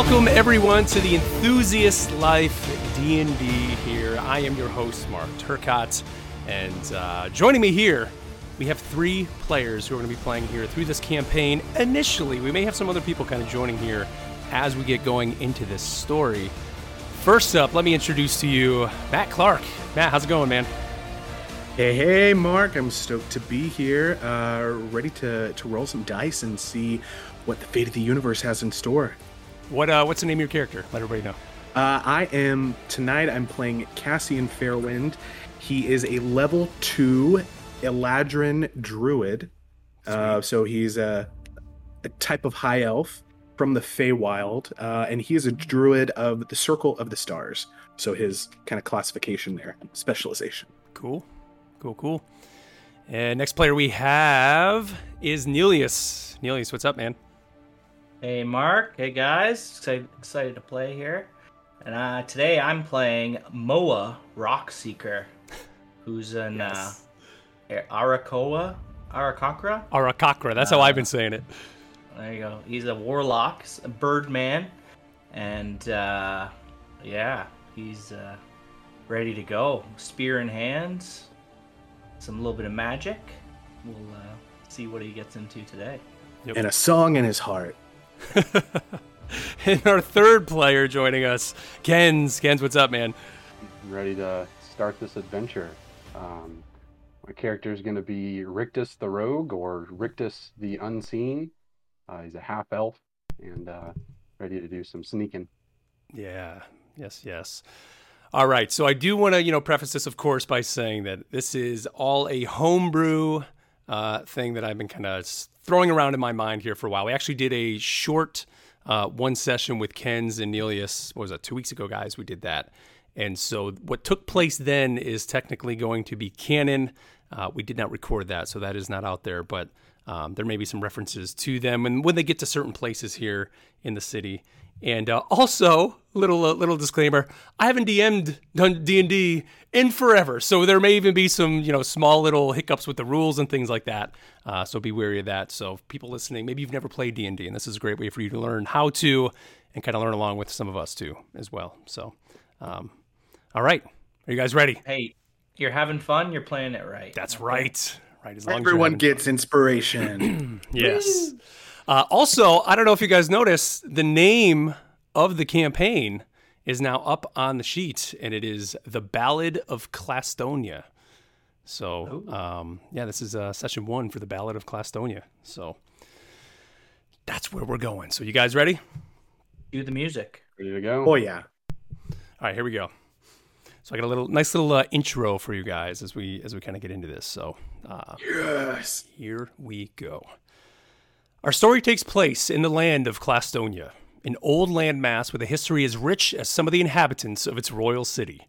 welcome everyone to the Enthusiast Life D&D here. I am your host, Mark Turcott, and uh, joining me here, we have three players who are going to be playing here through this campaign. Initially, we may have some other people kind of joining here as we get going into this story. First up, let me introduce to you Matt Clark. Matt, how's it going, man? Hey, hey, Mark. I'm stoked to be here, uh, ready to, to roll some dice and see what the fate of the universe has in store. What uh, what's the name of your character? Let everybody know. Uh, I am tonight. I'm playing Cassian Fairwind. He is a level two Eladrin druid. Uh, so he's a, a type of high elf from the Feywild, uh, and he is a druid of the Circle of the Stars. So his kind of classification there, specialization. Cool, cool, cool. And next player we have is Neilius. Neilius, what's up, man? Hey, Mark. Hey, guys. Excited, excited to play here. And uh, today I'm playing Moa Rockseeker, who's an yes. uh, Arakoa, Arakakra? Arakakra. That's uh, how I've been saying it. There you go. He's a warlock, a birdman, and uh, yeah, he's uh, ready to go. Spear in hands, some little bit of magic. We'll uh, see what he gets into today. Yep. And a song in his heart. and our third player joining us, Kenz. Kenz, what's up, man? ready to start this adventure. Um, my character is going to be Rictus the Rogue or Rictus the Unseen. Uh, he's a half elf and uh, ready to do some sneaking. Yeah. Yes. Yes. All right. So I do want to, you know, preface this, of course, by saying that this is all a homebrew uh, thing that I've been kind of throwing around in my mind here for a while. We actually did a short uh, one session with Kenz and Neilius. What was that? Two weeks ago, guys. We did that. And so what took place then is technically going to be canon. Uh, we did not record that, so that is not out there, but um, there may be some references to them and when they get to certain places here in the city. And uh, also, little uh, little disclaimer: I haven't DM'd done D and D in forever, so there may even be some you know small little hiccups with the rules and things like that. Uh, so be wary of that. So people listening, maybe you've never played D and D, and this is a great way for you to learn how to and kind of learn along with some of us too as well. So, um, all right, are you guys ready? Hey, you're having fun. You're playing it right. That's okay. right. Right. As long everyone as gets fun. inspiration. yes. Uh, also, I don't know if you guys noticed, the name of the campaign is now up on the sheet, and it is The Ballad of Klassdonia. So, um, yeah, this is uh, session one for The Ballad of Klassdonia. So, that's where we're going. So, you guys ready? Do the music. Ready to go? Oh, yeah. All right, here we go. So I got a little nice little uh, intro for you guys as we as we kind of get into this. So uh, yes, here we go. Our story takes place in the land of Klassdonia, an old landmass with a history as rich as some of the inhabitants of its royal city.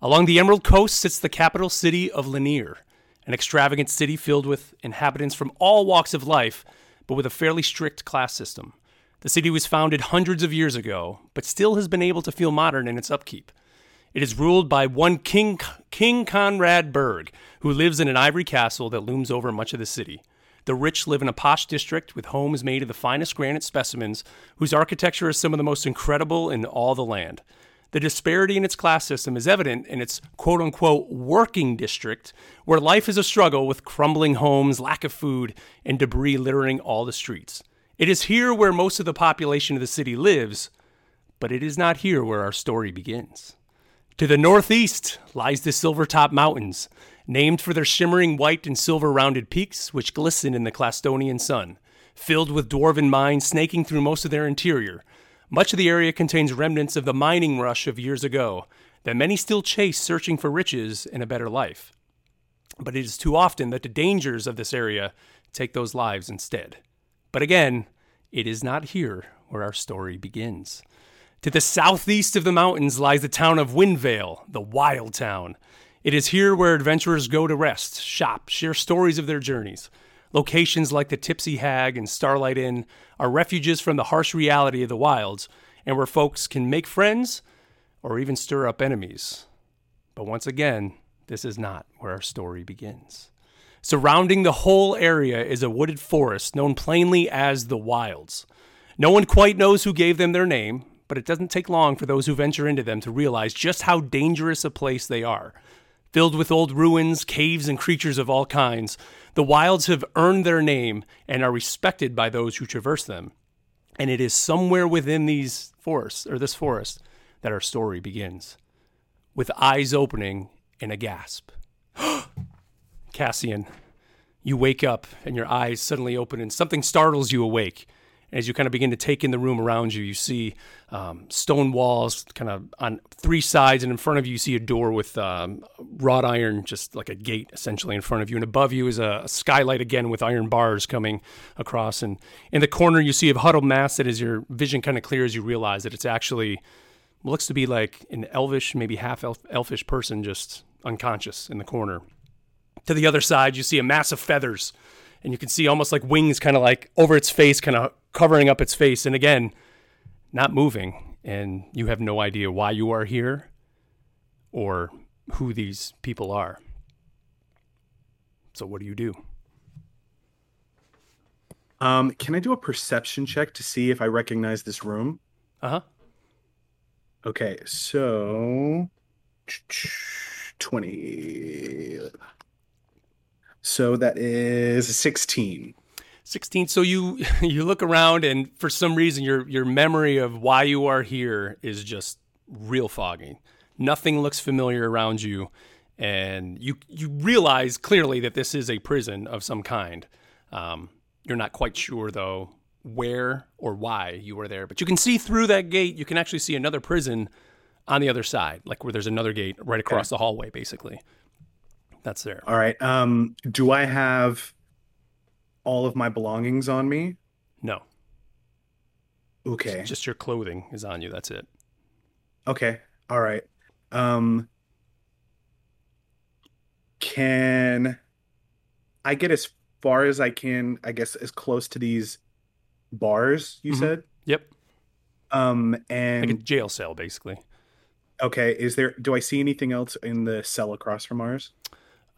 Along the Emerald Coast sits the capital city of Lanier, an extravagant city filled with inhabitants from all walks of life, but with a fairly strict class system. The city was founded hundreds of years ago, but still has been able to feel modern in its upkeep. It is ruled by one King, King Conrad Berg, who lives in an ivory castle that looms over much of the city. The rich live in a posh district with homes made of the finest granite specimens, whose architecture is some of the most incredible in all the land. The disparity in its class system is evident in its quote unquote working district, where life is a struggle with crumbling homes, lack of food, and debris littering all the streets. It is here where most of the population of the city lives, but it is not here where our story begins. To the northeast lies the Silvertop Mountains, named for their shimmering white and silver rounded peaks, which glisten in the Klassdonian sun. Filled with dwarven mines snaking through most of their interior, much of the area contains remnants of the mining rush of years ago that many still chase searching for riches and a better life. But it is too often that the dangers of this area take those lives instead. But again, it is not here where our story begins. To the southeast of the mountains lies the town of Windvale, the wild town. It is here where adventurers go to rest, shop, share stories of their journeys. Locations like the Tipsy Hag and Starlight Inn are refuges from the harsh reality of the wilds, and where folks can make friends or even stir up enemies. But once again, this is not where our story begins. Surrounding the whole area is a wooded forest known plainly as the Wilds. No one quite knows who gave them their name, but it doesn't take long for those who venture into them to realize just how dangerous a place they are. Filled with old ruins, caves, and creatures of all kinds, the wilds have earned their name and are respected by those who traverse them. And it is somewhere within these forests, or this forest, that our story begins. With eyes opening and a gasp. Cassian, you wake up and your eyes suddenly open and something startles you awake. As you kind of begin to take in the room around you, you see um, stone walls kind of on three sides, and in front of you, you see a door with um, wrought iron, just like a gate essentially in front of you. And above you is a, skylight again with iron bars coming across. And in the corner, you see a huddled mass that, as your vision kind of clears, you realize that it's actually looks to be like an elvish, maybe half elf, elfish person just unconscious in the corner. To the other side, you see a mass of feathers, and you can see almost like wings kind of like over its face, kind of covering up its face. And again, not moving. And you have no idea why you are here or who these people are. So, what do you do? Um, can I do a perception check to see if I recognize this room? Uh huh. Okay, so 20. So that is 16. 16 so you you look around and for some reason your your memory of why you are here is just real foggy nothing looks familiar around you. And you you realize clearly that this is a prison of some kind. Um, you're not quite sure though where or why you were there. But you can see through that gate you can actually see another prison on the other side like where there's another gate right across the hallway basically that's there All right. Um, do I have all of my belongings on me? no Okay. just your clothing is on you that's it Okay. All right. Um can I get as far as I can, I guess as close to these bars you Mhm. said? yep Um like a jail cell basically okay, is there do I see anything else in the cell across from ours?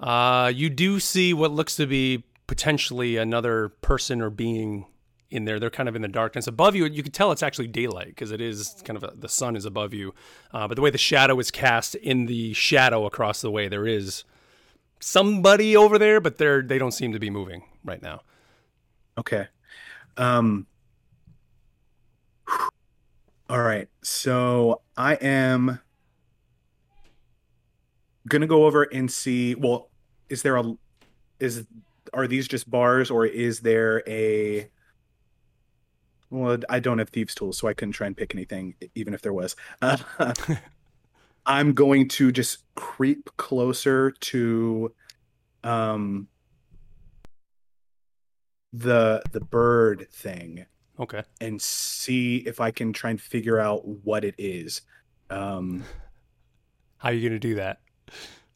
Uh, you do see what looks to be potentially another person or being in there. They're kind of in the darkness above you. You can tell it's actually daylight because it is kind of a, the sun is above you. Uh, but the way the shadow is cast in the shadow across the way, there is somebody over there, but they're they don't seem to be moving right now. Okay. Um All right. So I am gonna go over and see. Well, is there a is are these just bars or is there a well, I don't have thieves tools, so I couldn't try and pick anything, even if there was. Uh, I'm going to just creep closer to um the the bird thing Okay. and see if I can try and figure out what it is. Um, How are you going to do that?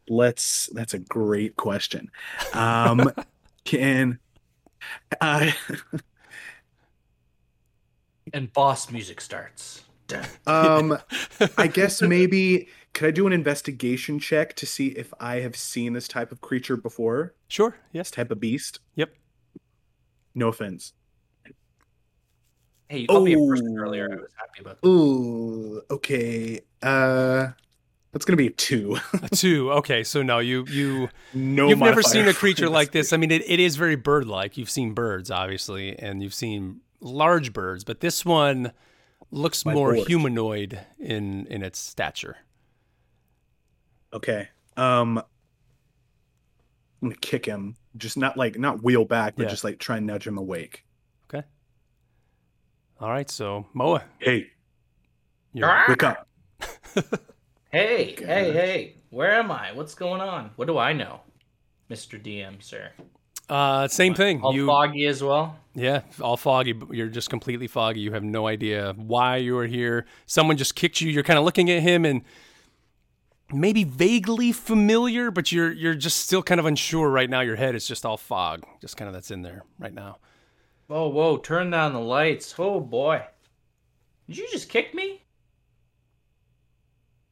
Let's. That's a great question. Um, can I? And boss music starts. Um, I guess maybe could I do an investigation check to see if I have seen this type of creature before? Sure. This Yes. type of beast? Yep. No offense. Hey, you called me a person Oh. earlier. I was happy about that. Ooh, okay. Uh, that's gonna be a two. A two. Okay. So no, you you no, you've never seen a creature like this. I mean, it, it is very bird-like. You've seen birds, obviously, and you've seen large birds, but this one looks My more lord. humanoid in in its stature. Okay. Um, I'm gonna kick him. Just not like not wheel back, but Yeah. just like try and nudge him awake. Okay. All right. So Moa, Hey, you're, wake up. Hey, hey, hey. Where am I? What's going on? What do I know? Mr. DM, sir. uh, same thing. All you foggy as well? Yeah, all foggy. You're just completely foggy. You have no idea why you are here. Someone just kicked you. You're kind of looking at him and maybe vaguely familiar, but you're you're just still kind of unsure right now. Your head is just all fog, just kind of that's in there right now. Whoa, whoa, turn down the lights. Oh boy. Did you just kick me?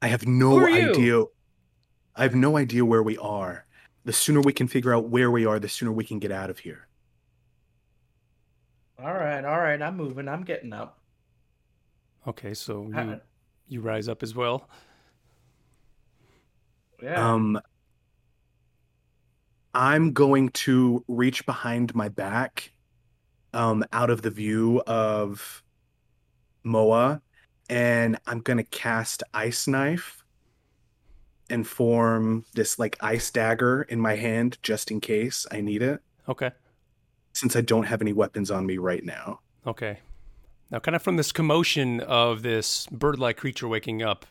I have no idea. I have no idea where we are. The sooner we can figure out where we are, the sooner we can get out of here. All right, all right. I'm moving. I'm getting up. Okay, so you Uh, you rise up as well. yeah. Um, I'm going to reach behind my back, um, out of the view of Moa, and I'm gonna cast Ice Knife and form this like ice dagger in my hand just in case I need it, Okay. since I don't have any weapons on me right now. Okay. Now, kind of from this commotion of this bird-like creature waking up,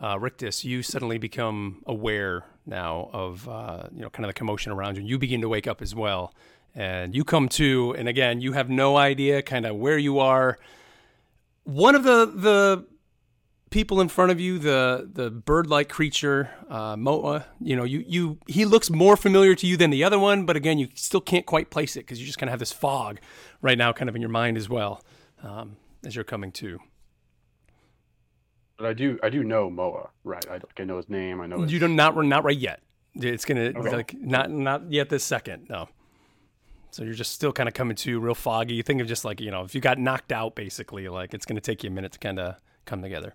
uh, Rictus, you suddenly become aware now of uh, you know kind of the commotion around you. You begin to wake up as well, and you come to, and again, you have no idea kind of where you are. One of the the people in front of you, the the bird-like creature, uh, Moa, you know, you you he looks more familiar to you than the other one, but again, you still can't quite place it because you just kind of have this fog right now, kind of in your mind as well, um, as you're coming to. But I do I do know Moa, right? I, I know his name. I know his, You do not not right yet. It's gonna Okay. like not not yet this second. No. So you're just still kind of coming to real foggy. You think of just like you know if you got knocked out, basically, like it's gonna take you a minute to kind of come together.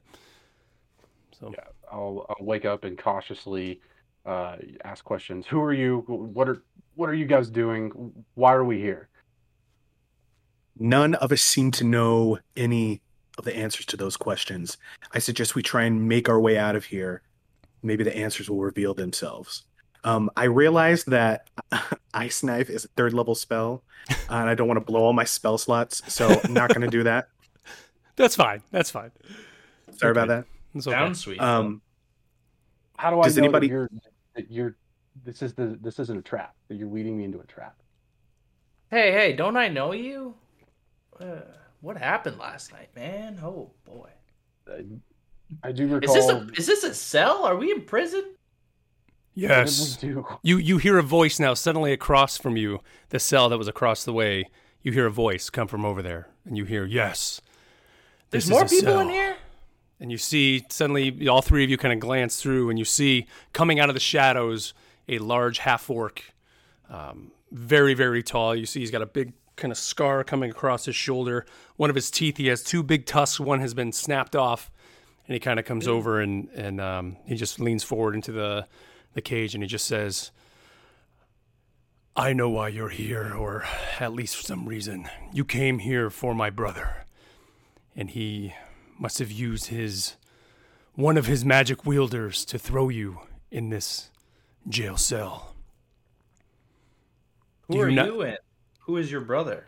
So Yeah, I'll, I'll wake up and cautiously uh, ask questions. Who are you? What are what are you guys doing? Why are we here? None of us seem to know any of the answers to those questions. I suggest we try and make our way out of here. Maybe the answers will reveal themselves. Um, I realize that Ice Knife is a third level spell, and I don't want to blow all my spell slots, so I'm not going to do that. that's fine. That's fine. Sorry Okay. about that. It's okay. Sounds sweet. Um, How do I Does know anybody- that you're that you're this is the this isn't a trap that you're leading me into a trap? hey, hey, don't I know you? Uh, what happened last night, man? Oh boy. I, I do Is recall. this a is this a cell? Are we in prison? Yes. You you hear a voice now suddenly across from you, the cell that was across the way. You hear a voice come from over there, and you hear yes. There's more people in here. and you see suddenly all three of you kind of glance through and you see coming out of the shadows a large half orc um, very very tall you see he's got a big kind of scar coming across his shoulder one of his teeth he has two big tusks one has been snapped off and he kind of comes over and and um, he just leans forward into the the cage and he just says I know why you're here, or at least for some reason. You came here for my brother. And he must have used his one of his magic wielders to throw you in this jail cell. Who you are not- you in? Who is your brother?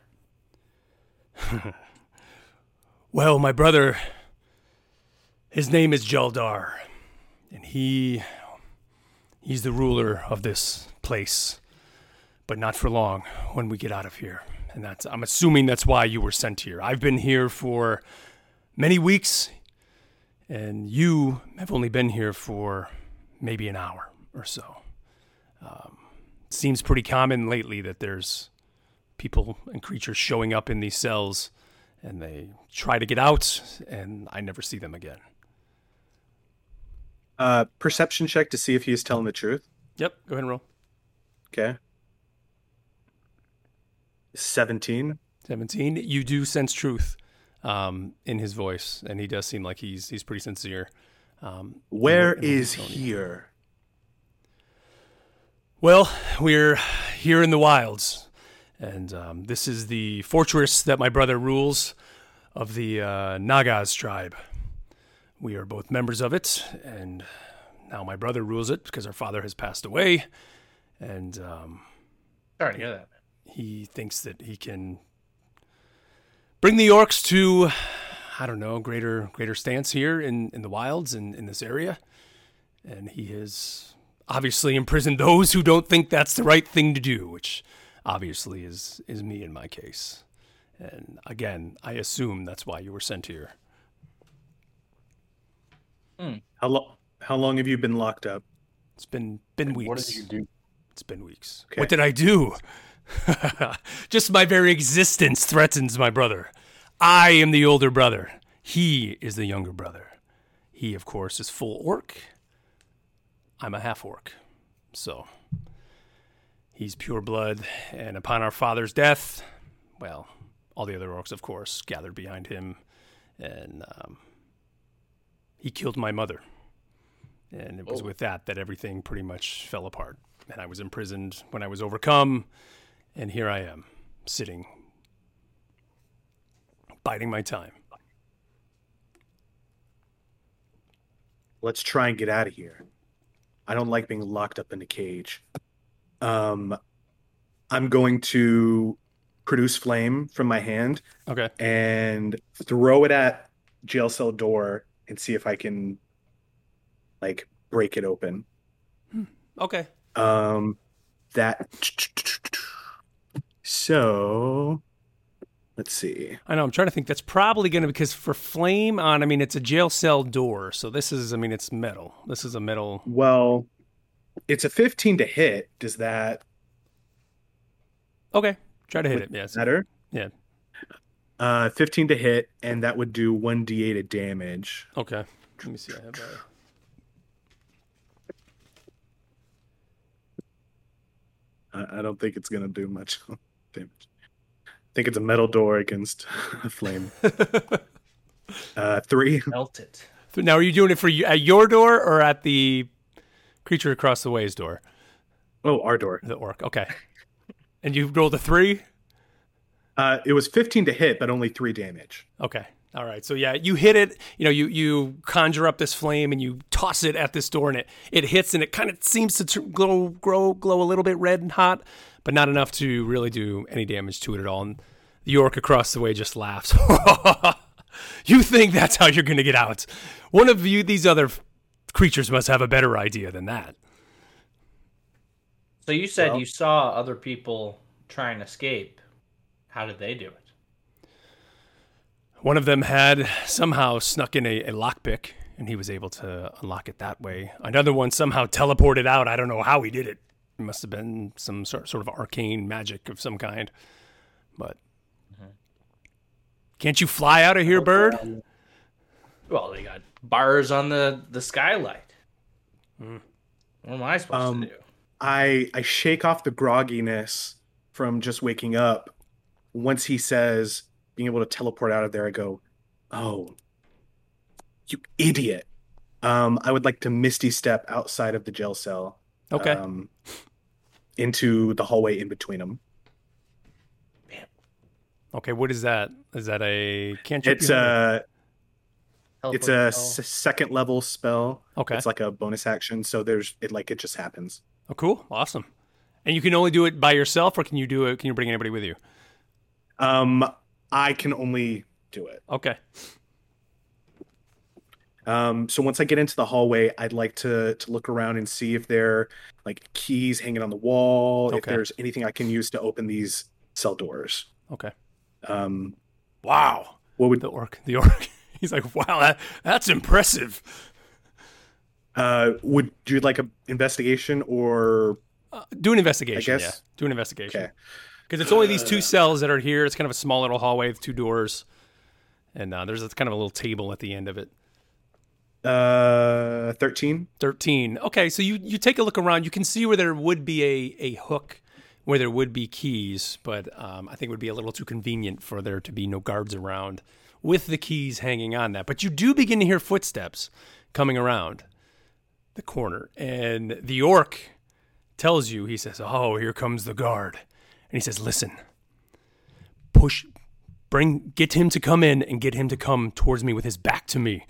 Well, my brother, his name is Jaldar, and he he's the ruler of this place, but not for long when we get out of here. And that's I'm assuming that's why you were sent here. I've been here for many weeks, and you have only been here for maybe an hour or so. Um, seems pretty common lately that there's people and creatures showing up in these cells and they try to get out and I never see them again. Uh, perception check to see if he is telling the truth. Yep, go ahead and roll. Okay. 17. 17. You do sense truth um, in his voice and he does seem like he's he's pretty sincere. Um, Where in in is here? Well, we're here in the wilds, and um, this is the fortress that my brother rules of the uh, Nagas tribe. We are both members of it, and now my brother rules it because our father has passed away, and um, Sorry to hear that. he thinks that he can bring the orcs to I don't know greater greater stance here in in the wilds and in this area, and he has obviously imprisoned those who don't think that's the right thing to do, which obviously is is me in my case. And again, I assume that's why you were sent here. How long? How long have you been locked up? It's been been weeks. What did you do? It's been weeks. Okay. What did I do? Just my very existence threatens my brother. I am the older brother. He is the younger brother. He, of course, is full orc. I'm a half orc. So he's pure blood. And upon our father's death, well, all the other orcs, of course, gathered behind him, and um, he killed my mother. And it was Oh. with that that everything pretty much fell apart. And I was imprisoned when I was overcome, and here I am, sitting, biding my time. Let's try and get out of here. I don't like being locked up in a cage. Um, I'm going to produce flame from my hand Okay. and throw it at jail cell door and see if I can like break it open. Okay. Um, that. So, let's see. I know. I'm trying to think. That's probably going to because for flame on. I mean, it's a jail cell door, so this is. I mean, it's metal. This is a metal. Well, it's a 15 to hit. Does that Okay. Try to hit it. Yes. matter? Yeah. Uh, 15 to hit, and that would do 1d8 of damage. Okay. Let me see. I have a. I, I don't think it's gonna do much damage. I think it's a metal door against a flame. Uh, three. Melt it. So now, are you doing it for you at your door or at the creature across the way's door? Oh, our door. The orc. Okay. And you rolled a three. Uh, it was 15 to hit, but only three damage. Okay. All right. So yeah, you hit it. You know, you you conjure up this flame and you toss it at this door, and it it hits, and it kind of seems to tr- glow, grow, glow a little bit red and hot, but not enough to really do any damage to it at all. And the orc across the way just laughs. you think that's how you're going to get out? One of you, these other creatures, must have a better idea than that. So you said Well- you saw other people try and escape. How did they do it? One of them had somehow snuck in a, a lockpick, and he was able to unlock it that way. Another one somehow teleported out. I don't know how he did it. It must have been some sort, sort of arcane magic of some kind. But can't you fly out of here, bird? Well, they got bars on the the skylight. Hmm. What am I supposed Um, to do? I I shake off the grogginess from just waking up. Once he says being able to teleport out of there, I go, "Oh, you idiot!" Um, I would like to misty step outside of the jail cell, Okay. um, into the hallway in between them. okay. What is that? Is that a cantrip? It's you have? a it's Teleport a spell. second level spell. okay. It's like a bonus action, so there's it like it just happens. oh, cool. Awesome. And you can only do it by yourself, or can you do it? Can you bring anybody with you? Um, I can only do it. Okay. Um, so once I get into the hallway, I'd like to to look around and see if there are like keys hanging on the wall, if there's anything I can use to open these cell doors. Okay. Um, Wow. what would The orc. The orc. He's like, wow, that, that's impressive. uh would you like a investigation or Uh, do an investigation. I Yeah, guess- do an investigation. okay? Because it's only these two cells that are here. It's kind of a small little hallway with two doors, and uh, there's a, kind of a little table at the end of it. Uh, thirteen. Thirteen. Okay, so you you take a look around. You can see where there would be a a hook, where there would be keys, but um, I think it would be a little too convenient for there to be no guards around with the keys hanging on that. But you do begin to hear footsteps coming around the corner, and the orc tells you. He says, "Oh, here comes the guard," and he says, "Listen, push." Bring get him to come in and get him to come towards me with his back to me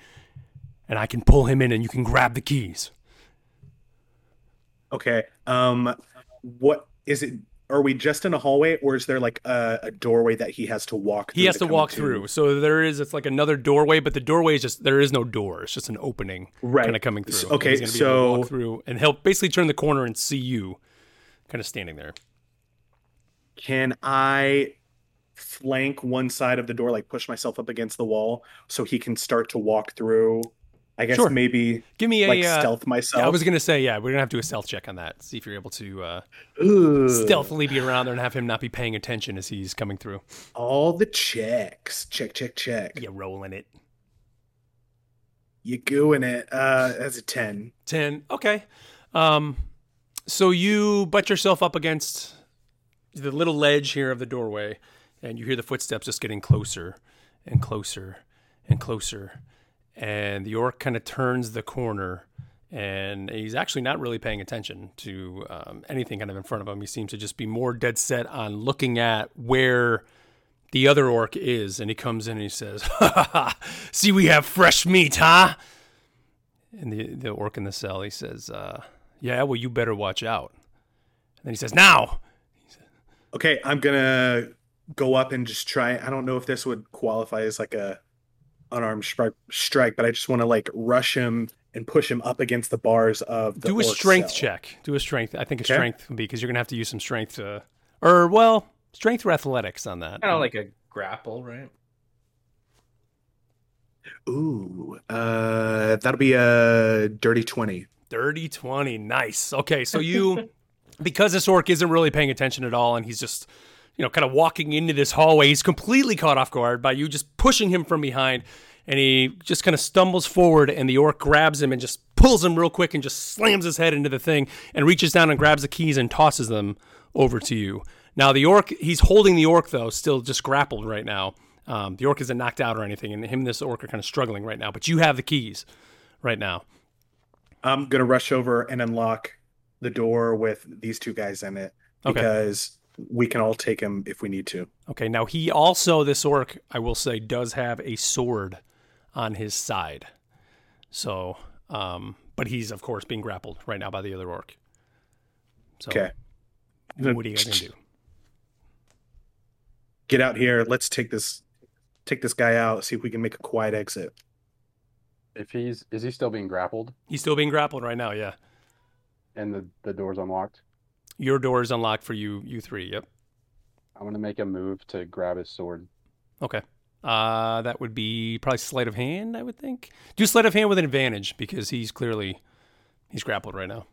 and I can pull him in and you can grab the keys. Okay. Um, what is it? Are we just in a hallway, or is there like a, a doorway that he has to walk? Through? He has to come walk into? through. So there is it's like another doorway, but the doorway is just there is no door. It's just an opening Right. kind of coming through. Okay, he's gonna be able to walk so- through and he'll basically turn the corner and see you kind of standing there. Can I flank one side of the door, like push myself up against the wall, so he can start to walk through? I guess Sure. maybe Give me a like uh, stealth myself. yeah, I was gonna say, yeah, we're gonna have to do a stealth check on that. See if you're able to uh, stealthily be around there and have him not be paying attention as he's coming through. all the checks. Check, check, check. You rolling it. You gooing it. Uh, as a ten. 10 okay um so you butt yourself up against the little ledge here of the doorway and you hear the footsteps just getting closer and closer and closer. And the orc kind of turns the corner, and he's actually not really paying attention to um, anything kind of in front of him. He seems to just be more dead set on looking at where the other orc is. And he comes in and he says, "Ha ha ha! See, we have fresh meat, huh?" And the the orc in the cell, he says, uh, "Yeah, well, you better watch out." And then he says, "Now." Okay, I'm gonna go up and just try. I don't know if this would qualify as like a unarmed stri- strike, but I just want to like rush him and push him up against the bars of the do a strength cell. check. Do a strength. I think a Okay. strength would be because you're gonna have to use some strength to, or well, strength or athletics on that. Kind of like a grapple, right? Ooh, uh, that'll be a dirty twenty. Dirty 20. Nice. Okay, so you, because this orc isn't really paying attention at all, and he's just, you know, kind of walking into this hallway, he's completely caught off guard by you just pushing him from behind, and he just kind of stumbles forward, and the orc grabs him and just pulls him real quick and just slams his head into the thing and reaches down and grabs the keys and tosses them over to you. Now, the orc, he's holding the orc, though, still just grappled right now. Um, the orc isn't knocked out or anything, and him and this orc are kind of struggling right now, but you have the keys right now. I'm gonna rush over and unlock the door with these two guys in it Okay. because we can all take him if we need to. Okay, now he also, this orc, I will say, does have a sword on his side. So, um, but he's, of course, being grappled right now by the other orc. So, Okay, what are you guys going to do? get out here. Let's take this take this guy out. See if we can make a quiet exit. If he's is he still being grappled He's still being grappled right now, yeah. And the the door's unlocked? Your door is unlocked for you, you three, yep. I'm gonna make a move to grab his sword. Okay. Uh, that would be probably sleight of hand, I would think. Do sleight of hand with an advantage because he's clearly, he's grappled right now.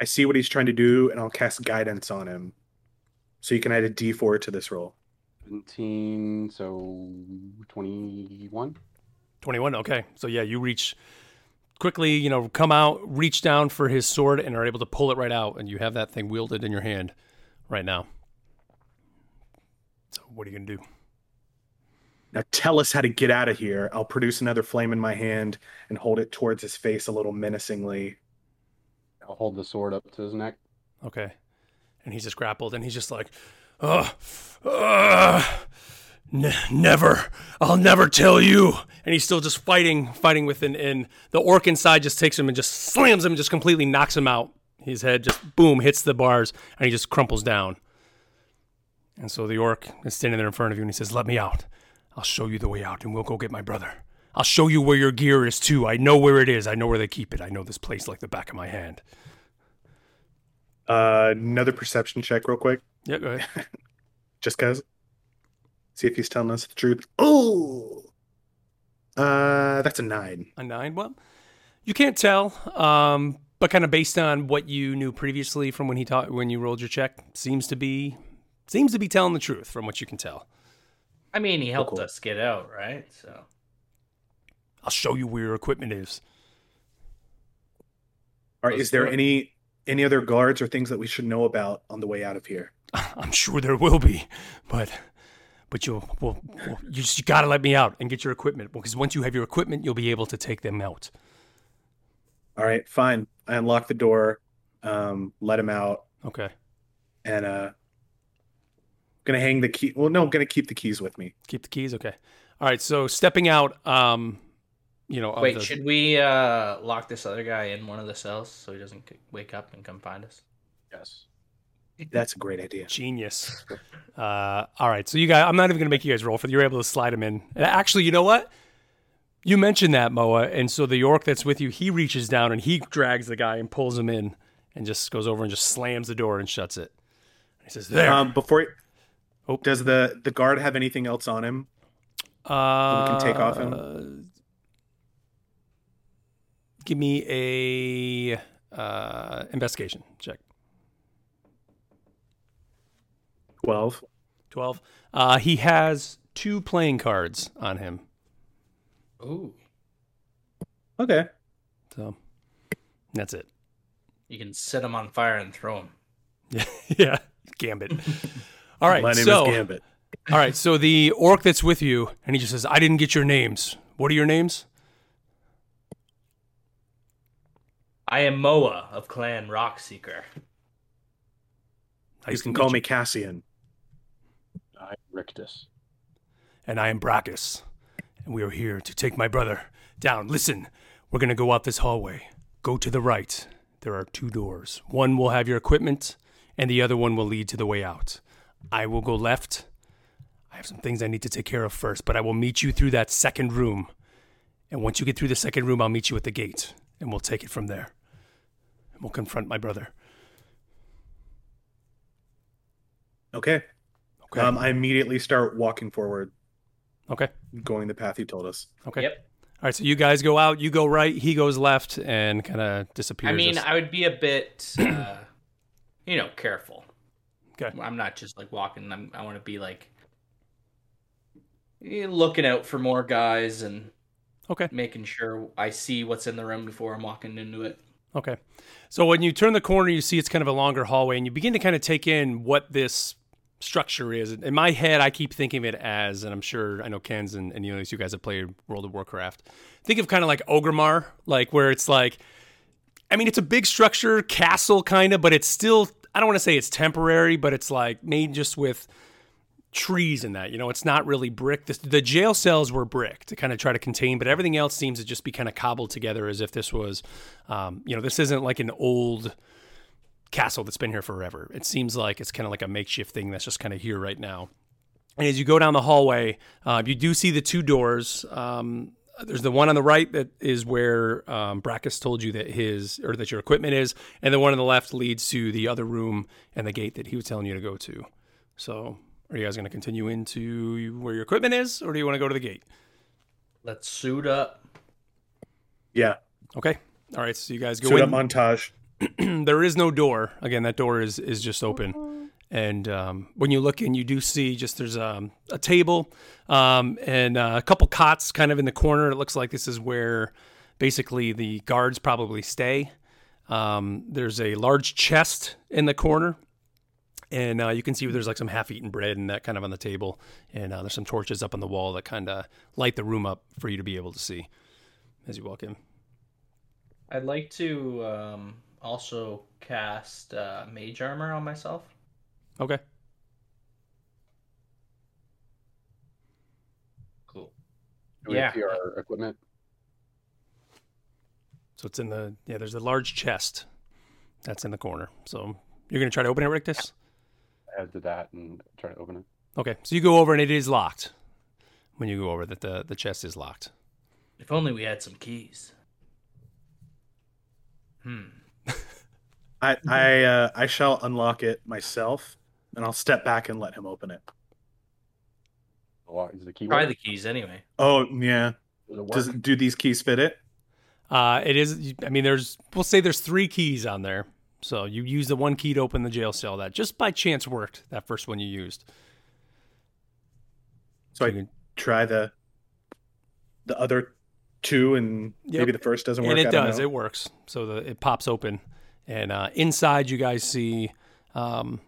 I see what he's trying to do, and I'll cast guidance on him. So you can add a D4 to this roll. 17, so 21. 21 okay so yeah you reach quickly you know come out reach down for his sword and are able to pull it right out and you have that thing wielded in your hand right now so what are you gonna do Now tell us how to get out of here. I'll produce another flame in my hand and hold it towards his face a little menacingly. I'll hold the sword up to his neck. okay and he's just grappled and he's just like uh, uh, n- never. I'll never tell you. And he's still just fighting fighting with an and the orc inside just takes him and just slams him just completely knocks him out. His head just boom hits the bars and he just crumples down. And so the orc is standing there in front of you and he says let me out. I'll show you the way out and we'll go get my brother. I'll show you where your gear is too. I know where it is. I know where they keep it. I know this place like the back of my hand. Uh, another perception check, real quick, yeah go ahead. Just cause. See if he's telling us the truth. Oh, uh, that's a nine. A nine? Well, you can't tell, um, but kind of based on what you knew previously from when he taught when you rolled your check, seems to be seems to be telling the truth from what you can tell. I mean, he helped cool. us get out, right? So I'll show you where your equipment is. All right, is there any any other guards or things that we should know about on the way out of here? I'm sure there will be, but but you'll well, well you just got to let me out and get your equipment because once you have your equipment, you'll be able to take them out. All right, fine. I unlock the door, um, let him out, Okay, and uh, gonna hang the key. Well, no, I'm gonna keep the keys with me. keep the keys. Okay, all right. So stepping out, um, you know, wait, the- should we uh lock this other guy in one of the cells so he doesn't wake up and come find us? Yes. That's a great idea. Genius. Uh, all right, so you guys, I'm not even going to make you guys roll for. You're able to slide him in. Actually, you know what? You mentioned that Moa, and so the orc that's with you, he reaches down and he drags the guy and pulls him in, and just goes over and just slams the door and shuts it. He says, "There." Um, before, Oh. does the the guard have anything else on him? uh, we can take off him? Give me a uh, investigation check. Twelve. Twelve. Uh, he has two playing cards on him. Ooh, Okay. So that's it. you can set him on fire and throw him. Yeah, yeah. Gambit. All right. My name so, is Gambit. All right, so the orc that's with you, and he just says, I didn't get your names. What are your names? I am Moa of Clan Rockseeker. You Nice can to call meet me Cassian. I'm Rictus. and I am Brackus, and we are here to take my brother down. Listen, we're gonna go out this hallway. Go to the right. There are two doors. One will have your equipment, and the other one will lead to the way out. I will go left. I have some things I need to take care of first, but I will meet you through that second room. And once you get through the second room, I'll meet you at the gate, and we'll take it from there. And we'll confront my brother. Okay. Okay. Um, I immediately start walking forward, okay. going the path you told us. Okay. Yep. All right. So you guys go out. You go right. He goes left, and kind of disappears. I mean, as- I would be a bit, uh, you know, careful. Okay. I'm not just like walking. I'm, I want to be like eh, looking out for more guys and okay. making sure I see what's in the room before I'm walking into it. Okay. So when you turn the corner, you see it's kind of a longer hallway, and you begin to kind of take in what this structure is. In my head, I keep thinking of it as, and I'm sure I know Ken's and, and know, you guys have played World of Warcraft. Think of kind of like Orgrimmar, like where it's like, I mean, it's a big structure, castle kind of, but it's still, I don't want to say it's temporary, but it's like made just with trees and that. You know, it's not really brick. The, the jail cells were brick to kind of try to contain, but everything else seems to just be kind of cobbled together as if this was, um, you know, this isn't like an old castle that's been here forever. It seems like it's kind of like a makeshift thing that's just kind of here right now. And as you go down the hallway, uh, you do see the two doors. Um, there's the one on the right that is where um, Brackus told you that his or that your equipment is, and the one on the left leads to the other room and the gate that he was telling you to go to. So, are you guys going to continue into where your equipment is, or do you want to go to the gate? Let's suit up. Yeah. Okay. All right. So you guys go Suit in. up montage. there is no door. Again, that door is is just open. And um, when you look in, you do see just there's um, a table um, and uh, a couple cots kind of in the corner. It looks like this is where basically the guards probably stay. Um, there's a large chest in the corner, and uh, you can see there's like some half-eaten bread and that kind of on the table. And uh, there's some torches up on the wall that kind of light the room up for you to be able to see as you walk in. I'd like to um, also cast uh, mage armor on myself. Okay. Cool. Do we Yeah. see our equipment? So it's in the yeah. There's a large chest that's in the corner. So you're gonna try to open it, Rictus. Add to that and try to open it. Okay. So you go over and it is locked. When you go over, that the the chest is locked. If only we had some keys. Hmm. I I uh, I shall unlock it myself, and I'll step back and let him open it. Well, is the key Try the keys anyway. Oh yeah. Does it? Does do these keys fit it? Uh, it is. I mean, there's. We'll say there's three keys on there. So you use the one key to open the jail cell. That just by chance worked. That first one you used. So I you can- try the the other two, and Yep. maybe the first doesn't work. and it does. know. It works. So the it pops open, and uh, inside you guys see, um,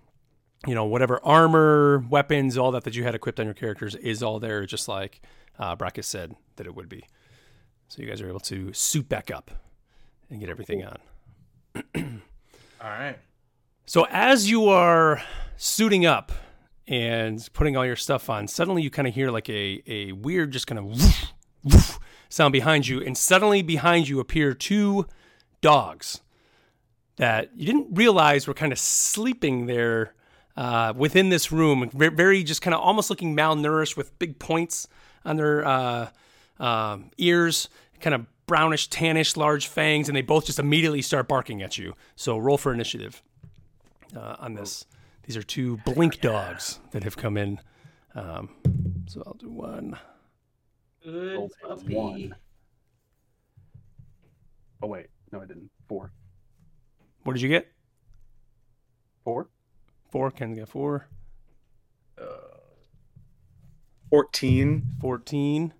you know, whatever armor, weapons, all that that you had equipped on your characters is all there, just like uh, Brackus said that it would be. So you guys are able to suit back up and get everything on. All right. So as you are suiting up and putting all your stuff on, suddenly you kind of hear like a, a weird, just kind of woof, woof sound behind you, and suddenly behind you appear two dogs that you didn't realize were kind of sleeping there uh, within this room, very just kind of almost looking malnourished with big points on their uh, um ears, kind of brownish, tannish, large fangs, and they both just immediately start barking at you. So roll for initiative uh, on this. These are two blink dogs that have come in. Um, so I'll do one. Good puppy. one. Oh wait, no, I didn't. Four. What did you get? Four. Four. Ken got four. Uh, Fourteen. 14.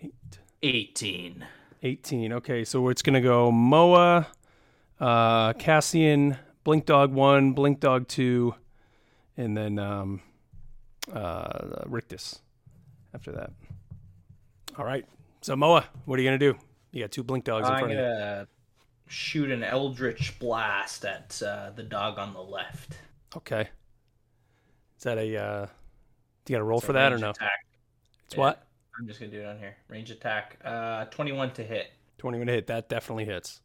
Eight. 18. 18. Okay, so it's going to go Moa, uh, Cassian, Blink Dog 1, Blink Dog 2, and then um, uh, Rictus after that. All right. So Moa, what are you gonna do? You got two blink dogs in I'm front of you. gonna shoot an eldritch blast at uh, the dog on the left. Okay. Is that a? Uh, do you got to roll It's a for that or no? Attack. It's Yeah. what? I'm just gonna do it on here. Range attack. Uh, 21 to hit, Twenty minute hit. That definitely hits.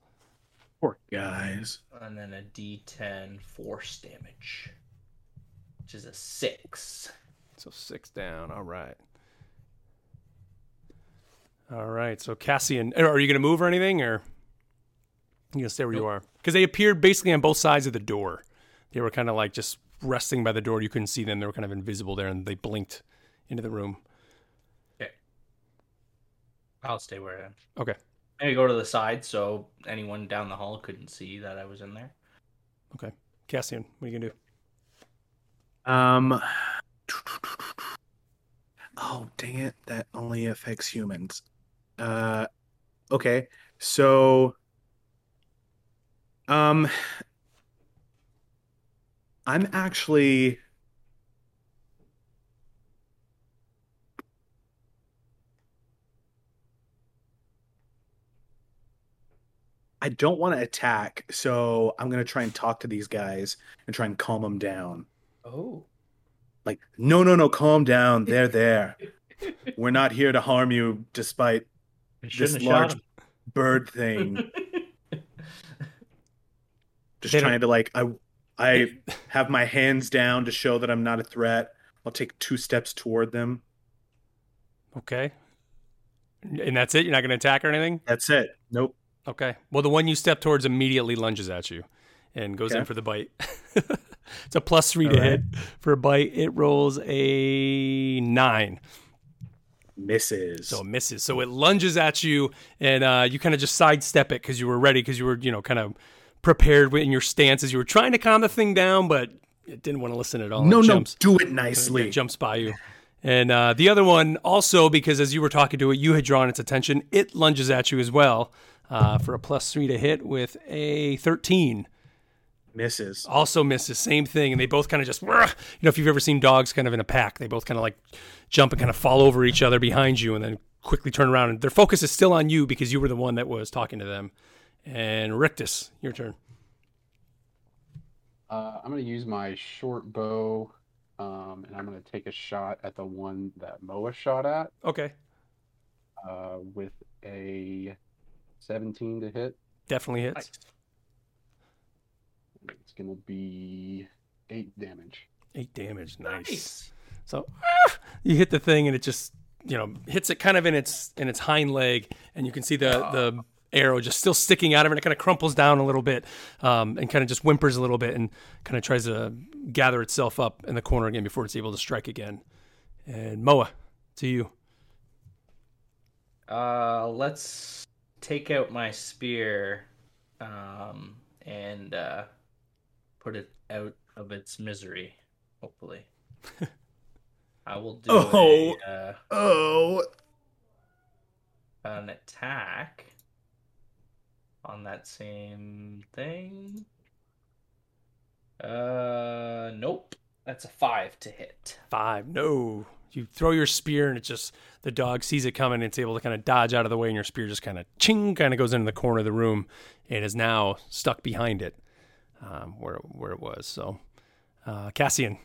Poor guys. and then a D10 force damage, which is a six. So six down. All right. All right. So Cassian, are you going to move or anything, or you gonna stay where you are? Because they appeared basically on both sides of the door. They were kind of like just resting by the door. You couldn't see them. They were kind of invisible there, and they blinked into the room. Okay. I'll stay where I am. Okay. Maybe go to the side so anyone down the hall couldn't see that I was in there. Okay. Cassian, what are you gonna do? Um. Oh dang it! That only affects humans. Uh, okay. So, um, I'm actually. I don't want to attack, so I'm gonna try and talk to these guys and try and calm them down. Oh. Like, no, no, no, calm down. They're there. We're not here to harm you, despite this large bird thing. Just They don't- trying to like, I, I have my hands down to show that I'm not a threat. I'll take two steps toward them. Okay. And that's it. You're not gonna attack or anything. That's it. Nope. Okay. Well, the one you step towards immediately lunges at you and goes in for the bite. it's a plus three to All right. hit for a bite. It rolls a nine. Misses. So it misses. So it lunges at you, and uh, you kind of just sidestep it because you were ready, because you were, you know, kind of prepared in your stance as you were trying to calm the thing down, but it didn't want to listen at all. no, it no, jumps, do it it nicely. jumps by you. And uh, the other one also, because as you were talking to it, you had drawn its attention. It lunges at you as well uh, for a plus three to hit with a thirteen. Misses. Also misses, same thing, and they both kind of just, you know, if you've ever seen dogs kind of in a pack, they both kind of like jump and kind of fall over each other behind you, and then quickly turn around. And their focus is still on you because you were the one that was talking to them. And Rictus, your turn. Uh, I'm going to use my short bow, um, and I'm going to take a shot at the one that Moa shot at Okay, uh, with a 17 to hit. definitely hits. It's going to be eight damage. Eight damage, nice. Nice. So ah, you hit the thing, and it just you know hits it kind of in its in its hind leg, and you can see the the arrow just still sticking out of it. And it kind of crumples down a little bit, um, and kind of just whimpers a little bit, and kind of tries to gather itself up in the corner again before it's able to strike again. And Moa, to you. Uh, let's take out my spear, um, and uh, put it out of its misery. Hopefully, I will do Oh. a, uh, Oh, an attack on that same thing. Uh, nope. That's a five to hit. Five. No. You throw your spear and it just the dog sees it coming and it's able to kind of dodge out of the way and your spear just kind of ching kind of goes into the corner of the room and is now stuck behind it um, where where it was. So uh, Cassian,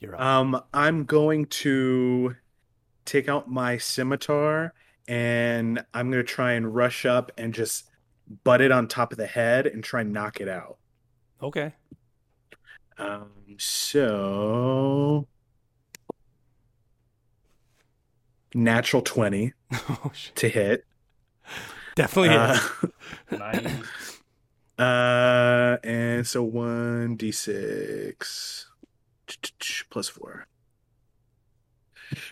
you're up. Um, I'm going to take out my scimitar and I'm going to try and rush up and just butt it on top of the head and try and knock it out. okay. Um, so natural 20 Oh, to hit. Definitely Uh. Nice. Uh, and so 1d6 plus 4.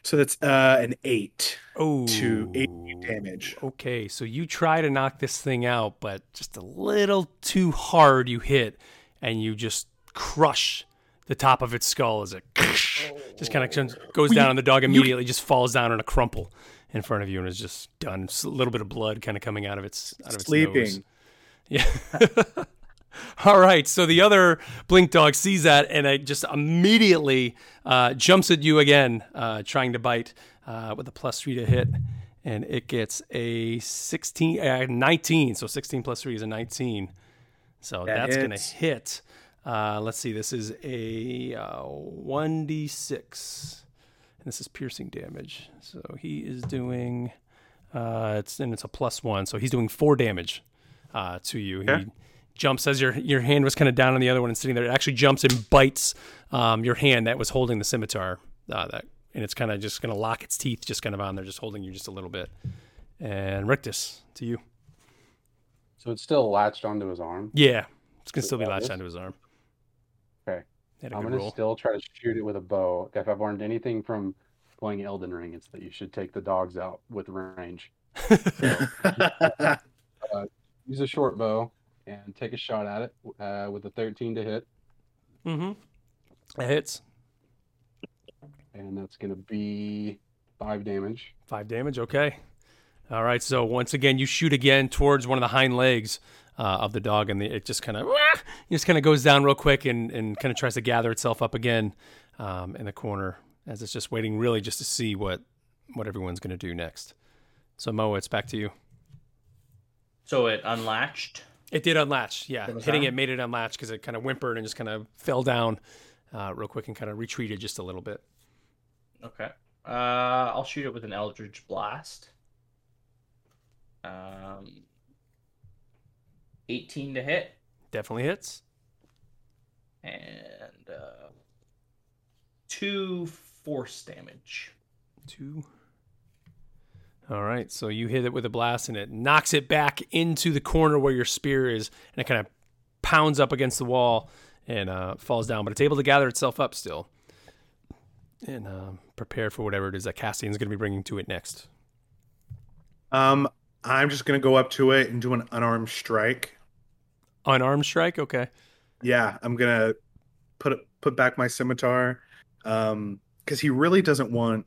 So that's uh an 8. Oh, to eight damage. Okay, so you try to knock this thing out, but just a little too hard you hit, and you just crush the top of its skull as it just kind of goes down, and the dog immediately just falls down in a crumple in front of you, and is just done. A little bit of blood kind of coming out of its out of its Sleeping. nose. Yeah. All right, so the other blink dog sees that and it just immediately uh, jumps at you again, uh, trying to bite uh, with a plus three to hit, and it gets a 16, uh, 19. So 16 plus three is a 19. So That that's gonna hit. Uh, let's see, this is a uh, 1d6, and this is piercing damage. So he is doing, uh, it's and it's a plus one, so he's doing four damage uh, to you. Okay. He jumps as your your hand was kind of down on the other one and sitting there. It actually jumps and bites um, your hand that was holding the scimitar. Uh, that and it's kind of just going to lock its teeth, just kind of on there, just holding you just a little bit. And Rictus, to you. So it's still latched onto his arm. Yeah, it's gonna still be latched is? onto his arm. Okay. Had a I'm gonna roll. still try to shoot it with a bow. If I've learned anything from playing Elden Ring, it's that you should take the dogs out with range. Use a short bow and take a shot at it uh, with a 13 to hit, Mm-hmm. That hits. and that's gonna be five damage. Five damage. Okay. All right. So once again, you shoot again towards one of the hind legs uh, of the dog, and the, it just kind of just kind of goes down real quick and, and kind of tries to gather itself up again um, in the corner as it's just waiting, really, just to see what what everyone's going to do next. So Moa, it's back to you. So it unlatched. It did unlatch. Yeah, It hitting on? it made it unlatch because it kind of whimpered and just kind of fell down uh, real quick and kind of retreated just a little bit. Okay. Uh, I'll shoot it with an Eldritch Blast. Um, 18 to hit, Definitely hits. and uh, two force damage. Two. All right, so you hit it with a blast and it knocks it back into the corner where your spear is, and it kind of pounds up against the wall and uh, falls down, but it's able to gather itself up still and uh, prepare for whatever it is that Cassian's going to be bringing to it next. um, I'm just gonna go up to it and do an unarmed strike. Unarmed strike, okay. Yeah, I'm gonna put put back my scimitar, um, because he really doesn't want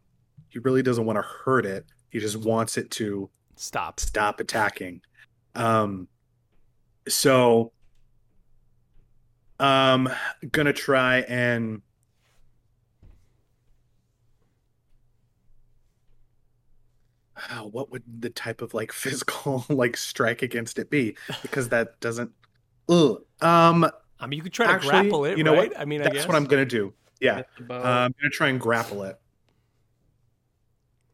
he really doesn't want to hurt it. He just wants it to Stop. stop attacking. Um, so, um, gonna try and Ah, what would the type of like physical like strike against it be? Because that doesn't. Ugh. Um, I mean, you could try to grapple it, you know right? what? I mean, I that's guess. what I'm gonna do. Yeah, Hit the bow. uh, I'm gonna try and grapple it.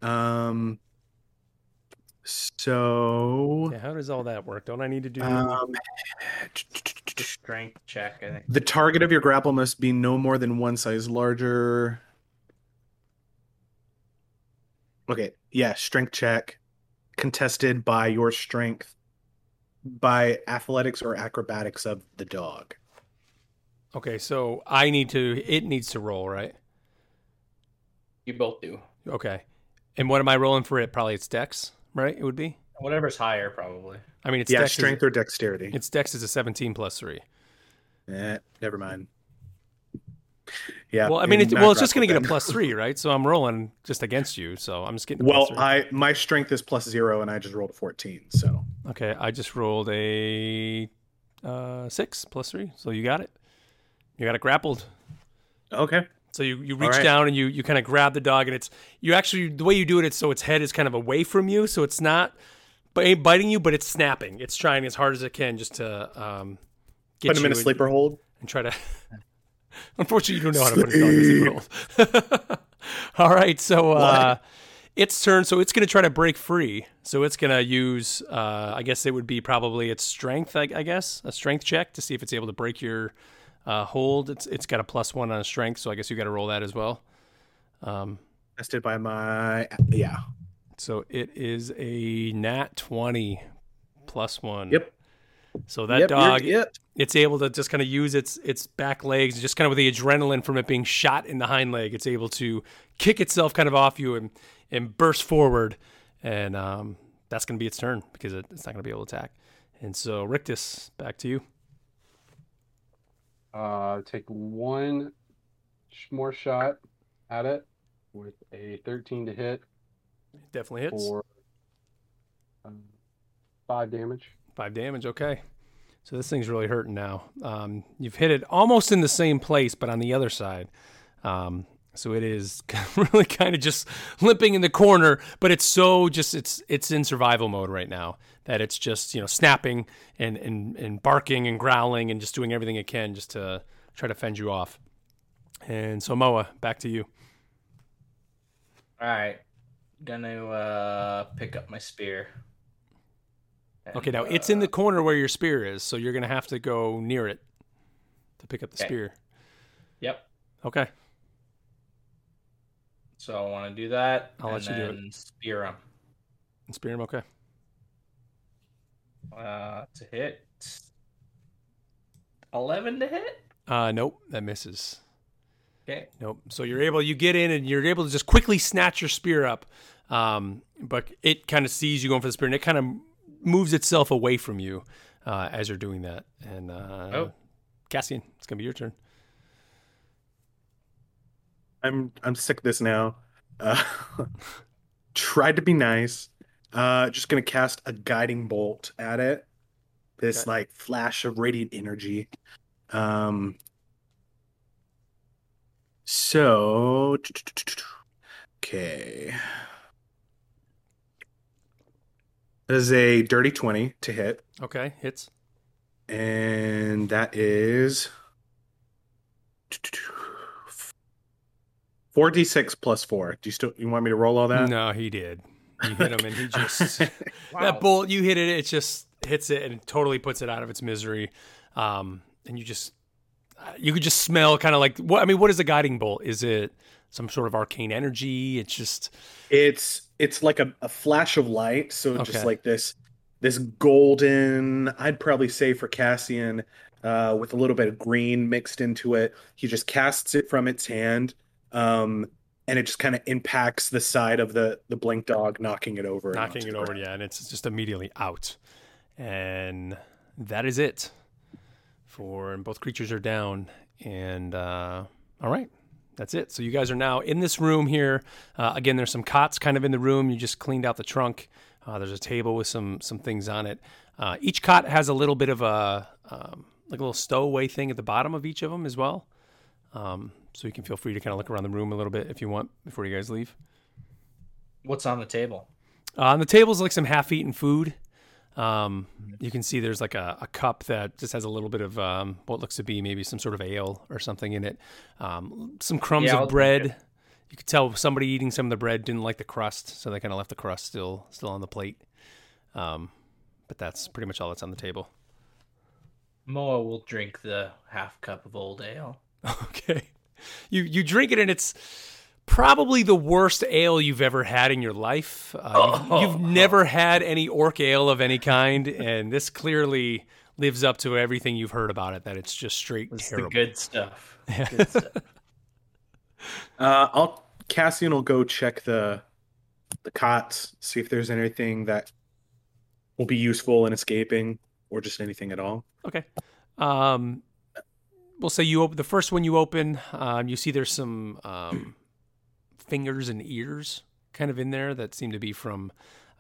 Um. So, Yeah, how does all that work? Don't I need to do? um, strength check, I think. the target of your grapple must be no more than one size larger. Okay, yeah, strength check, contested by your strength, by athletics or acrobatics of the dog. okay, so I need to. It needs to roll, right? You both do. Okay. And what am I rolling for it? Probably it's Dex, right? It would be. Whatever's higher, probably. I mean, it's yeah, Dex. strength Is, or dexterity. its Dex is a 17 plus three. Eh, never mind. Yeah. well, I mean, maybe it, well, it's just going to get a plus three, right? So I'm rolling just against you. So I'm just getting. Well, plus. I my strength is plus zero, and I just rolled a fourteen. So okay, I just rolled a uh, six plus three. So you got it. You got it grappled. okay, So you, you reach right. down and you, you kind of grab the dog and it's you actually the way you do it it's so its head is kind of away from you so it's not biting you but it's snapping it's trying as hard as it can just to um, get put him you in a and- sleeper hold. and try to. Unfortunately, you don't know how to put a dog in a sleeper hold. All right, so uh, its turn. So it's going to try to break free. So it's going to use, uh, I guess it would be probably its strength. I, I guess a strength check to see if it's able to break your uh, hold. It's it's got a plus one on strength, so I guess you got to roll that as well. Um, Tested by my yeah. so it is a nat twenty plus one. Yep. So that Yep, dog, it. it's able to just kind of use its its back legs, just kind of with the adrenaline from it being shot in the hind leg. It's able to kick itself kind of off you and and burst forward, and um, that's going to be its turn because it, it's not going to be able to attack. And so Rictus, back to you. Uh, take one more shot at it with a 13 to hit Definitely hits for um, five damage. five damage. Okay, So this thing's really hurting now. Um, you've hit it almost in the same place, but on the other side. Um, so it is really kind of just limping in the corner, but it's so just it's it's in survival mode right now that it's just you know snapping and and and barking and growling and just doing everything it can just to try to fend you off. And so Moa, back to you. All right, gonna uh, pick up my spear. Okay, And, now it's in uh, the corner where your spear is, so you're gonna have to go near it to pick up the Okay. spear. Yep. Okay. So I want to do that. I'll and let you do it. Spear him. And spear him. Okay. Uh, to hit. Eleven to hit. Uh, nope, that misses. Okay. Nope. So you're able, you get in and you're able to just quickly snatch your spear up. Um, but it kind of sees you going for the spear and it kind of moves itself away from you uh, as you're doing that. And uh, Oh. Cassian, it's gonna be your turn. I'm I'm sick of this now. Uh, tried to be nice. Uh, just gonna cast a guiding bolt at it. This Okay. like flash of radiant energy. Um. So, okay. That is a dirty twenty to hit, Okay, hits. and that is four d six plus four. Do you still you want me to roll all that? No, he did. You hit him and he just Wow. that bolt you hit it. It just hits it and totally puts it out of its misery. Um, and you just you could just smell kind of like what I mean. What is a guiding bolt? Is it some sort of arcane energy? It's just It's it's like a, a flash of light, so Okay. just like this this golden, I'd probably say for Cassian, uh, with a little bit of green mixed into it. He just casts it from its hand, um, and it just kind of impacts the side of the the blink dog, knocking it over. knocking it over, yeah, and it's just immediately out. And that is it for and both creatures are down. And uh, all right, that's it. So you guys are now in this room here. Uh, again, there's some cots kind of in the room. You just cleaned out the trunk. Uh, there's a table with some some things on it. Uh, each cot has a little bit of a um, like a little stowaway thing at the bottom of each of them as well. Um, so you can feel free to kind of look around the room a little bit if you want before you guys leave. What's on the table? Uh, on the table is like some half-eaten food. Um, you can see there's like a, a cup that just has a little bit of um, what looks to be maybe some sort of ale or something in it. Um, some crumbs Yeah, I'll of bread. You could tell somebody eating some of the bread didn't like the crust, so they kind of left the crust still still on the plate. Um, but that's pretty much all that's on the table. Moa will drink the half cup of old ale. Okay, you you drink it and it's probably the worst ale you've ever had in your life. Uh, you've, you've never had any orc ale of any kind, and this clearly lives up to everything you've heard about it. That it's just straight It's terrible. the good stuff. Good stuff. Uh, I'll Cassian will go check the the cots, see if there's anything that will be useful in escaping, or just anything at all. Okay. Um, we'll say you open the first one you open. Um, you see there's some um, fingers and ears kind of in there that seem to be from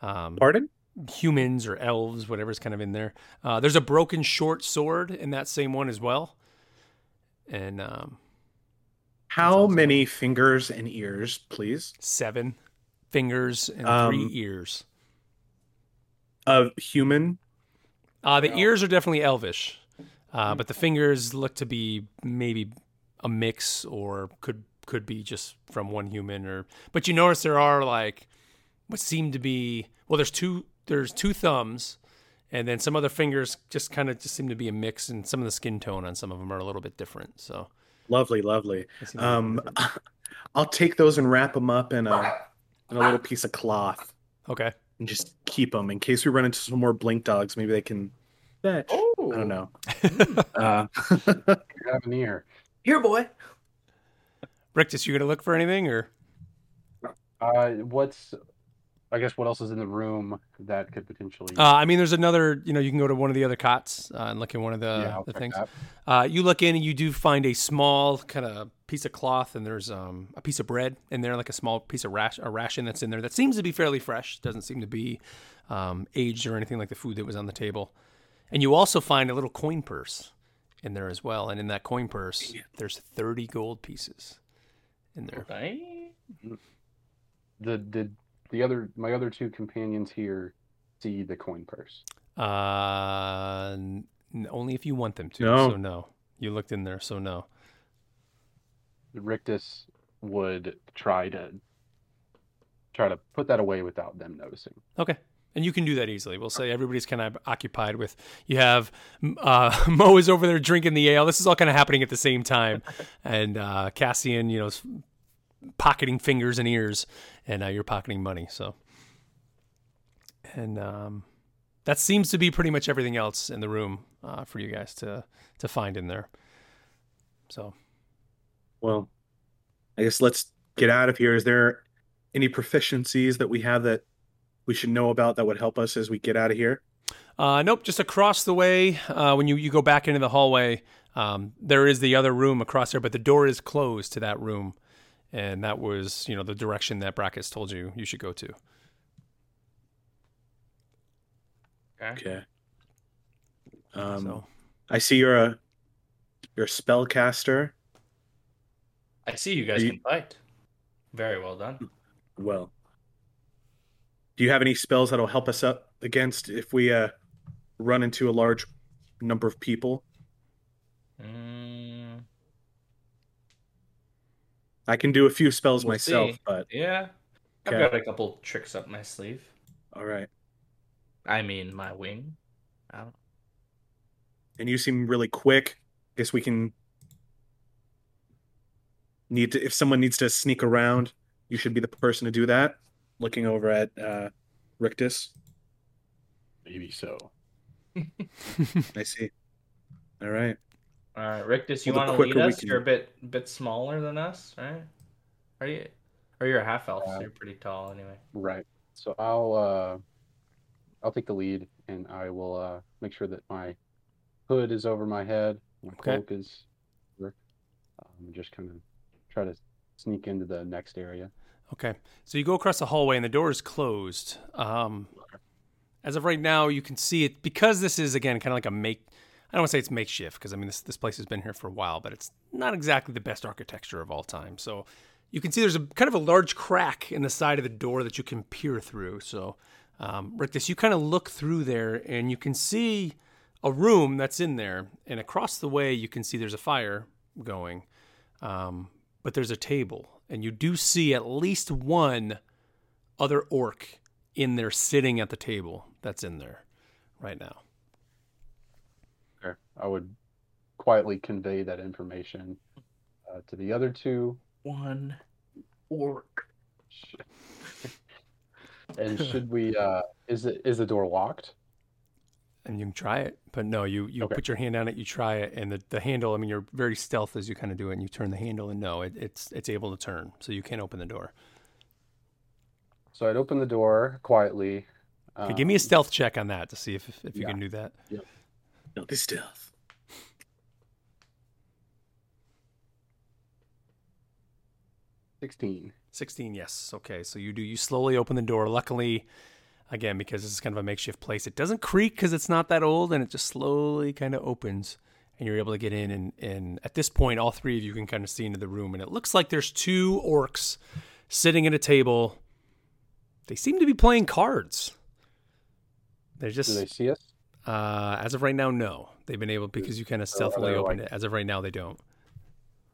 um, Pardon? humans or elves, whatever's kind of in there. Uh, there's a broken short sword in that same one as well. And um, How many fingers and ears, please? seven fingers and Um, three ears. Of human Uh, the ears are definitely elvish, uh, but the fingers look to be maybe a mix or could could be just from one human or. But you notice there are like what seem to be well. There's two. There's two thumbs, and then some other fingers just kind of just seem to be a mix, and some of the skin tone on some of them are a little bit different. So Lovely, lovely. they seem to be Um. I'll take those and wrap them up in a in a little piece of cloth okay, and just keep them in case we run into some more blink dogs. Maybe they can fetch. Oh, I don't know. Uh, have an ear. Here, boy. Rictus, you gonna look for anything or? Uh, what's? I guess what else is in the room that could potentially? Uh, I mean, there's another. You know, you can go to one of the other cots uh, and look at one of the, yeah, I'll the things. that. Uh, you look in and you do find a small kind of piece of cloth, and there's um, a piece of bread in there, like a small piece of rash, a ration that's in there that seems to be fairly fresh. Doesn't seem to be um, aged or anything like the food that was on the table. And you also find a little coin purse in there as well. And in that coin purse, there's 30 gold pieces in there. Right? The did the other my other two companions here see the coin purse? Uh, n- only if you want them to. No. So no. You looked in there, so no. Rictus would try to try to put that away without them noticing. Okay. And you can do that easily. We'll say everybody's kind of occupied with. You have uh, Mo is over there drinking the ale. This is all kind of happening at the same time, and uh, Cassian, you know, is pocketing fingers and ears, and uh, you're pocketing money. So, and um, that seems to be pretty much everything else in the room uh, for you guys to to find in there. So, Well, I guess let's get out of here. Is there any proficiencies that we have that we should know about that would help us as we get out of here? Uh, nope, just across the way. Uh, when you, you go back into the hallway, um, there is the other room across there, but the door is closed to that room, and that was you know the direction that Brackus told you you should go to. Okay. Okay. Um, so I see you're a you're a spellcaster. I see you guys you- can fight. Very well done. Well, do you have any spells that'll help us up against if we uh, run into a large number of people? Mm, I can do a few spells We'll myself, see. but yeah. I've Okay. got a couple tricks up my sleeve. all right. I mean, my wing. I don't... And you seem really quick. I guess we can need to if someone needs to sneak around, you should be the person to do that. Looking over at uh, Rictus, Maybe so. I see. All right. All right, Rictus, you Well, the want to lead quicker we us? can- You're a bit bit smaller than us, right? Are you? Or you're a half elf, Yeah. so you're pretty tall anyway. Right. So I'll uh I'll take the lead and I will uh make sure that my hood is over my head, my Okay. cloak is over. Um, just kind of try to sneak into the next area. Okay. So you go across the hallway and the door is closed. Um, as of right now, you can see it because this is again kind of like a make. I don't want to say it's makeshift because I mean this this place has been here for a while, but it's not exactly the best architecture of all time. So you can see there's a kind of a large crack in the side of the door that you can peer through. So um, Rictus, you kind of look through there and you can see a room that's in there, and across the way you can see there's a fire going. Um, but there's a table, and you do see at least one other orc in there sitting at the table that's in there right now. Okay. I would quietly convey that information uh, to the other two. One orc. And should we uh is it is the door locked? And you can try it, but no, you you Okay. put your hand on it, you try it, and the, the handle. I mean, you're very stealth as you kind of do it, and you turn the handle, and no, it, it's it's able to turn, so you can't open the door. So I'd open the door quietly. Okay, give me a um, stealth check on that to see if if you yeah. can do that. No, this stealth. Sixteen. 16 yes okay so you do you slowly open the door luckily again because this is kind of a makeshift place. It doesn't creak because it's not that old and it just slowly kind of opens and you're able to get in and, and at this point all three of you can kind of see into the room and it looks like there's two orcs sitting at a table. They seem to be playing cards. They're Do just they see us? uh, as of right now no. They've been able because you kind of stealthily they, opened like- it. As of right now they don't.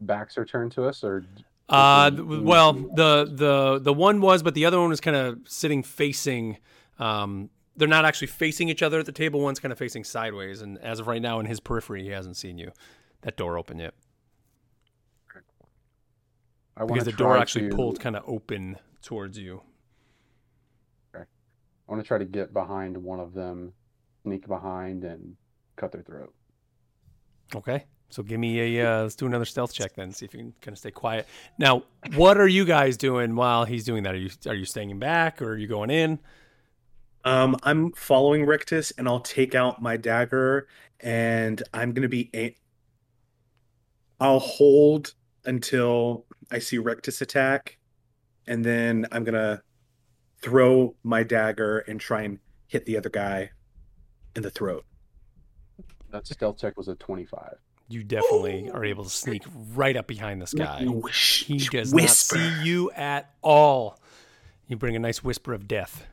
Backs are turned to us or Uh, Between th- you well, the the the one was, but the other one was kind of sitting facing. Um, they're not actually facing each other at the table. One's kind of facing sideways, and as of right now, in his periphery, he hasn't seen you. That door open yet I want because the door actually to, pulled kind of open towards you. Okay, I want to try to get behind one of them, sneak behind and cut their throat. Okay, so give me a uh, let's do another stealth check then. See if you can kind of stay quiet. Now, what are you guys doing while he's doing that? Are you are you staying back or are you going in? Um, I'm following Rictus, and I'll take out my dagger, and I'm gonna be a. I'll hold until I see Rictus attack, and then I'm gonna throw my dagger and try and hit the other guy in the throat. That stealth check was a 25. You definitely are able to sneak right up behind this guy. Wish- He does whisper. not see you at all. You bring a nice whisper of death.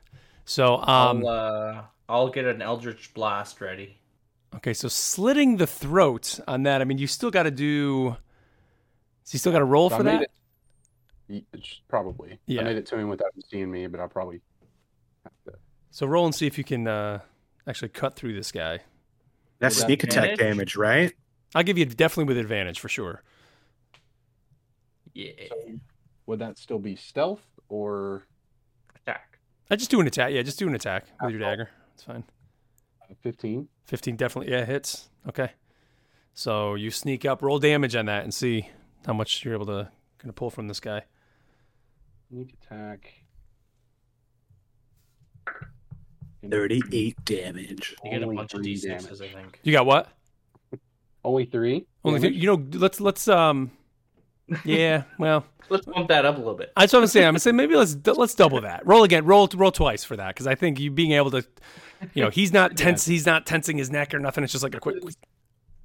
So, um, I'll, uh, I'll get an Eldritch Blast ready. okay, so slitting the throat on that. I mean, you still got to do. So you still got to roll So for made that. it- it's Probably. Yeah. I made it to him without him seeing me, but I'll probably have to. So roll and see if you can uh, actually cut through this guy. That's With sneak attack damage, right? I'll give you definitely with advantage for sure. Yeah. Would that still be stealth or Attack. I just do an attack. Yeah, just do an attack with your dagger. It's fine. uh, 15? 15 definitely. Yeah, hits. Okay. So you sneak up, roll damage on that, and see how much you're able to kind of pull from this guy. Sneak attack. 38 damage. You get a Only bunch of three d6s, damage. I think. You got what? Only three? Only damage? you know. Let's let's um. Yeah. Well, Let's bump that up a little bit. that's what I'm saying. I'm gonna say maybe let's let's double that. Roll again. Roll roll twice for that because I think you being able to, you know, he's not tense. He's not tensing his neck or nothing. It's just like a quick.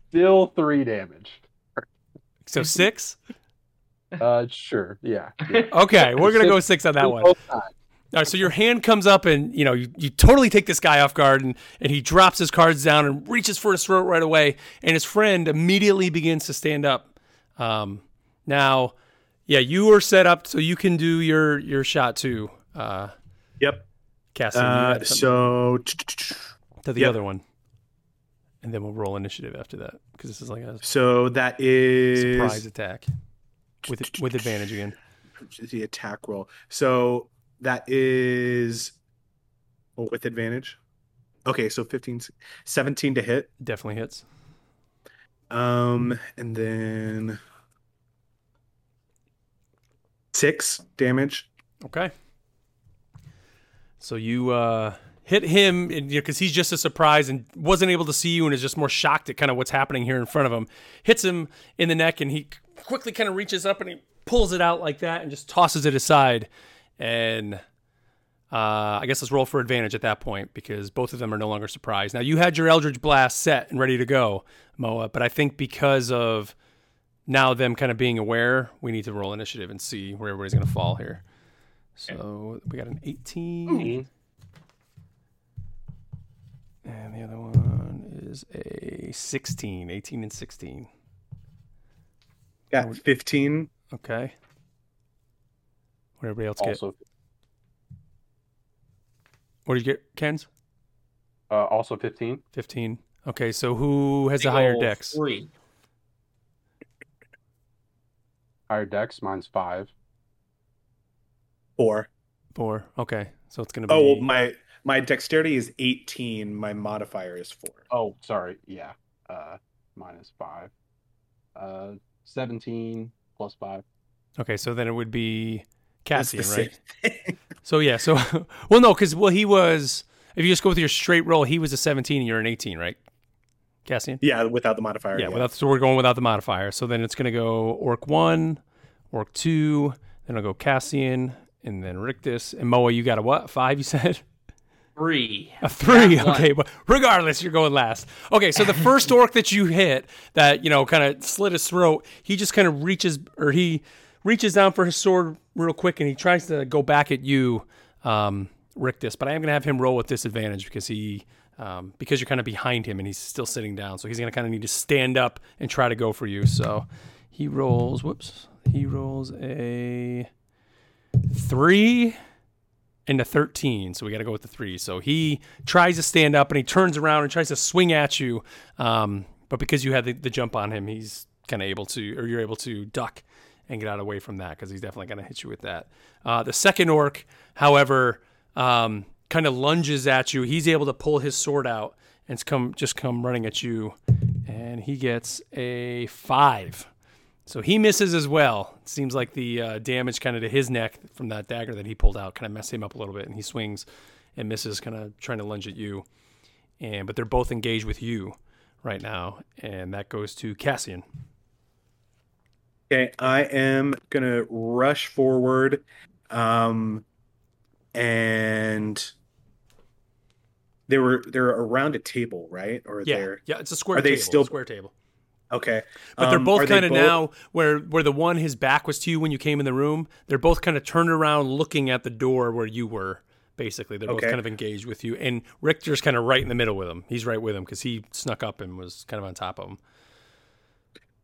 Still three damage. So six. Uh, sure. Yeah. yeah. Okay, we're gonna go six on that one. All right, so your hand comes up and you know you, you totally take this guy off guard and, and he drops his cards down and reaches for his throat right away and his friend immediately begins to stand up. Um, now, yeah, you were set up so you can do your your shot too, uh, Yep. Cassie. Uh, so to the yep. other one, and then we'll roll initiative after that because this is like a so that is surprise attack with with advantage again. the attack roll. So that is oh, with advantage. Okay, so 15 17 to hit. Definitely hits. Um and then 6 damage. Okay. So you uh, hit him because he's just a surprise and wasn't able to see you and is just more shocked at kind of what's happening here in front of him. Hits him in the neck and he quickly kind of reaches up and he pulls it out like that and just tosses it aside. And uh, I guess let's roll for advantage at that point because both of them are no longer surprised. Now you had your Eldritch Blast set and ready to go, Moa, but I think because of now them kind of being aware, we need to roll initiative and see where everybody's going to fall here. So we got an 18. And the other one is a 16. 18 and 16. Got 15. Okay. What did everybody else get? What did you get, Kenz? uh, also 15. 15. Okay, so who has the higher Roll dex? Three. Higher dex, mine's five. 4. Four. Okay, so it's going to be. Oh, well, my my dexterity is 18, my modifier is 4. Oh, sorry. Yeah. Uh, mine is five. Uh, 17 plus five. okay, so then it would be That's Cassian, right? So yeah, so well, no, because well, he was. If you just go with your straight roll, he was a 17 and you're an 18, right? Cassian. yeah, without the modifier. Yeah, without so we're going without the modifier. So then it's gonna go Orc one, Orc two, then I'll go Cassian, and then Rictus and Moa. You got a what? Five? You said Three. a three. Got one. Okay, but regardless, you're going last. Okay, so the first orc that you hit, that you know, kind of slit his throat. He just kind of reaches, or he reaches down for his sword real quick, and he tries to go back at you, um, Rictus. But I am gonna have him roll with disadvantage because he. Um, because you're kind of behind him and he's still sitting down, so he's gonna kind of need to stand up and try to go for you. So he rolls. Whoops. He rolls a three and a 13. So we got to go with the three. So he tries to stand up and he turns around and tries to swing at you. Um, but because you had the, the jump on him, he's kind of able to, or you're able to duck and get out away from that because he's definitely going to hit you with that. Uh, the second orc, however, um, kind of lunges at you. He's able to pull his sword out and come just come running at you, and he gets a five. So he misses as well. It seems like the uh, damage kind of to his neck from that dagger that he pulled out kind of messed him up a little bit, and he swings and misses, kind of trying to lunge at you. And but they're both engaged with you right now, and that goes to Cassian. Okay, I am gonna rush forward, um, and they were they're around a table, right? Or Yeah, they're yeah, it's a square Are they table. still- square table. okay. But they're Um, both kind of both- now where where the one his back was to you when you came in the room. They're both kind of turned around, looking at the door where you were. Basically, they're both kind of engaged with you, and Rictus's kind of right in the middle with him. He's right with him because he snuck up and was kind of on top of him.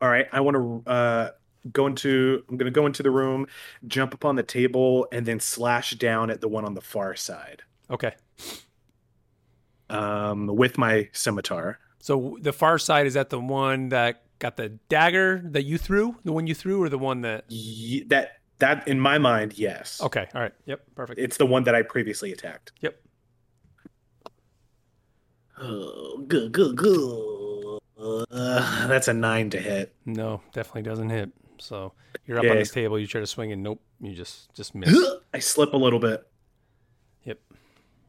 All right, I want to uh, go into. I'm going to go into the room, jump up on the table, and then slash down at the one on the far side Okay, um, with my scimitar. so the far side is that the one that got the dagger that you threw, the one you threw, or the one that? Ye- that that in my mind, yes. Okay, all right, yep, perfect. It's the one that I previously attacked. Yep. Oh, good, good, good. Uh, that's a nine to hit. No, definitely doesn't hit. So you're up on this table. You try to swing, and nope, you just just miss. I slip a little bit.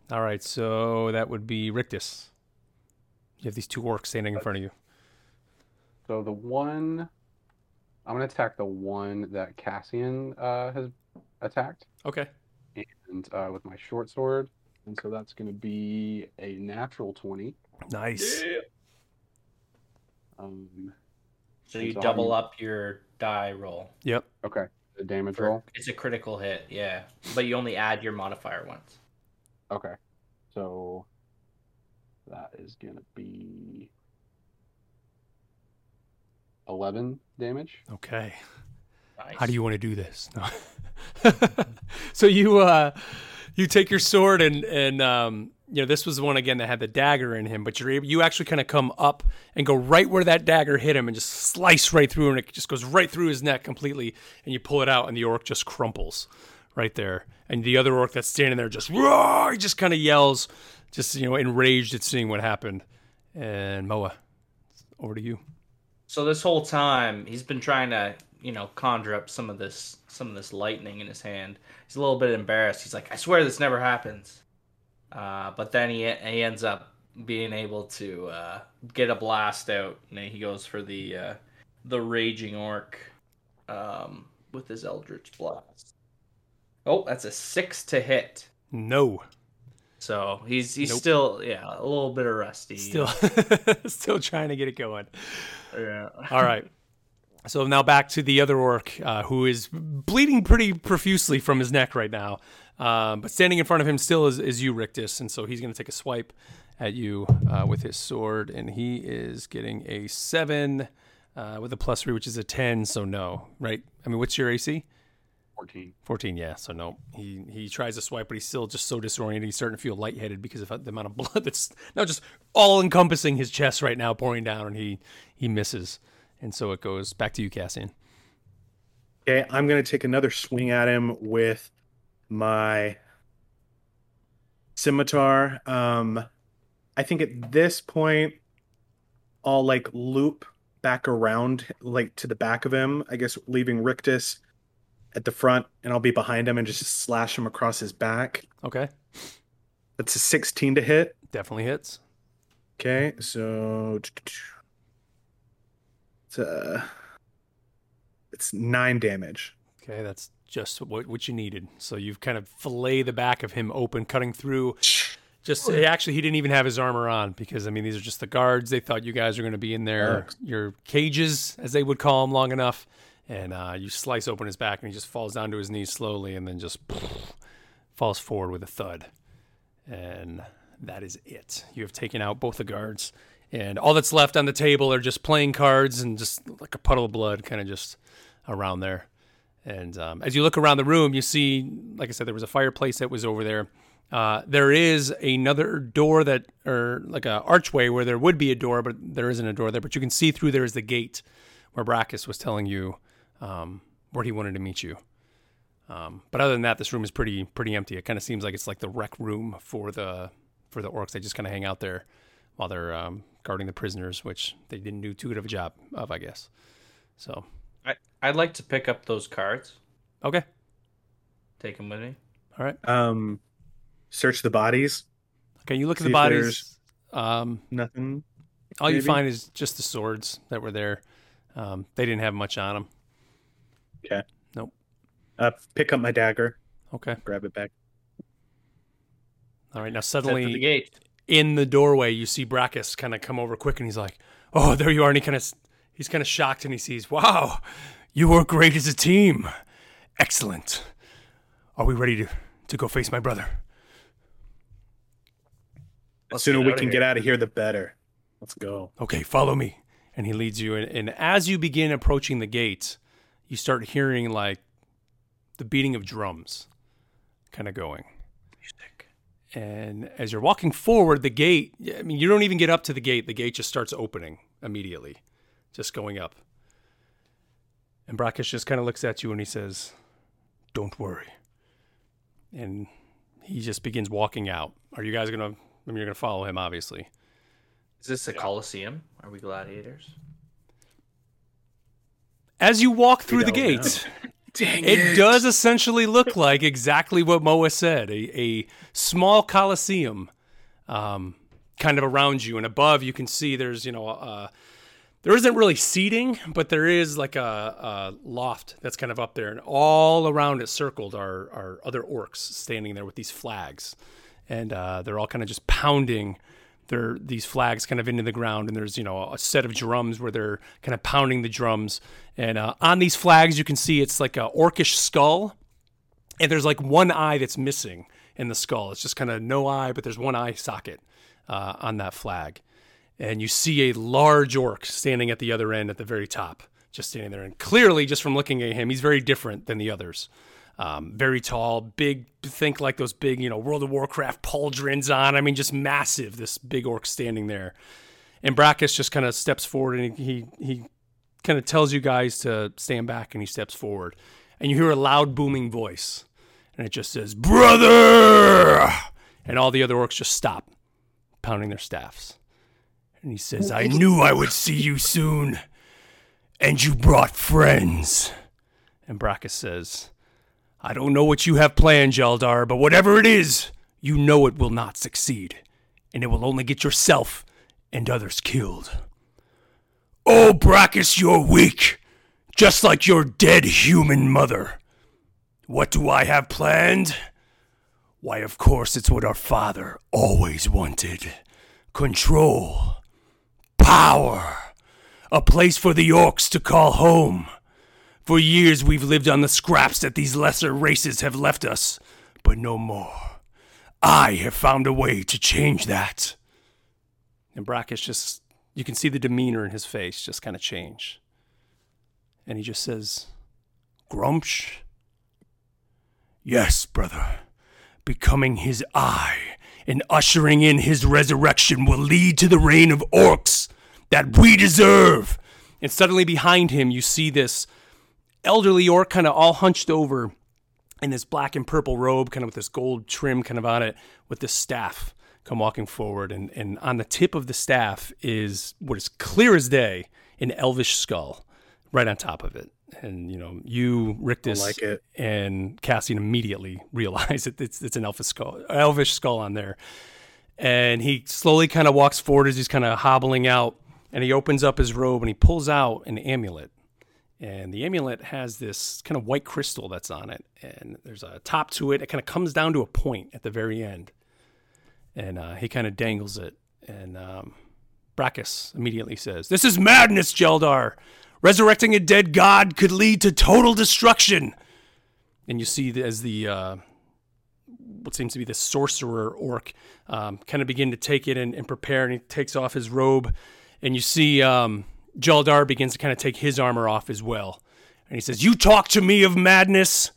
Yep. All right, so that would be Rictus. You have these two orcs standing in front of you. So the one, I'm gonna attack the one that Cassian uh, has attacked, Okay. and uh, with my short sword, and so that's gonna be a natural twenty. Nice. Um, So you So how double you- up your die roll. Yep. okay, the damage For- roll. It's a critical hit, yeah. But you only add your modifier once. Okay, so that is gonna be eleven damage. Okay. Nice. How do you want to do this? No. so you uh you take your sword and and um you know this was the one again that had the dagger in him, but you're able you actually kind of come up and go right where that dagger hit him and just slice right through and it just goes right through his neck completely and you pull it out and the orc just crumples right there. And the other orc that's standing there just roar, he just kind of yells, just you know, enraged at seeing what happened. And Moa, over to you. So this whole time he's been trying to, you know, conjure up some of this some of this lightning in his hand. He's a little bit embarrassed. He's like, "I swear this never happens." Uh, but then he he ends up being able to uh, get a blast out, and he goes for the uh, the raging orc um, with his eldritch blast. Oh, that's a six to hit. No. So he's he's Nope. still yeah a little bit of rusty. Still still trying to get it going. yeah. All right. So now back to the other orc, uh, who is bleeding pretty profusely from his neck right now. Um, but standing in front of him still is, is you, Rictus, and so he's going to take a swipe at you uh, with his sword, and he is getting a seven uh, with a plus three, which is a ten. So no, right? I mean, what's your AC? Fourteen. 14, yeah. So no, he he tries to swipe, but he's still just so disoriented. He's starting to feel lightheaded because of the amount of blood that's now just all encompassing his chest right now, pouring down, and he he misses. And so it goes back to you, Cassian. Okay, I'm gonna take another swing at him with my scimitar. Um, I think at this point, I'll like loop back around, like to the back of him. I guess leaving Rictus at the front, and I'll be behind him and just slash him across his back. Okay, That's a 16 to hit. definitely hits. Okay, so it's uh, it's nine damage. Okay, that's just what what you needed. So you've kind of fillet the back of him open, cutting through. Just actually, he didn't even have his armor on because I mean these are just the guards. They thought you guys were going to be in their your cages, as they would call them, long enough. And uh, you slice open his back, and he just falls down to his knees slowly, and then just falls forward with a thud. And that is it. You have taken out both the guards, and all that's left on the table are just playing cards and just like a puddle of blood, kind of just around there. And um, as you look around the room, you see, like I said, there was a fireplace that was over there. Uh, there is another door that, or like a archway where there would be a door, but there isn't a door there. But you can see through there is the gate where Brackus was telling you um, where he wanted to meet you. Um, but other than that, this room is pretty pretty empty. It kind of seems like it's like the rec room for the for the orcs. They just kind of hang out there while they're um, guarding the prisoners, which they didn't do too good of a job of, I guess. So I I'd like to pick up those cards. okay, Take them with me. all right. Um, search the bodies. Okay, you look at the bodies. Um, Nothing. all you find is just the swords that were there. Um, they didn't have much on them. Uh, pick up my dagger. Okay, Grab it back. all right. Now Except for the suddenly, gate. in the doorway, you see Brackus kind of come over quick, and he's like, "Oh, there you are!" And he kind of he's kind of shocked, and he sees, "Wow, you work great as a team. Excellent. Are we ready to to go face my brother?" The Let's sooner we can here. get out of here, the better. Let's go. Okay, follow me. And he leads you in. And as you begin approaching the gate, you start hearing like the beating of drums kind of going. Music. And as you're walking forward, the gate, I mean, you don't even get up to the gate. The gate just starts opening immediately, just going up. And Brackus just kind of looks at you and he says, Don't worry. And he just begins walking out. Are you guys going to, I mean, you're going to follow him, obviously. Is this a coliseum? Are we gladiators? As you walk through the don't know. gate, Dang It does essentially look like exactly what Moa said a, a small coliseum um, kind of around you. And above, you can see there's, you know, uh, there isn't really seating, but there is like a, a loft that's kind of up there. And all around it, circled, are, are other orcs standing there with these flags. And uh, they're all kind of just pounding their these flags kind of into the ground and there's you know a set of drums where they're kind of pounding the drums. And uh, on these flags you can see it's like a orcish skull and there's like one eye that's missing in the skull. It's just kind of no eye but there's one eye socket uh, on that flag. And you see a large orc standing at the other end at the very top just standing there. And clearly just from looking at him he's very different than the others um, very tall, big. Think like those big, you know, World of Warcraft pauldrons on. I mean, just massive. This big orc standing there, and Brackus just kind of steps forward and he he kind of tells you guys to stand back, and he steps forward, and you hear a loud booming voice, and it just says, "Brother!" And all the other orcs just stop, pounding their staffs, and he says, "I knew I would see you soon, and you brought friends." And Brackus says. I don't know what you have planned, Jaldar, but whatever it is, you know it will not succeed, and it will only get yourself and others killed. Oh, Brackus, you're weak, just like your dead human mother. What do I have planned? Why, of course, it's what our father always wanted control, power, a place for the orcs to call home. For years we've lived on the scraps that these lesser races have left us, but no more. I have found a way to change that. And Brackus just, you can see the demeanor in his face just kind of change. And he just says, Gruumsh? Yes, brother. Becoming his eye and ushering in his resurrection will lead to the reign of orcs that we deserve. And suddenly behind him, you see this elderly orc kind of all hunched over in this black and purple robe, kind of with this gold trim kind of on it, with this staff come walking forward. And, and on the tip of the staff is what is clear as day an elvish skull right on top of it. And, you know, you, Rictus, like it. and Cassian immediately realize it, it's, it's an elfish skull, elvish skull on there. And he slowly kind of walks forward as he's kind of hobbling out. And he opens up his robe and he pulls out an amulet and the amulet has this kind of white crystal that's on it. And there's a top to it. It kind of comes down to a point at the very end. And uh, he kind of dangles it. And um, Brackus immediately says this is madness Jaldar. Resurrecting a dead god could lead to total destruction. And you see as the uh, what seems to be the sorcerer orc um, kind of begin to take it and, and prepare and he takes off his robe. And you see um, Jaldar begins to kind of take his armor off as well. And he says, You talk to me of madness?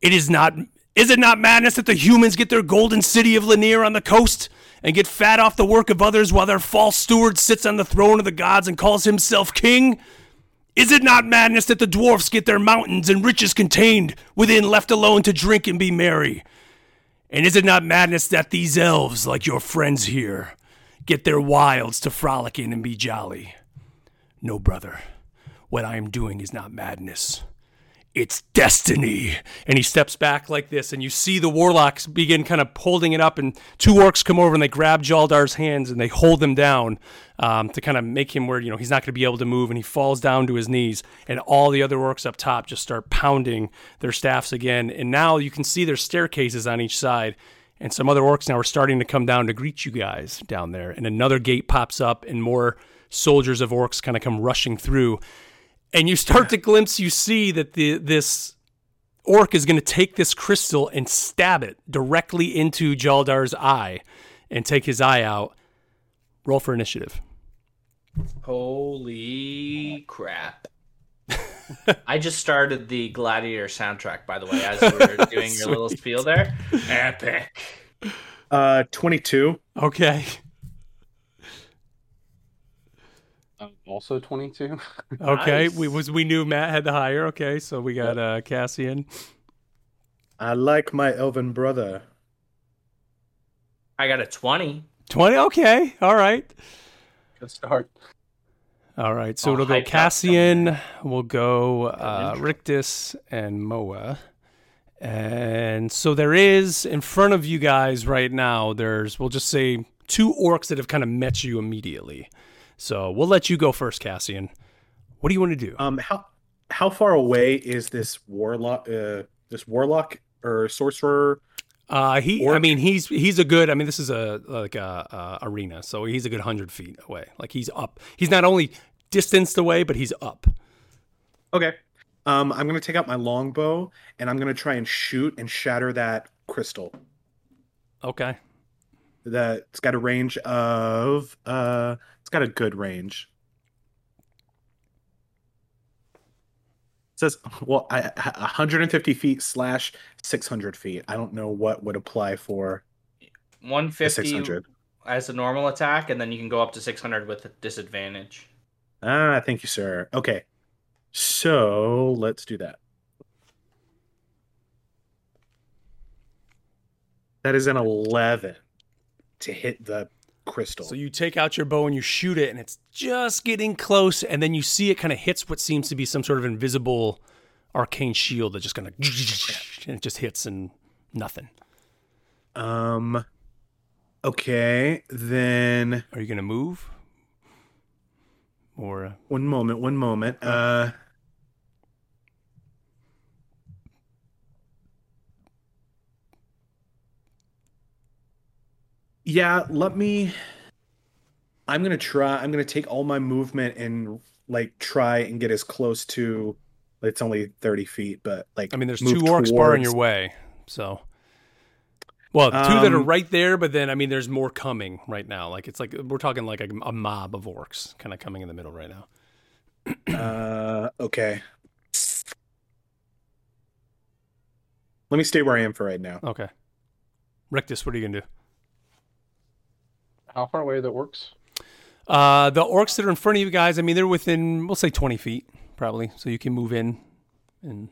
It is not is it not madness that the humans get their golden city of Lanier on the coast and get fat off the work of others while their false steward sits on the throne of the gods and calls himself king? Is it not madness that the dwarfs get their mountains and riches contained within left alone to drink and be merry? And is it not madness that these elves, like your friends here, get their wilds to frolic in and be jolly? No, brother. What I am doing is not madness. It's destiny. And he steps back like this, and you see the warlocks begin kind of holding it up, and two orcs come over and they grab Jaldar's hands and they hold him down um, to kind of make him where you know he's not going to be able to move, and he falls down to his knees, and all the other orcs up top just start pounding their staffs again, and now you can see there's staircases on each side, and some other orcs now are starting to come down to greet you guys down there. And another gate pops up, and more soldiers of orcs kind of come rushing through. And you start to glimpse, you see that the this orc is going to take this crystal and stab it directly into Jaldar's eye and take his eye out. Roll for initiative. Holy crap. I just started the Gladiator soundtrack, by the way, as we were doing your little spiel there. Epic. Uh, 22. Okay. Um, also 22. Okay. Nice. We was we knew Matt had the higher. Okay, so we got uh Cassian. I like my elven brother. I got a 20. 20. Okay. All right. Good start. All right. So Oh, it'll go Cassian, we'll go uh, Rictus, and Moa. And so there is in front of you guys right now, there's, we'll just say, two orcs that have kind of met you immediately. So we'll let you go first, Cassian. What do you want to do? Um, how how far away is this warlock? Uh, this warlock or sorcerer? Uh, he, I mean, he's he's a good. I mean, this is a like a, a arena, so he's a good hundred feet away. Like he's up. He's not only distanced away, but he's up. Okay. Um, I'm gonna take out my longbow and I'm gonna try and shoot and shatter that crystal. Okay. That it's got a range of uh, got a good range. It says well, I, I- 150 feet slash 600 feet. I don't know what would apply for 150 600. as a normal attack, and then you can go up to 600 with a disadvantage. Ah, thank you, sir. Okay, so let's do that. That is an 11 to hit the crystal. So you take out your bow and you shoot it, and it's just getting close, and then you see it kind of hits what seems to be some sort of invisible arcane shield that just kind of and it just hits and nothing. Um. Okay, then Are you gonna move? Or uh, one moment, one moment. Uh. Yeah, let me. I'm gonna try. I'm gonna take all my movement and like try and get as close to. It's only 30 feet, but like I mean, there's two orcs barring your way, so. Well, two that are Um, right there, but then I mean, there's more coming right now. Like it's like we're talking like a, a mob of orcs kind of coming in the middle right now. Uh, okay. Let me stay where I am for right now. Okay, Rictus, what are you gonna do? How far away that works? Uh, the orcs that are in front of you guys, I mean, they're within, we'll say 20 feet, probably. So you can move in and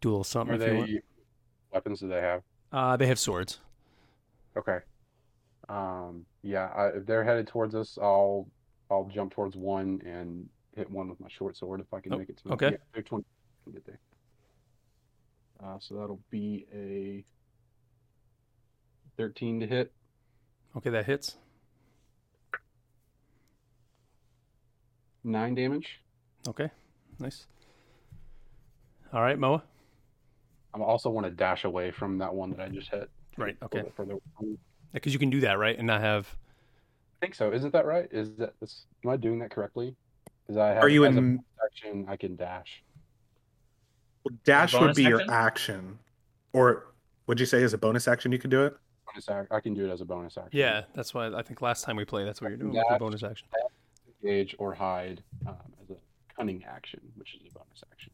do a little something Are if you want. they weapons do they have? Uh, they have swords. Okay. Um, yeah, I, if they're headed towards us, I'll I'll jump towards one and hit one with my short sword if I can Oh, make it to okay. Yeah, they're 20 can get there. Uh, so that'll be a 13 to hit. Okay, that hits. Nine damage. Okay, nice. All right, Moa. I also want to dash away from that one that I just hit. Right, okay. further. Because you can do that, right? And not have. I think so. Isn't that right? Is that is, am I doing that correctly? Is I have Are you as a in action I can dash. dash would bonus be your action? action, or would you say as a bonus action you could do it? Bonus ac- I can do it as a bonus action. Yeah, that's why I think last time we played, that's what you're doing with bonus action. Engage or hide um, as a cunning action, which is a bonus action.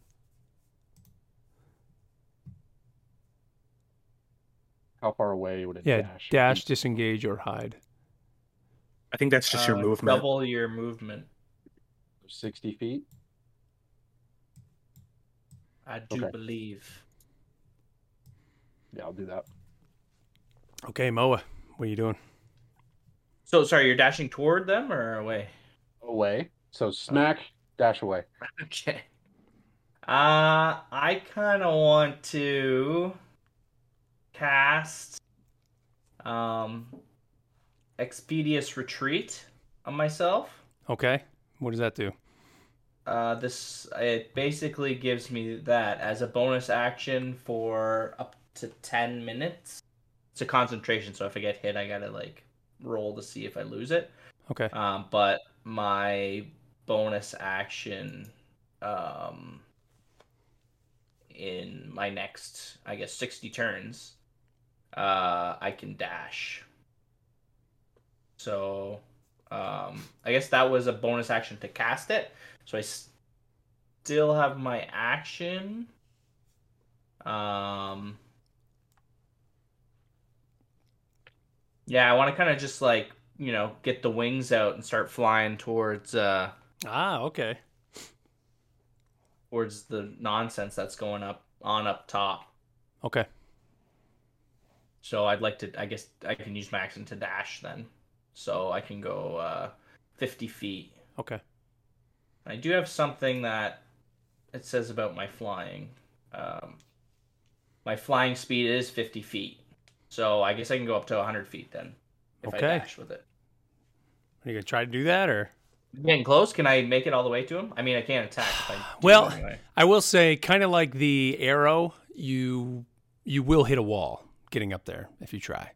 How far away would it Yeah, dash? dash, disengage, or hide. I think that's just your Uh, movement. Double your movement. Sixty feet. I do Okay. believe. Yeah, I'll do that. Okay, Moa, what are you doing? So sorry, you're dashing toward them or away? Away. So smack, dash away. Okay. Uh, I kind of want to cast um Expeditious Retreat on myself. Okay, what does that do? Uh, this it basically gives me that as a bonus action for up to ten minutes. It's a concentration, so if I get hit, I gotta like roll to see if I lose it. Okay. Um, but my bonus action, um, in my next, I guess, sixty turns, uh, I can dash. So, um, I guess that was a bonus action to cast it. So I still have my action. Um. Yeah, I want to kind of just like you know get the wings out and start flying towards uh Ah, okay. towards the nonsense that's going up on up top. Okay. So I'd like to. I guess I can use my action to dash then. So I can go uh, fifty feet. Okay. I do have something that it says about my flying. Um, my flying speed is 50 feet. So I guess I can go up to 100 feet then if Okay. I dash with it. Are you gonna try to do that or? Getting close, can I make it all the way to him? I mean, I can't attack if I Well, anyway. I will say, kind of like the arrow, you you will hit a wall getting up there if you try.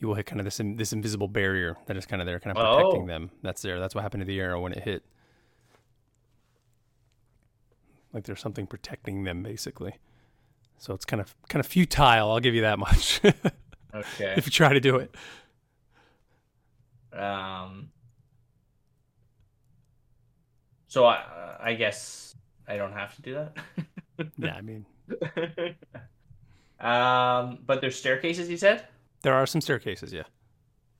You will hit kind of this this invisible barrier that is kind of there, kind of oh. protecting Oh. them. That's there. That's what happened to the arrow when it hit. Like there's something protecting them, basically. So it's kind of kind of futile. I'll give you that much. Okay. if you try to do it. Um. So I, I guess I don't have to do that. Yeah, I mean, um, but there's staircases. You said. there are some staircases. Yeah.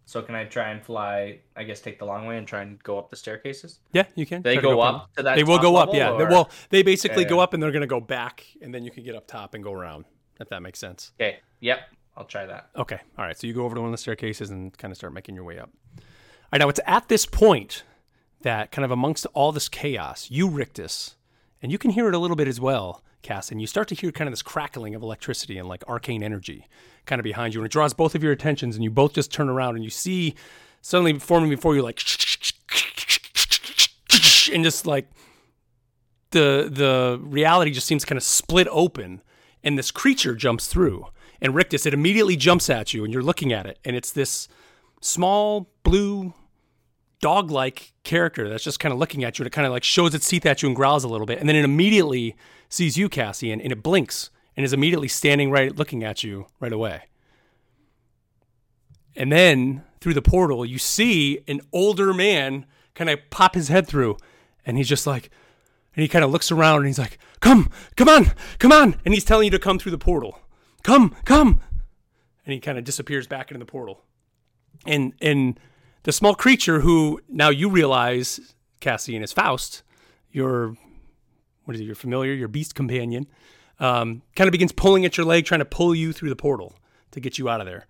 So can I try and fly? I guess take the long way and try and go up the staircases. Yeah, you can. They go up. to that. They will go up, yeah. They- or- Well, they basically Yeah. go up and they're going to go back, and then you can get up top and go around, if that makes sense. Okay. Yep. I'll try that. Okay. All right. So you go over to one of the staircases and kind of start making your way up. All right. Now, it's at this point that, kind of amongst all this chaos, you, Rictus, and you can hear it a little bit as well, Cass, and you start to hear kind of this crackling of electricity and like arcane energy kind of behind you. And it draws both of your attentions, and you both just turn around and you see suddenly forming before you, like, and just like the the reality just seems kind of split open and this creature jumps through and rictus it immediately jumps at you and you're looking at it and it's this small blue dog-like character that's just kind of looking at you and it kind of like shows its teeth at you and growls a little bit and then it immediately sees you cassian and it blinks and is immediately standing right looking at you right away and then through the portal you see an older man kind of pop his head through and he's just like and he kind of looks around and he's like, Come, come on, come on. And he's telling you to come through the portal. Come, come. And he kind of disappears back into the portal. And and the small creature who now you realize, Cassian, is Faust, your what is it, your familiar, your beast companion, um, kind of begins pulling at your leg, trying to pull you through the portal to get you out of there.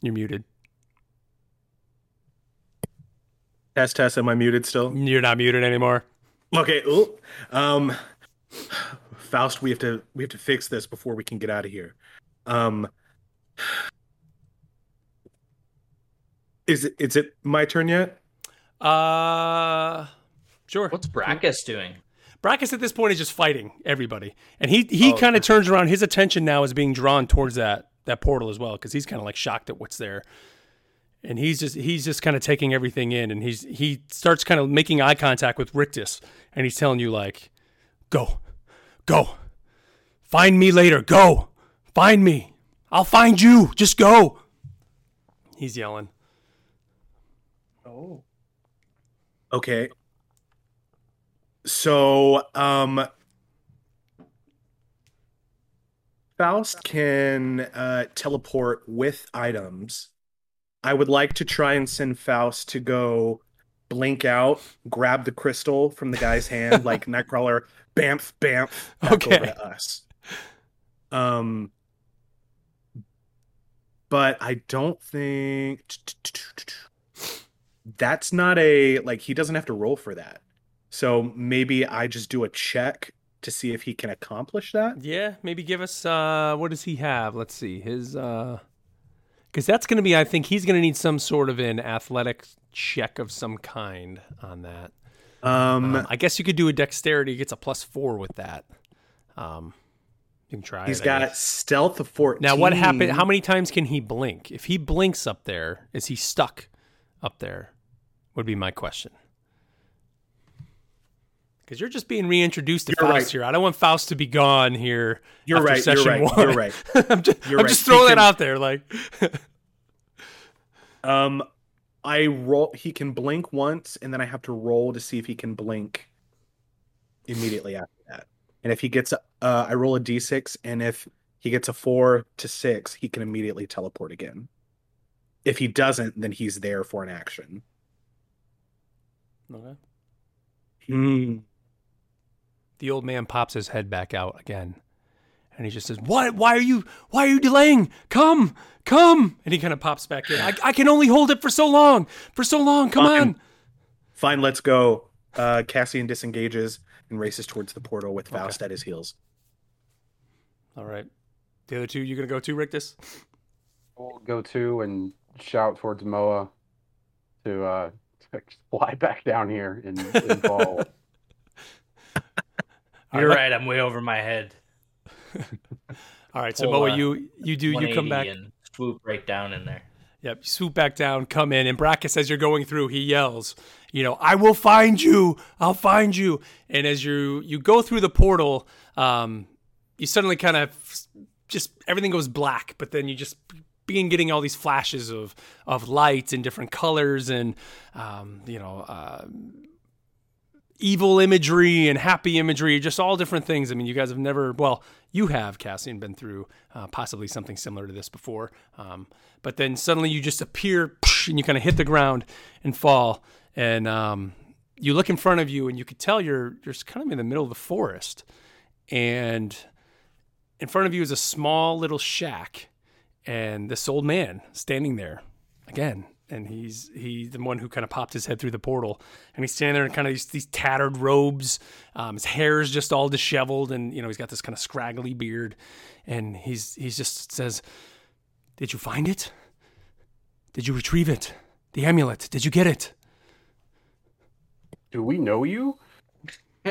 You're muted. Test, test. Am I muted still? You're not muted anymore. Okay. Ooh. Um, Faust, we have to we have to fix this before we can get out of here. Um, is it is it my turn yet? Uh, sure. What's Brackus doing? Brackus at this point is just fighting everybody, and he he Oh, kind of turns around. His attention now is being drawn towards that that portal as well because he's kind of like shocked at what's there, and he's just he's just kind of taking everything in, and he's he starts kind of making eye contact with Rictus, and he's telling you like, "Go, go, find me later. Go, find me. I'll find you. Just go." He's yelling. Oh. Okay. So, um Faust can uh teleport with items. I would like to try and send Faust to go blink out, grab the crystal from the guy's hand like Nightcrawler, bamf bamf Okay. over to us. Um but I don't think that's not a like he doesn't have to roll for that. So maybe I just do a check to see if he can accomplish that. Yeah, maybe give us uh what does he have? Let's see. His uh cuz that's going to be I think he's going to need some sort of an athletic check of some kind on that. Um, Um, I guess you could do a dexterity, he gets a plus 4 with that. Um, you can try. He's it, got stealth of 14. Now, what happened? How many times can he blink? If he blinks up there, is he stuck up there? Would be my question. Because you're just being reintroduced to You're Faust right. here. I don't want Faust to be gone here. You're right. You're right. one. You're right. I'm just, You're I'm right. just throwing can- that out there. Like, Um, I roll. He can blink once, and then I have to roll to see if he can blink immediately after that. And if he gets, a- uh, I roll a d6, and if he gets a four to six, he can immediately teleport again. If he doesn't, then he's there for an action. okay. Hmm. The old man pops his head back out again, and he just says, "What? Why are you? Why are you delaying? Come, come!" And he kind of pops back in. I, I can only hold it for so long. For so long. Come Fine. on. Fine, let's go. Uh, Cassian disengages and races towards the portal with Faust at his heels. All right. The other two, you're gonna go too, Rictus? We'll go to and shout towards Moa to uh to fly back down here and, and fall. You're right. I'm way over my head. All right. So Moa, uh, you you do you come back. and swoop right down in there. Yep. You swoop back down, come in, and Brackus, as you're going through, he yells, "You know, I will find you. I'll find you." And as you you go through the portal, um, you suddenly kind of just everything goes black, but then you just begin getting all these flashes of of lights and different colors and um, you know. Uh, evil imagery and happy imagery, just all different things. I mean, you guys have never, well, you have, Cassian, been through uh, possibly something similar to this before. Um, but then suddenly you just appear and you kind of hit the ground and fall. And um, you look in front of you and you could tell you're, you're kind of in the middle of the forest. And in front of you is a small little shack and this old man standing there again and he's he's the one who kind of popped his head through the portal and he's standing there in kind of these, these tattered robes um, his hair is just all disheveled and you know he's got this kind of scraggly beard and he's he's just says did you find it did you retrieve it the amulet did you get it Do we know you?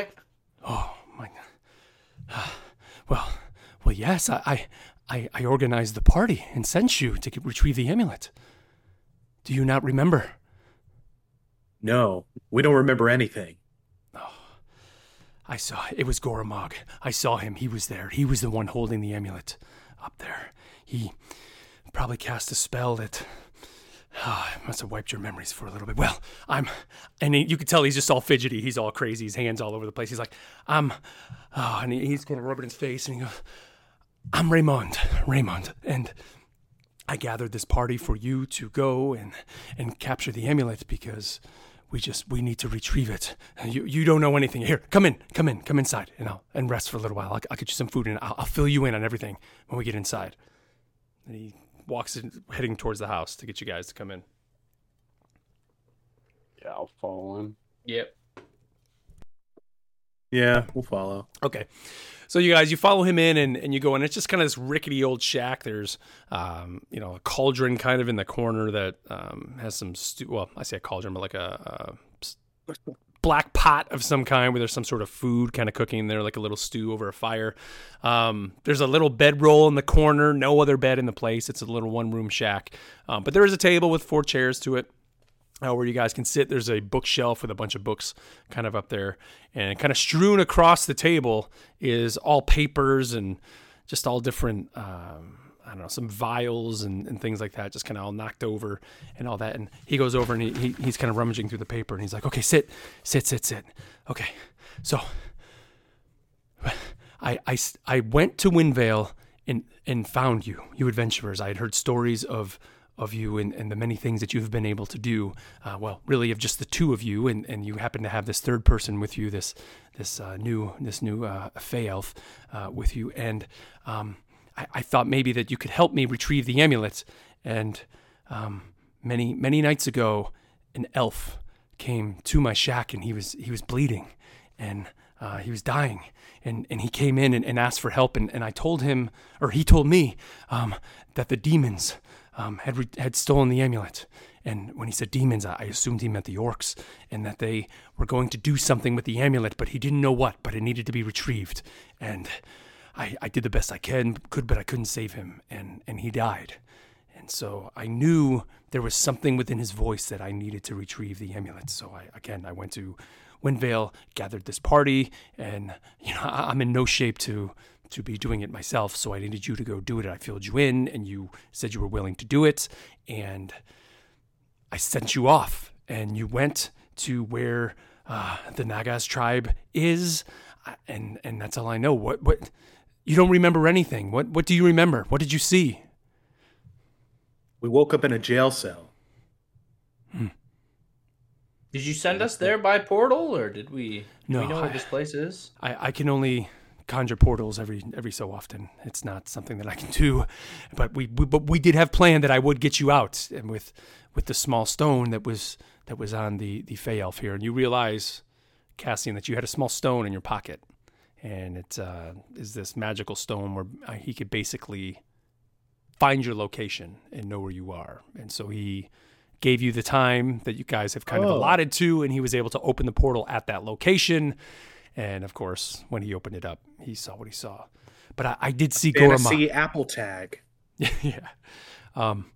Oh my God. Well, well, yes. I, I, I, organized the party and sent you to retrieve the amulet. Do you not remember? No, we don't remember anything. Oh, I saw it was Goramog. I saw him. He was there. He was the one holding the amulet up there. He probably cast a spell that ah, must have wiped your memories for a little bit. Well, I'm, and he, you could tell he's just all fidgety. He's all crazy. His hands all over the place. He's like, I'm, oh, and he, he's kind of rubbing his face, and he goes, I'm Raymond, Raymond, and I gathered this party for you to go and and capture the amulet because we just we need to retrieve it. You you don't know anything. Here, come in, come in, come inside, and I'll and rest for a little while. I'll, I'll get you some food and I'll, I'll fill you in on everything when we get inside. And he walks in, heading towards the house to get you guys to come in. Yeah, I'll follow him. Yep. Yeah, we'll follow. Okay. So you guys, you follow him in and, and you go in. It's just kind of this rickety old shack. There's, um, you know, a cauldron kind of in the corner that um, has some stew. Well, I say a cauldron, but like a black pot of some kind where there's some sort of food kind of cooking in there, like a little stew over a fire. Um, there's a little bedroll in the corner. No other bed in the place. It's a little one room shack. Um, but there is a table with four chairs to it uh, where you guys can sit. There's a bookshelf with a bunch of books kind of up there. And kind of strewn across the table is all papers and just all different, um, I don't know, some vials and, and things like that, just kind of all knocked over and all that. And he goes over and he, he, he's kind of rummaging through the paper and he's like, okay, sit, sit, sit, sit. Okay. So I, I, I went to Windvale and, and found you, you adventurers. I had heard stories of, of you and, and the many things that you've been able to do. Uh, well, really, of just the two of you, and, and you happen to have this third person with you, this this uh, new this new uh, Fey elf uh, with you, and um, I, I thought maybe that you could help me retrieve the amulet. And um, many many nights ago, an elf came to my shack, and he was he was bleeding, and uh, he was dying, and, and he came in and, and asked for help, and, and I told him, or he told me, um, that the demons um, had re- had stolen the amulet, And when he said demons, I assumed he meant the orcs and that they were going to do something with the amulet, but he didn't know what, but it needed to be retrieved. And I, I did the best I can, could, but I couldn't save him. And, and he died. And so I knew there was something within his voice that I needed to retrieve the amulet. So I, again, I went to Windvale, gathered this party, and you know I- I'm in no shape to to be doing it myself. So I needed you to go do it. I filled you in, and you said you were willing to do it, and I sent you off, and you went to where uh, the Nagas tribe is, uh, and and that's all I know. What what you don't remember anything. What what do you remember? What did you see? We woke up in a jail cell. Did you send us there by portal, or did we? Do No, we know I- where this place is? I, I can only conjure portals every every so often. It's not something that I can do, but we, we but we did have planned that I would get you out, and with with the small stone that was that was on the the Fey elf here, and you realize, Cassian, that you had a small stone in your pocket, and it uh, is this magical stone where uh, he could basically find your location and know where you are, and so he gave you the time that you guys have kind of Oh. allotted to, and he was able to open the portal at that location. And of course, when he opened it up, he saw what he saw. But I, I did see Goramag. Fantasy Apple Tag. yeah. Um,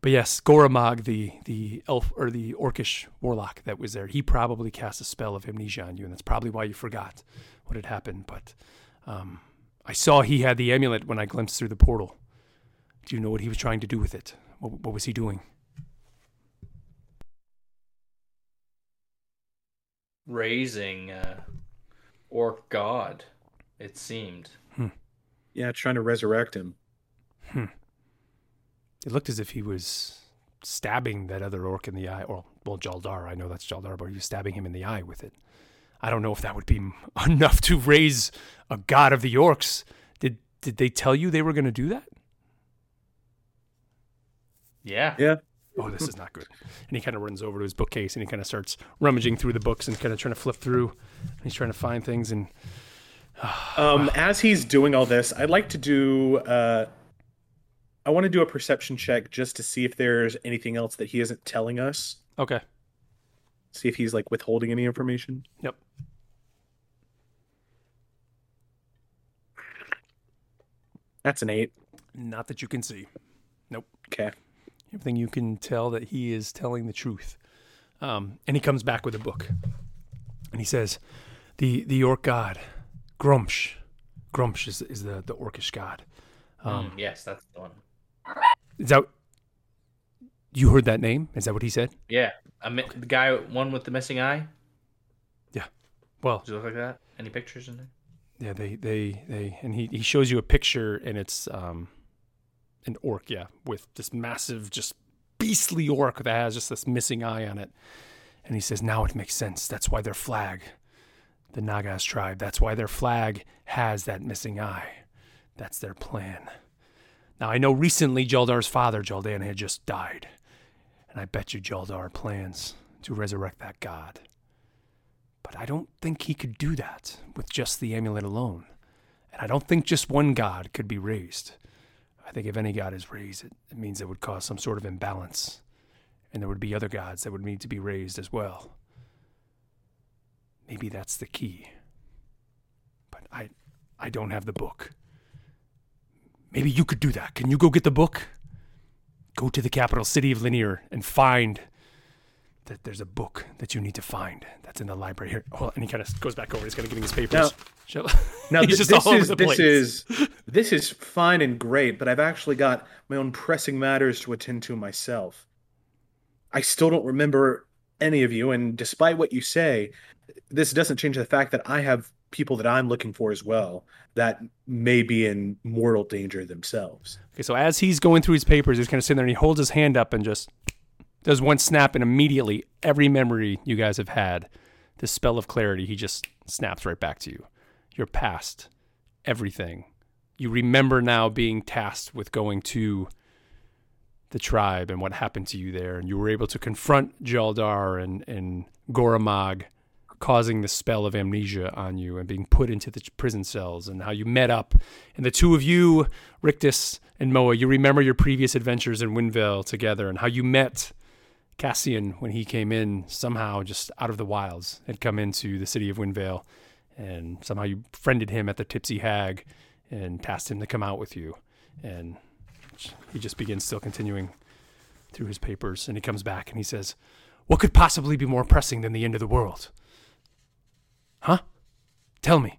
but yes, Goramag, the the elf or the orcish warlock that was there, he probably cast a spell of amnesia on you, and that's probably why you forgot what had happened. But um, I saw he had the amulet when I glimpsed through the portal. Do you know what he was trying to do with it? What, what was he doing? Raising uh, orc god, it seemed. Hmm. Yeah, trying to resurrect him. Hmm. It looked as if he was stabbing that other orc in the eye. Or, well, Jaldar. I know that's Jaldar, but he was stabbing him in the eye with it. I don't know if that would be enough to raise a god of the orcs. Did did they tell you they were going to do that? Yeah. Yeah. Oh, this is not good. And he kind of runs over to his bookcase and he kind of starts rummaging through the books and kind of trying to flip through. And he's trying to find things and Um, as he's doing all this, I'd like to do. Uh, I want to do a perception check just to see if there's anything else that he isn't telling us. okay. See if he's like withholding any information. Yep. That's an eight. Not that you can see. Nope. Okay. Everything you can tell that he is telling the truth. Um, and he comes back with a book, and he says, "the the orc god, Gruumsh, Gruumsh is is the the orcish god. Um, Mm, yes, that's the one. Is that you heard that name? Is that what he said? Yeah. I mi- the guy, one with the missing eye. Yeah. Well, Does it look like that? Any pictures in there? yeah, they they they, and he he shows you a picture, and it's um, an orc, yeah, with this massive, just beastly orc that has just this missing eye on it. And he says, now it makes sense. That's why their flag, the Nagas tribe, that's why their flag has that missing eye. That's their plan. Now, I know recently Jaldar's father, Jaldan, had just died. And I bet you Jaldar plans to resurrect that god. But I don't think he could do that with just the amulet alone. And I don't think just one god could be raised. I think if any god is raised, it, it means it would cause some sort of imbalance. And there would be other gods that would need to be raised as well. Maybe that's the key. But I I don't have the book. Maybe you could do that. Can you go get the book? Go to the capital city of Lanier and find that there's a book that you need to find that's in the library here. Oh, and he kind of goes back over. He's kind of getting his papers. Now He's th- this is this is this is fine and great, but I've actually got my own pressing matters to attend to myself. I still don't remember any of you, and despite what you say, this doesn't change the fact that I have people that I'm looking for as well that may be in mortal danger themselves. Okay, so as he's going through his papers, he's kind of sitting there and he holds his hand up and just does one snap, and immediately every memory you guys have had, this spell of clarity, he just snaps right back to you. Your past, everything. You remember now being tasked with going to the tribe and what happened to you there, and you were able to confront Jaldar and, and Goramag, causing the spell of amnesia on you and being put into the prison cells, and how you met up. And the two of you, Rictus and Moa, you remember your previous adventures in Windvale together and how you met Cassian, when he came in, somehow just out of the wilds, had come into the city of Windvale, and somehow you friended him at the Tipsy Hag, and tasked him to come out with you, and he just begins still continuing through his papers, and he comes back and he says, "What could possibly be more pressing than the end of the world?" Huh? Tell me.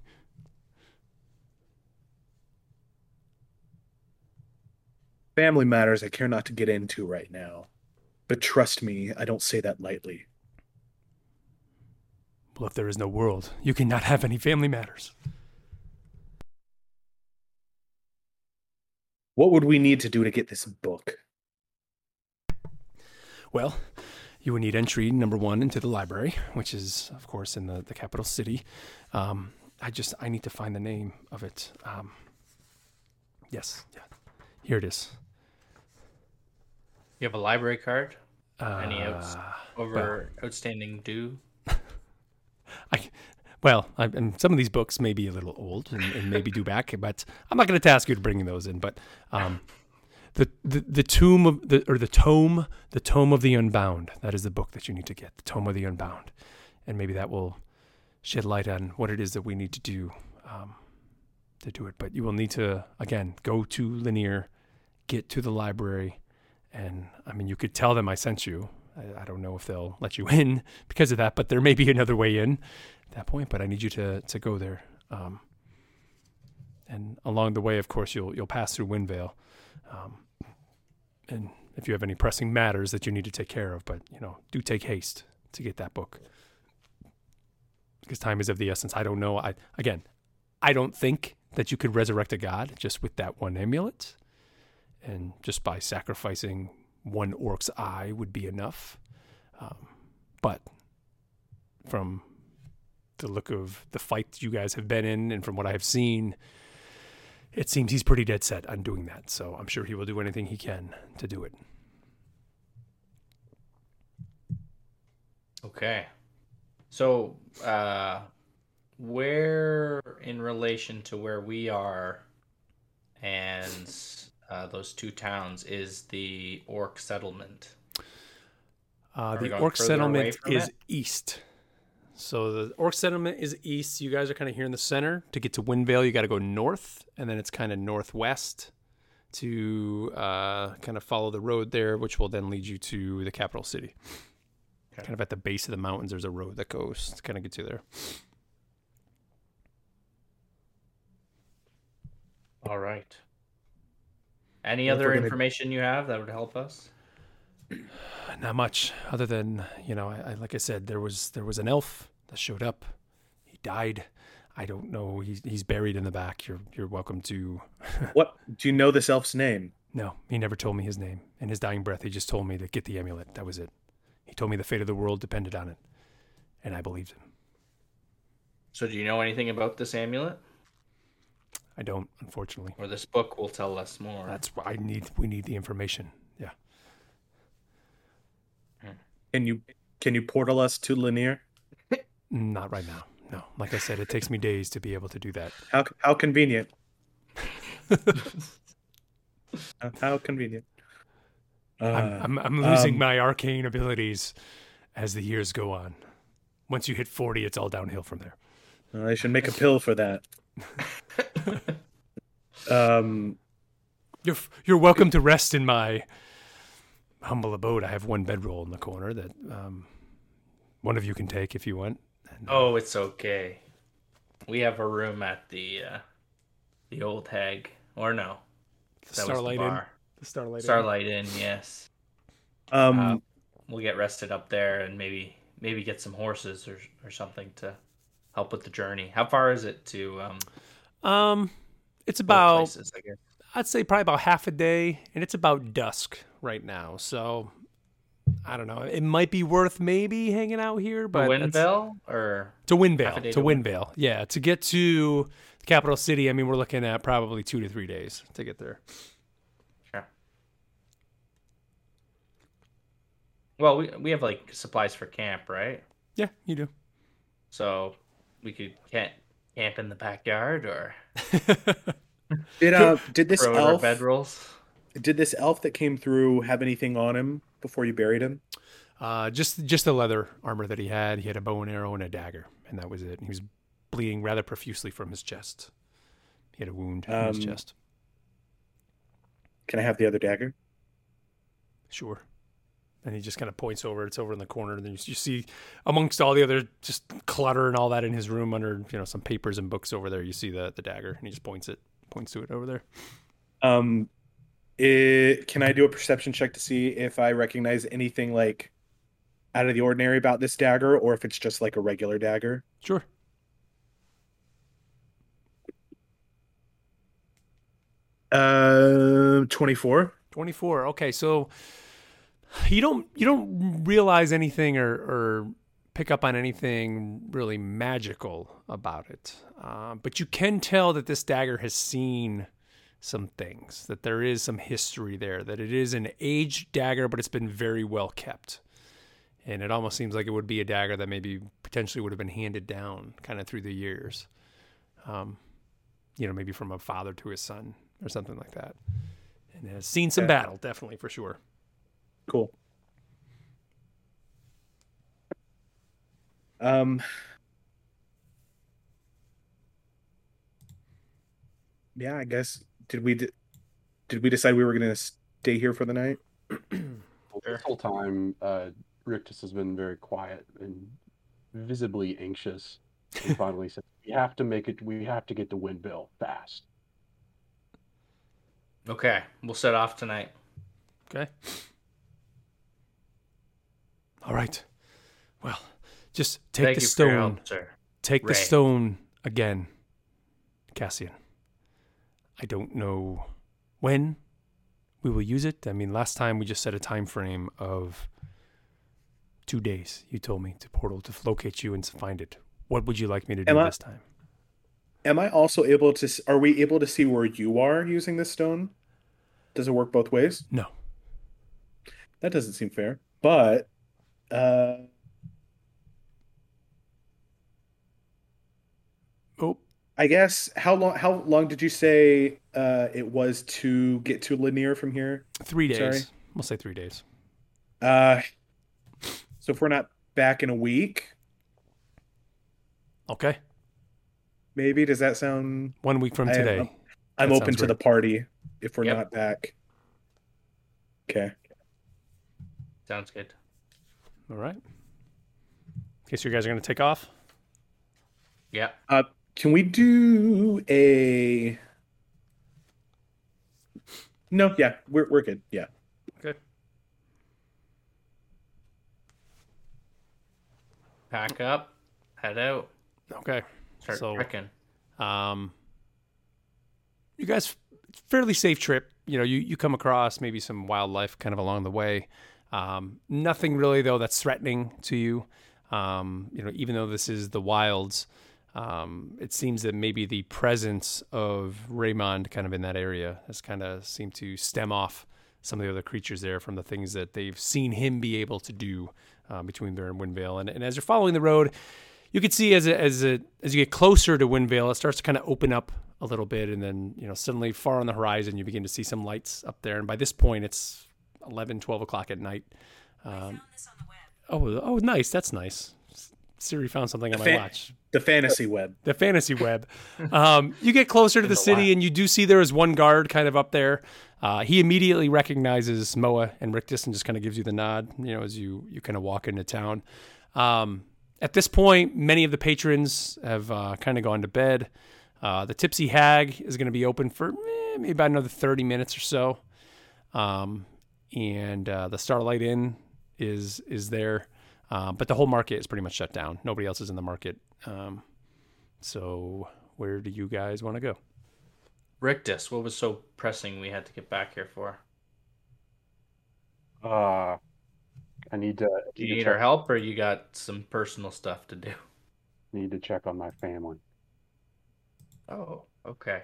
Family matters I care not to get into right now. But trust me, I don't say that lightly. Well, if there is no world, you cannot have any family matters. What would we need to do to get this book? Well, you would need entry number one into the library, which is, of course, in the, the capital city. Um, I just I need to find the name of it. Um, yes, yeah, here it is. You have a library card? Any Uh, outs over outstanding due? I, well, I, and some of these books may be a little old and, and maybe due back, but I'm not going to task you to bring those in. But um, the, the the tomb of the or the tome, the tome of the unbound. That is the book that you need to get, the tome of the unbound, and maybe that will shed light on what it is that we need to do um, to do it. But you will need to again go to Lanier, get to the library, and I mean you could tell them I sent you. I, I don't know if they'll let you in because of that, but there may be another way in at that point. But I need you to to go there. Um, and along the way, of course, you'll you'll pass through Windvale, um, and if you have any pressing matters that you need to take care of, but you know, do take haste to get that book because time is of the essence. I don't know. I again, I don't think that you could resurrect a god just with that one amulet, and just by sacrificing one orc's eye would be enough. Um, but from the look of the fight you guys have been in, and from what I have seen, it seems he's pretty dead set on doing that. So I'm sure he will do anything he can to do it. Okay. So, uh, where in relation to where we are and uh, those two towns is the orc settlement? Uh, the orc settlement is it? east. So the orc settlement is east. You guys are kind of here in the center. To get to Windvale, you got to go north, and then it's kind of northwest to uh, kind of follow the road there, which will then lead you to the capital city. Okay. Kind of at the base of the mountains, there's a road that goes to kind of get you there. All right. Any Well, other we're gonna- information you have that would help us? Not much, other than you know, I, I like I said, there was there was an elf that showed up. He died. I don't know. He's he's buried in the back. You're you're welcome to. What do you know this elf's name? No, he never told me his name. In his dying breath, he just told me to get the amulet. That was it. He told me the fate of the world depended on it, and I believed him. So, do you know anything about this amulet? I don't, unfortunately. Or this book will tell us more. That's why I need. We need the information. Yeah. Can you can you portal us to Lanier? Not right now. No. Like I said, it takes me days to be able to do that. How how convenient. How- how convenient. Uh, I'm, I'm, I'm losing um, my arcane abilities as the years go on. Once you hit 40, it's all downhill from there. I should make a pill for that. Um, You're you're welcome to rest in my humble abode. I have one bedroll in the corner that um, one of you can take if you want. And, uh, Oh, it's okay. We have a room at the uh, the old hag, or no, the that was the Starlight Inn. bar. The Starlight Inn. Starlight Inn. Yes, um, Uh, we'll get rested up there and maybe maybe get some horses or or something to help with the journey. How far is it to um, Um, it's about places? I guess. I'd say probably about half a day, and it's about dusk right now. So I don't know. It might be worth maybe hanging out here, but that's- or to Windvale, to to Win- Windvale. Yeah, to get to the capital city. I mean, we're looking at probably two to three days to get there. sure. Well, we we have like supplies for camp, right? Yeah, you do. So we could camp camp in the backyard or did uh did this elf bedrolls. did this elf that came through have anything on him before you buried him? Uh, just just the leather armor that he had. He had a bow and arrow and a dagger, and that was it. He was bleeding rather profusely from his chest. He had a wound in his Um, chest. Can I have the other dagger? Sure. And he just kind of points over. It's over in the corner. And then you, you see, amongst all the other just clutter and all that in his room, under you know some papers and books over there, you see the the dagger, and he just points it points to it over there. Um, it, can I do a perception check to see if I recognize anything like out of the ordinary about this dagger, or if it's just like a regular dagger? Sure. Uh, twenty-four. 24 okay so you don't you don't realize anything or or pick up on anything really magical about it uh, but you can tell that this dagger has seen some things that there is some history there that it is an aged dagger but it's been very well kept and it almost seems like it would be a dagger that maybe potentially would have been handed down kind of through the years um, you know maybe from a father to his son or something like that and has seen some Okay. battle, definitely for sure. Cool. Um. Yeah, I guess. Did we d- did we decide we were gonna stay here for the night? Well, Sure. This whole time, uh, Rictus has been very quiet and visibly anxious. He finally said, "We have to make it. We have to get to Windvale fast." Okay, we'll set off tonight. Okay. All right. Well, just take Thank the you for your stone. help, sir. Take the stone again, Cassian. I don't know when we will use it. I mean, last time we just set a time frame of two days. You told me to portal to locate you and to find it. What would you like me to do Am I- this time? Am I also able to? Are we able to see where you are using this stone? Does it work both ways? No. That doesn't seem fair. But, uh, Oh, I guess how long? How long did you say uh, it was to get to Lanier from here? three days. Sorry. We'll say three days. Uh, so if we're not back in a week, Okay. maybe does that sound? One week from I am- today. I'm That open sounds to the party if we're Yep. not back. Okay. Sounds good. All right. Okay, so you guys are going to take off? Yeah. Can we do a? No, yeah, we're we're good. Yeah. Okay. Pack up, head out, Okay. start So- trekking. Um, you guys, fairly safe trip. You know, you, you come across maybe some wildlife kind of along the way. Um, nothing really though that's threatening to you. Um, you know, even though this is the wilds, um, it seems that maybe the presence of Raymond kind of in that area has kind of seemed to stem off some of the other creatures there from the things that they've seen him be able to do uh, between there and Windvale. And, and as you're following the road, you can see as it, as it, as you get closer to Windvale, it starts to kind of open up a little bit, and then you know suddenly far on the horizon, you begin to see some lights up there. And by this point, it's 11, 12 o'clock at night. Um, oh, oh, nice. That's nice. Siri found something on my Fan- watch. The fantasy web. The fantasy web. Um, you get closer to the city, and you do see there is one guard kind of up there. Uh, he immediately recognizes Moa and Rictus and just kind of gives you the nod. You know, as you you kind of walk into town. Um, at this point, many of the patrons have uh, kind of gone to bed. Uh, the Tipsy Hag is going to be open for eh, maybe about another 30 minutes or so. Um, and uh, the Starlight Inn is is there. Uh, but the whole market is pretty much shut down. Nobody else is in the market. Um, so where do you guys want to go? Rictus, what was so pressing we had to get back here for? Uh, I need to. Do you to need check, our help, or you got some personal stuff to do? Need to check on my family. Oh, okay.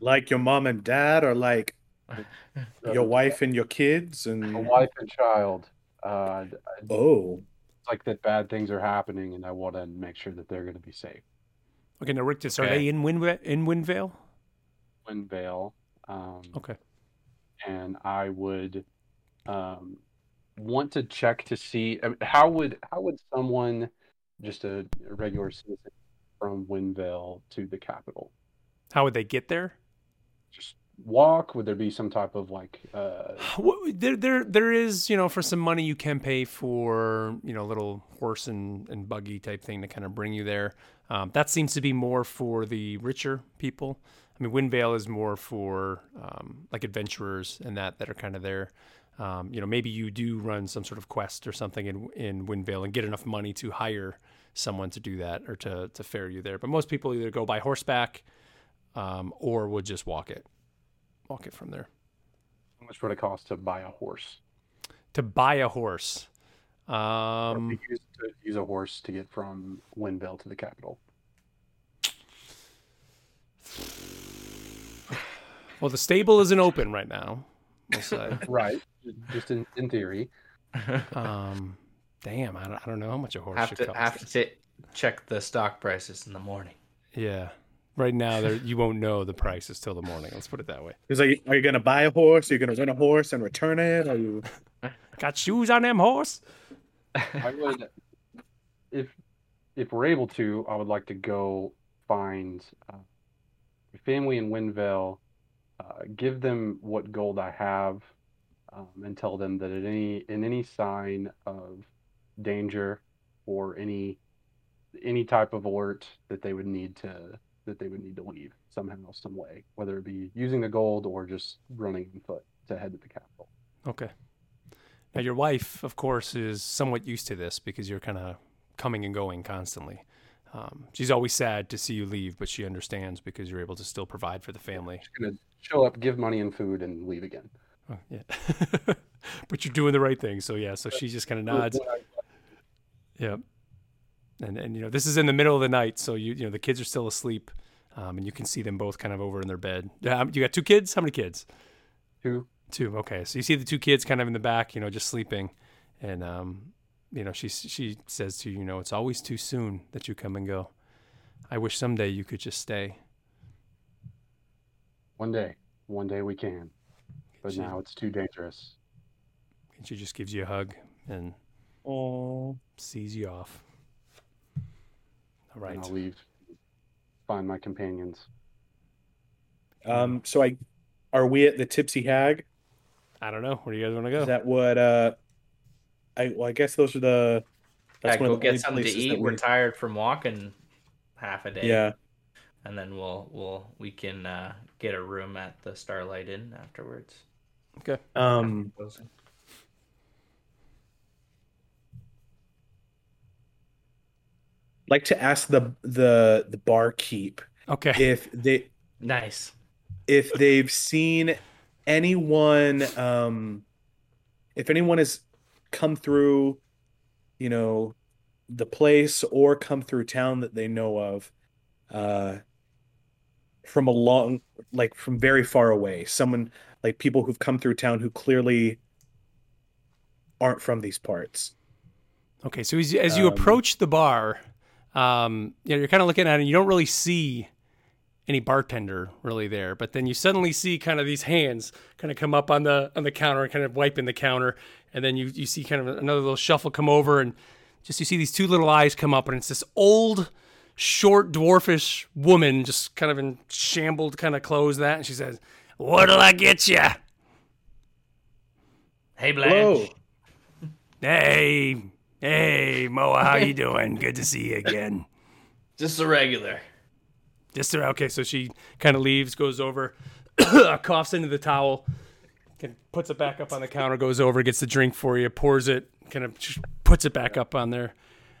Like your mom and dad, or like your wife and your kids, and A and wife and child. Uh, oh, it's like that bad things are happening, and I want to make sure that they're going to be safe. Okay, now Rictus, are Okay. they in Wind in Windvale? Windvale. Um, Okay. and I would um, want to check to see I mean, how would how would someone just a, a regular citizen from Windvale to the capital How would they get there? just walk? Would there be some type of like uh, There, there, there is, you know, for some money you can pay for, you know, a little horse and, and buggy type thing to kind of bring you there. Um, that seems to be more for the richer people. I mean, Windvale is more for um, like adventurers and that that are kind of there. Um, you know, maybe you do run some sort of quest or something in in Windvale and get enough money to hire someone to do that or to to ferry you there. But most people either go by horseback um, or would just walk it, walk it from there. how much would it cost to buy a horse? To buy a horse. Um, use, to use a horse to get from Windvale to the capital. well, the stable isn't open right now. We'll say. Right. Just in, in theory. um, damn, I don't, I don't know how much a horse have should to cost. have to check the stock prices in the morning. Yeah, right now you won't know the prices till the morning. Let's put it that way. He's like, are you gonna buy a horse? Are you gonna rent a horse and return it? Are you? Got shoes on them horse? I would, if if we're able to, I would like to go find uh, a family in Windvale, uh, give them what gold I have, um, and tell them that at any in any sign of danger or any any type of alert that they would need to that they would need to leave somehow, some way, whether it be using the gold or just running on foot to head to the capital. Okay. Now your wife, of course, is somewhat used to this because you're kind of coming and going constantly. Um, she's always sad to see you leave, but she understands because you're able to still provide for the family. Just gonna show up, give money and food, and leave again. Oh, yeah. but you're doing the right thing. So yeah, so she just kind of nods. Yep. And and you know this is in the middle of the night, so you you know the kids are still asleep, um, and you can see them both kind of over in their bed. Yeah, you got two kids. How many kids? Two. Two. Okay, so you see the two kids kind of in the back, you know, just sleeping, and um, you know she she says to you, you know, it's always too soon that you come and go. I wish someday you could just stay. One day, one day we can, but She- now it's too dangerous. And she just gives you a hug and Oh, sees you off. All right. And I'll leave, find my companions. um. So I, are we at the Tipsy Hag? I don't know. Where do you guys want to go? Is that what? Uh, I well, I guess those are the. Yeah, one go of the get something to eat. We're tired from walking half a day. Yeah. and then we'll we'll we can uh, get a room at the Starlight Inn afterwards. Okay. Um. Like to ask the the the barkeep Okay. if they Nice. if they've seen anyone um if anyone has come through you know the place or come through town that they know of uh from a long like from very far away someone like people who've come through town who clearly aren't from these parts Okay, so as, as you Um, approach the bar, um, you know, you're kind of looking at it and you don't really see any bartender really there, but then you suddenly see kind of these hands kind of come up on the on the counter and kind of wiping the counter, and then you you see kind of another little shuffle come over and just you see these two little eyes come up and it's this old, short, dwarfish woman just kind of in shambled kind of clothes that, and she says, "What'll I get you?" Hey Blanche. Hello. Hey, hey, Moa, how you doing? Good to see you again. Just a regular. Just to- okay, so she kind of leaves, goes over, coughs into the towel, kind of puts it back up on the counter, goes over, gets the drink for you, pours it, kind of puts it back up on there,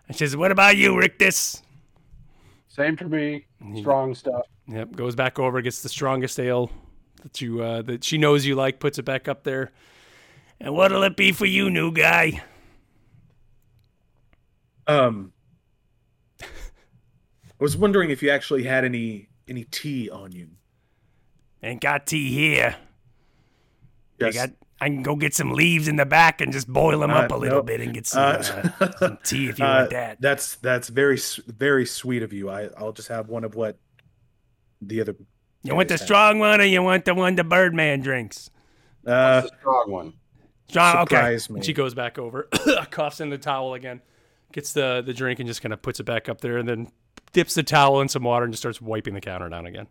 and she says, "What about you, Rictus?" Same for me. Strong stuff. Yep, goes back over, gets the strongest ale that you uh, that she knows you like, puts it back up there. And what'll it be for you, new guy? Um i was wondering if you actually had any any tea on you Ain't got tea here. I got. I can go get some leaves in the back and just boil them up Uh, a little nope. bit and get some, Uh, uh, some tea if you Uh, want that. That's that's very very sweet of you. I I'll just have one of what the other. You want the have. strong one or you want the one the Birdman drinks? Uh, That's strong one. John, okay. Surprise me. She goes back over, coughs in the towel again, gets the the drink and just kind of puts it back up there, and then dips the towel in some water and just starts wiping the counter down again.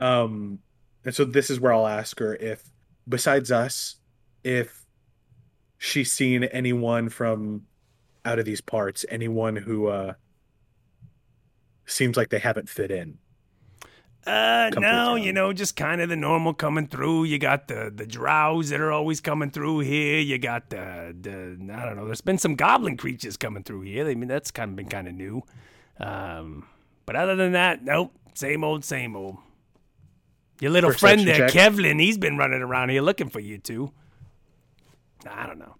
Um, and so this is where I'll ask her if, besides us, if she's seen anyone from out of these parts, anyone who uh seems like they haven't fit in. Uh, no, you know, just kind of the normal coming through. You got the the drows that are always coming through here. You got the the I don't know. There's been some goblin creatures coming through here. I mean, that's kind of been kind of new. Um, but other than that, nope. Same old, same old. Your little friend there, check. Kevlin, he's been running around here looking for you two. I don't know.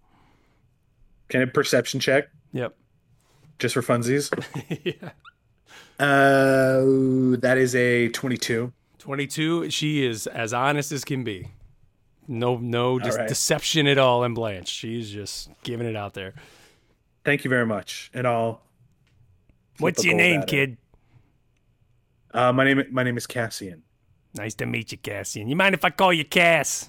Can I perception check Yep. just for funsies? yeah. Uh, that is a twenty-two. 22 she is as honest as can be no no just right. deception at all in blanche she's just giving it out there Thank you very much. And I'll. what's your name kid Uh, my name my name is Cassian. nice to meet you cassian you mind if i call you cass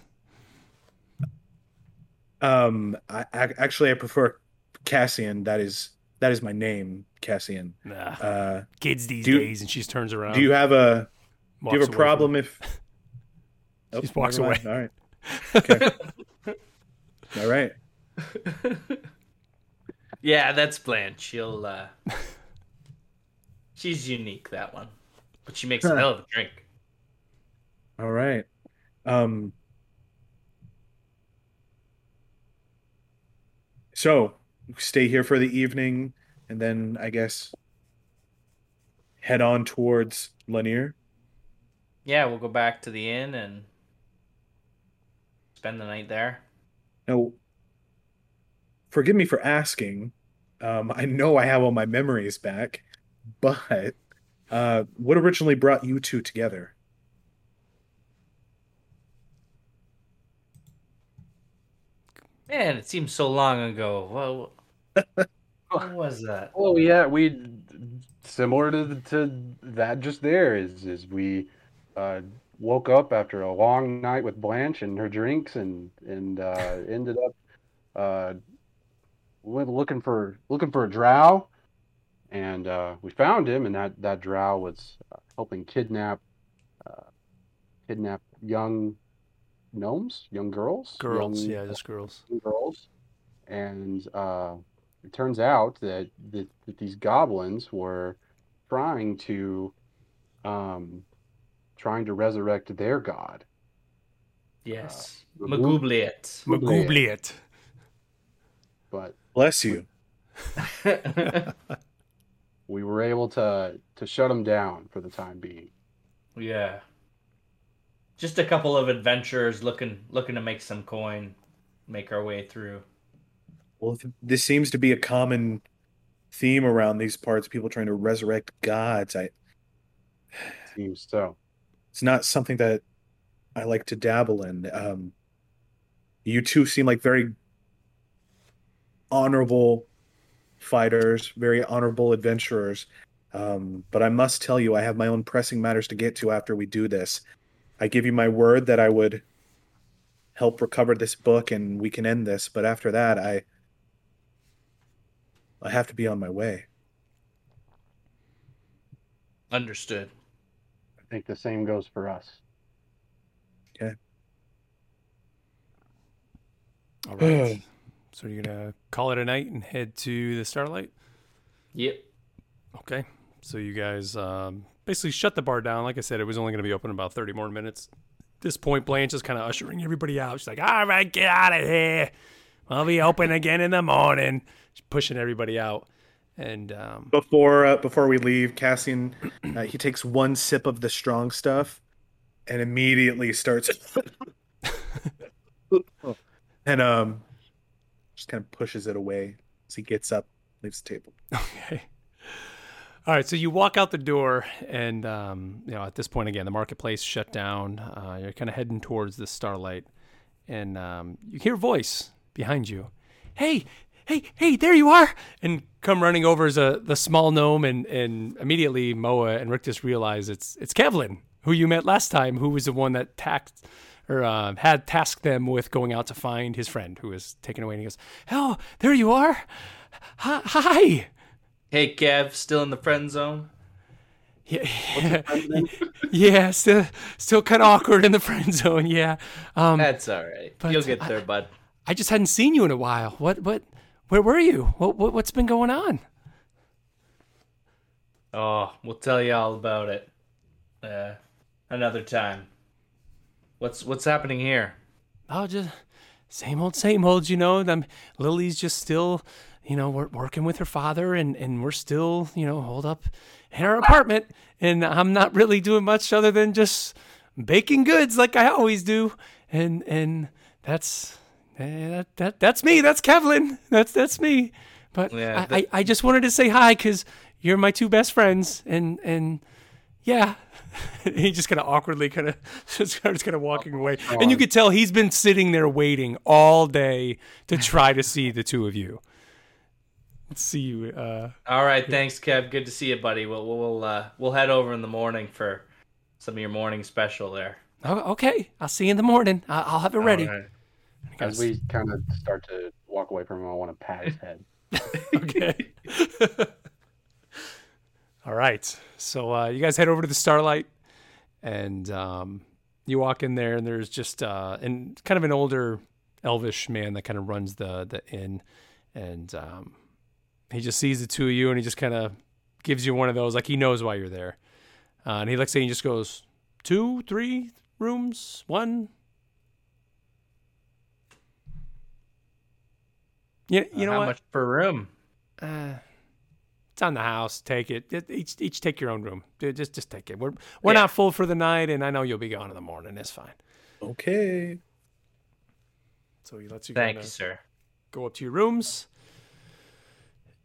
Um, I, I actually I prefer Cassian. That is that is my name, Cassian. nah, Uh, kids these do days and she turns around do you have a do you have a problem if? She just walks away. All right. Okay. All right. Yeah, that's Blanche. She'll. uh She's unique, that one, but she makes a hell of a drink. All right. Um. So stay here for the evening, and then I guess head on towards Lanier. Yeah, we'll go back to the inn and spend the night there. Now, forgive me for asking. Um, I know I have all my memories back, but uh, what originally brought you two together? Man, it seems so long ago. Well, what was that? Oh yeah, we similar to to that just there is is we uh, woke up after a long night with Blanche and her drinks and and uh, ended up uh, went looking for looking for a drow. And uh, we found him and that that drow was uh, helping kidnap uh, kidnap young gnomes, young girls, girls young, yeah just girls. girls, and uh, it turns out that, that that these goblins were trying to um, trying to resurrect their god. Yes, Uh, Maglubiyet. Maglubiyet. But Bless you. we were able to to shut them down for the time being. yeah, just a couple of adventurers looking looking to make some coin, make our way through. Well, this seems to be a common theme around these parts. People trying to resurrect gods. I. Seems so. It's not something that I like to dabble in. Um, you two seem like very honorable fighters, very honorable adventurers. Um, but I must tell you, I have my own pressing matters to get to after we do this. I give you my word that I would help recover this book and we can end this. But after that, I I have to be on my way. Understood. I think the same goes for us. Okay. All right so you're gonna call it a night and head to the starlight Yep. Okay. So you guys um, basically shut the bar down. Like I said, it was only going to be open about 30 more minutes. At this point, Blanche is kind of ushering everybody out. She's like, all right, get out of here. I'll be open again in the morning. Pushing everybody out. And um, before uh, before we leave, Cassian uh, he takes one sip of the strong stuff and immediately starts and um just kind of pushes it away as he gets up, leaves the table. Okay. All right, so you walk out the door, and um, you know at this point again, the marketplace shut down. Uh, you're kind of heading towards the starlight, and um, you hear a voice behind you. Hey, hey, hey! There you are! And come running over as a the small gnome, and and immediately Moa and Rictus realize it's it's Kevlin, who you met last time, who was the one that taxed or uh, had tasked them with going out to find his friend who was taken away. And he goes, "Oh, there you are! Hi." Hey, Kev, still in the friend zone? Yeah, yeah, still, still kind of awkward in the friend zone. Yeah, um, That's all right. You'll get I- there, bud. I just hadn't seen you in a while. What, what, where were you? What, what what's been going on? Oh, we'll tell you all about it. Uh, another time. What's what's happening here? Oh, just same old, same old. You know, um, Lily's just still, you know, we're working with her father, and and we're still, you know, holed up in our apartment, and I'm not really doing much other than just baking goods like I always do, and and that's eh, that that that's me. That's Kevlin. That's that's me. But Yeah, I, I I just wanted to say hi because you're my two best friends, and and yeah. he just kind of awkwardly kind of just kind of walking away. And you could tell he's been sitting there waiting all day to try to see the two of you. Let's see you. Uh, All right, thanks, Kev. Good to see you, buddy. We'll we'll uh, we'll head over in the morning for some of your morning special there. oh, okay, I'll see you in the morning. I'll have it ready. All right. As we kind of start to walk away from him, I want to pat his head. okay. All right. So uh, you guys head over to the Starlight, and um, you walk in there, and there's just uh, and kind of an older elvish man that kind of runs the the inn, and um, he just sees the two of you, and he just kind of gives you one of those, like he knows why you're there, uh, and he looks at you and just goes, two, three rooms, one. You, you know How what? much per room? uh, it's on the house. Take it. Each each take your own room. Dude, Just just take it. We're we're Yeah. not full for the night, and I know you'll be gone in the morning. It's fine. Okay. So he lets you Thank kinda you, sir. go up to your rooms.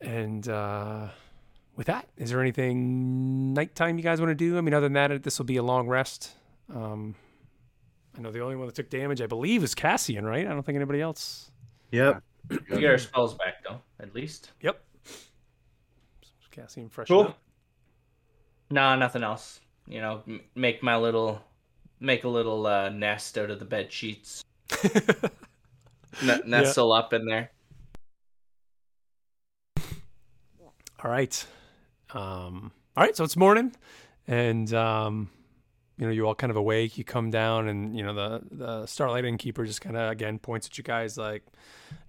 And uh, with that, is there anything nighttime you guys want to do? I mean, other than that, this will be a long rest. Um, I know the only one that took damage, I believe, is Cassian, right? I don't think anybody else. Yep. We get our spells back though, at least. Yep. Cassian fresh Cool. up. Nah, nothing else. You know, m- make my little, make a little uh, nest out of the bed sheets. N- nestle up in there. All right. Um, all right. So it's morning, and um, you know you're all kind of awake. You come down, and you know the the Starlight Innkeeper just kind of again points at you guys like,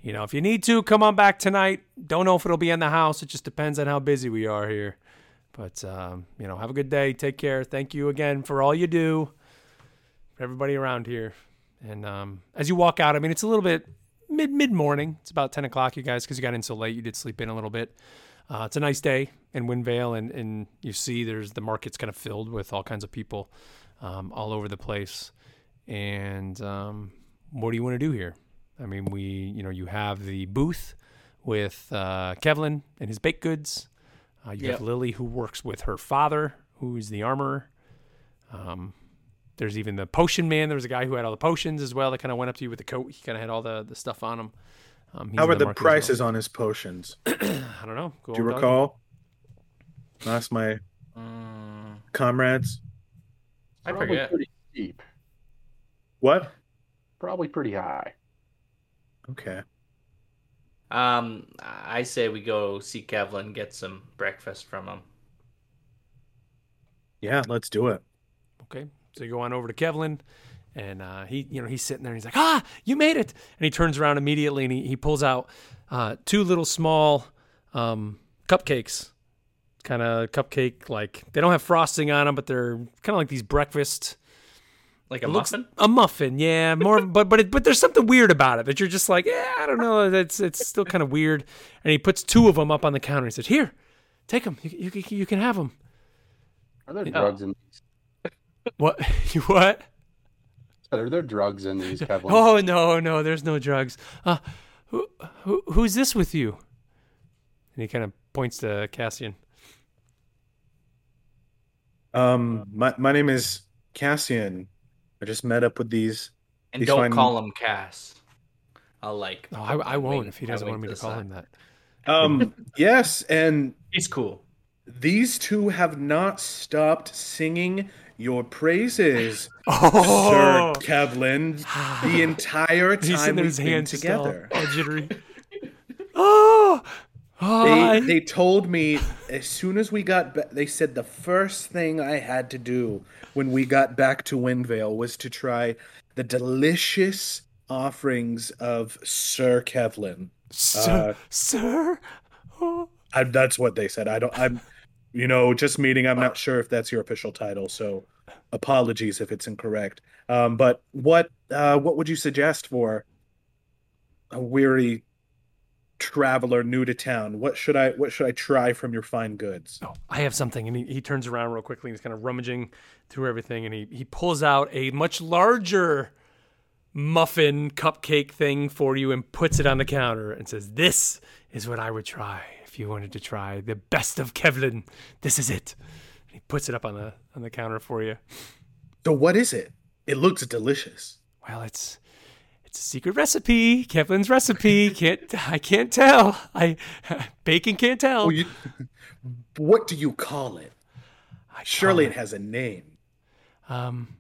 you know, if you need to, come on back tonight. Don't know if it'll be in the house. It just depends on how busy we are here. But um, you know, have a good day. Take care. Thank you again for all you do for everybody around here. And um, as you walk out, I mean, it's a little bit mid mid morning. It's about ten o'clock, you guys, because you got in so late. You did sleep in a little bit. Uh, it's a nice day in Windvale, and, and you see there's the market's kind of filled with all kinds of people um, all over the place. And um, what do you want to do here? I mean, we, you know, you have the booth with uh, Kevlin and his baked goods. Uh, you Yep. have Lily, who works with her father, who is the armorer. Um, there's even the potion man. There was a guy who had all the potions as well that kind of went up to you with the coat. He kind of had all the, the stuff on him. Um, he's How in were the market as well. prices on his potions? I don't know. Go Do you recall? Ask my Mm, comrades. I Probably forget. pretty steep. What? Probably pretty high. Okay. Um, I say we go see Kevlin, get some breakfast from him. Yeah, let's do it. Okay. So you go on over to Kevlin, and uh, he, you know, he's sitting there and he's like, ah, you made it. And he turns around immediately and he, he pulls out uh, two little small um, cupcakes, kind of cupcake, like they don't have frosting on them, but they're kind of like these breakfast. Like a It looks- muffin? A muffin, yeah, more, but but it, but there's something weird about it that you're just like, yeah, I don't know, it's it's still kind of weird. And he puts two of them up on the counter. He says, "Here, take them. You, you, can- you can have them." Are there Yeah. drugs in these? What? You what? Are there drugs in these, Kevlin? Oh no, no, there's no drugs. Uh, who, who, who's this with you? And he kind of points to Cassian. Um, my my name is Cassian. I just met up with these. And He's don't fine. call him Cass. I'll like. No, I, I won't wing- if he doesn't want me to call side. him that. Um, yes, and He's cool. these two have not stopped singing your praises, Oh, Sir Kevlin, the entire time we've been hands just all together. They, they told me as soon as we got back, they said the first thing I had to do when we got back to Windvale was to try the delicious offerings of Sir Kevlin. sir, uh, sir. Oh. I, that's what they said. I don't. I'm, you know, just meeting. I'm not sure if that's your official title, so apologies if it's incorrect. Um, but what uh, what would you suggest for a weary traveler new to town? What should I what should I try from your fine goods? Oh, I have something. And he, he turns around real quickly and he's kind of rummaging through everything and he, he pulls out a much larger muffin cupcake thing for you and puts it on the counter and says, This is what I would try if you wanted to try the best of Kevlin. This is it. And he puts it up on the on the counter for you. So what is it? It looks delicious. Well, it's it's a secret recipe. Kevlin's recipe. Can't I can't tell. I bacon can't tell. Oh, you, what do you call it? Surely call it has a name. Um,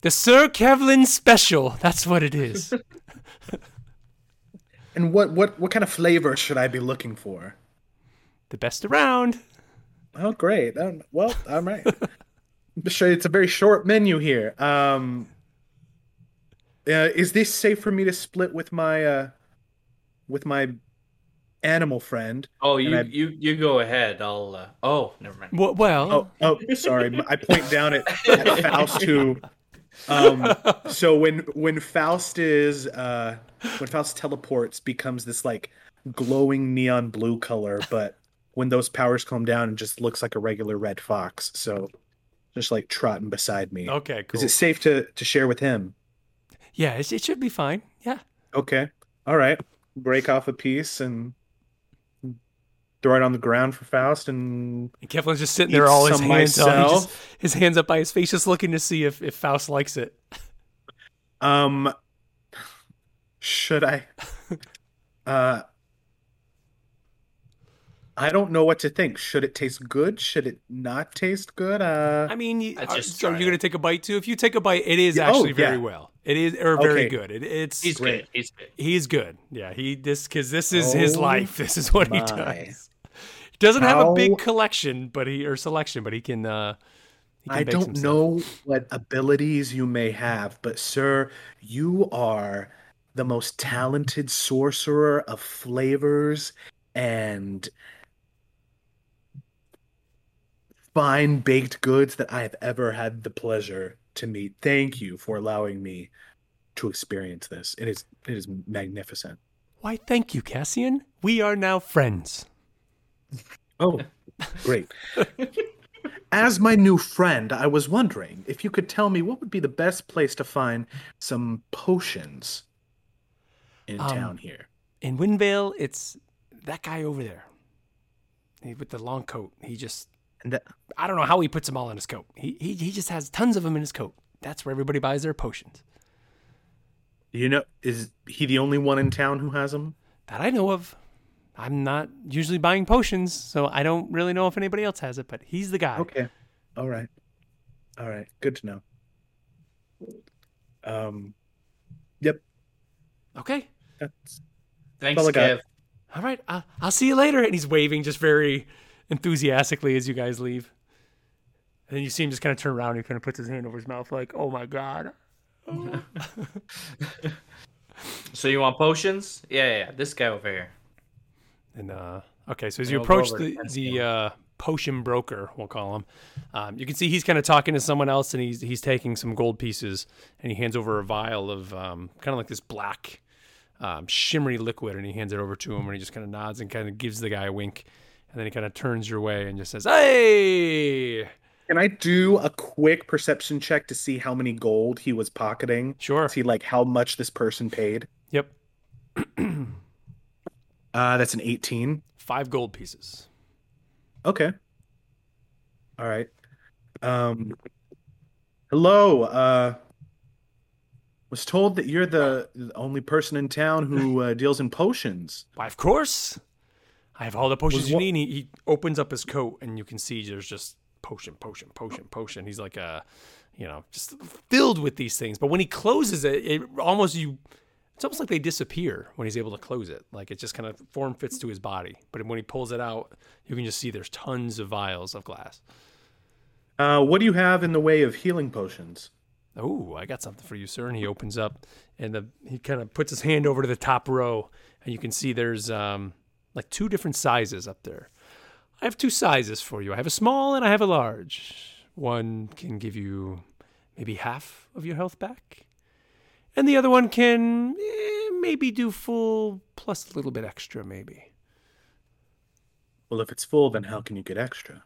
the Sir Kevlin Special. That's what it is. And what what what kind of flavor should I be looking for? the best around. Oh, great. Um, well, I'm right. It's a very short menu here. Um, uh, is this safe for me to split with my uh, with my animal friend? Oh, you I- you you go ahead. I'll. Uh... Oh, never mind. Well, well Oh, oh, sorry. I point down at, at Faust who. Um, so when when Faust is uh, when Faust teleports, becomes this like glowing neon blue color, but when those powers calm down, it just looks like a regular red fox. So just like trotting beside me. okay, cool. Is it safe to to share with him? Yeah, it, it should be fine. Yeah. Okay. All right. Break off a piece and throw it on the ground for Faust and And Kevlin's just sitting there, all his hands he just- his hands up by his face, just looking to see if if Faust likes it. um should I uh I don't know what to think. Should it taste good? Should it not taste good? Uh I mean, you, I are, so are you it. going to take a bite too? If you take a bite, it is Yeah, actually oh, very yeah. well. It is or very Okay. good. It, it's He's Great. good. He's good. He's good. Yeah, he this because this is his Oh life. This is what he does. He doesn't have a big collection, but he or selection, but he can. uh he can I don't some know what abilities you may have, but sir, you are the most talented sorcerer of flavors and fine baked goods that I have ever had the pleasure to meet. Thank you for allowing me to experience this. It is it is magnificent. Why, thank you, Cassian. We are now friends. Oh, great. As my new friend, I was wondering if you could tell me what would be the best place to find some potions in Um, town here. In Windvale, it's that guy over there he, with the long coat. He just, And that, I don't know how he puts them all in his coat. He, he, he just has tons of them in his coat. That's where everybody buys their potions. you know, is he the only one in town who has them? That I know of. I'm not usually buying potions, so I don't really know if anybody else has it, but he's the guy. Okay. All right. All right. Good to know. Um. Yep. Okay. That's Thanks, all I got. Kev. All right. I'll, I'll see you later. And he's waving just very enthusiastically as you guys leave. And then you see him just kind of turn around and he kind of puts his hand over his mouth, like, oh my God. So you want potions? Yeah, yeah, yeah. This guy over here. And uh, okay, so as you we'll approach the the uh, potion broker, we'll call him, um, you can see he's kind of talking to someone else, and he's he's taking some gold pieces, and he hands over a vial of um, kind of like this black, um, shimmery liquid, and he hands it over to him, and he just kind of nods and kind of gives the guy a wink, and then he kind of turns your way and just says, "Hey, Can I do a quick perception check to see how many gold he was pocketing? sure, See like how much this person paid? yep, Uh that's an 18. five gold pieces." Okay. All right. Um Hello, uh was told that you're the, the only person in town who uh, deals in potions. Why, of course. I have all the potions Was you what- need. He, he opens up his coat, and you can see there's just potion, potion, potion, potion. He's like a, you know, just filled with these things. But when he closes it, it almost you. It's almost like they disappear when he's able to close it. Like it just kind of form fits to his body. But when he pulls it out, you can just see there's tons of vials of glass. Uh, what do you have in the way of healing potions? Oh, I got something for you, sir. And he opens up and the, he kind of puts his hand over to the top row, and you can see there's um, like two different sizes up there. I have two sizes for you. I have a small and I have a large. One can give you maybe half of your health back, and the other one can eh, maybe do full plus a little bit extra, maybe. Well, if it's full, then how can you get extra?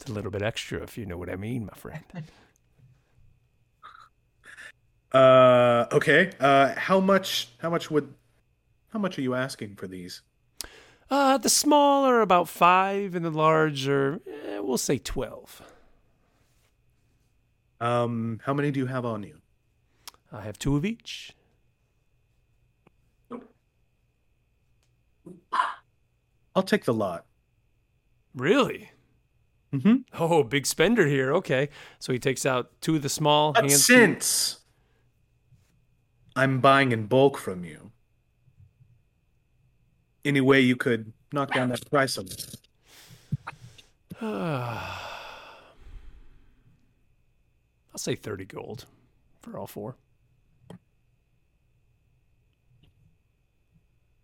It's a little bit extra, if you know what I mean, my friend. Uh, okay. Uh, how much? How much would? How much are you asking for these? Uh, the small are about five, and the large are, eh, we'll say twelve. Um, how many do you have on you? I have two of each. I'll take the lot. Really? Mm-hmm. Oh, big spender here. Okay, so he takes out two of the small. But hands- since I'm buying in bulk from you, any way you could knock down that price a little? I'll say thirty gold for all four.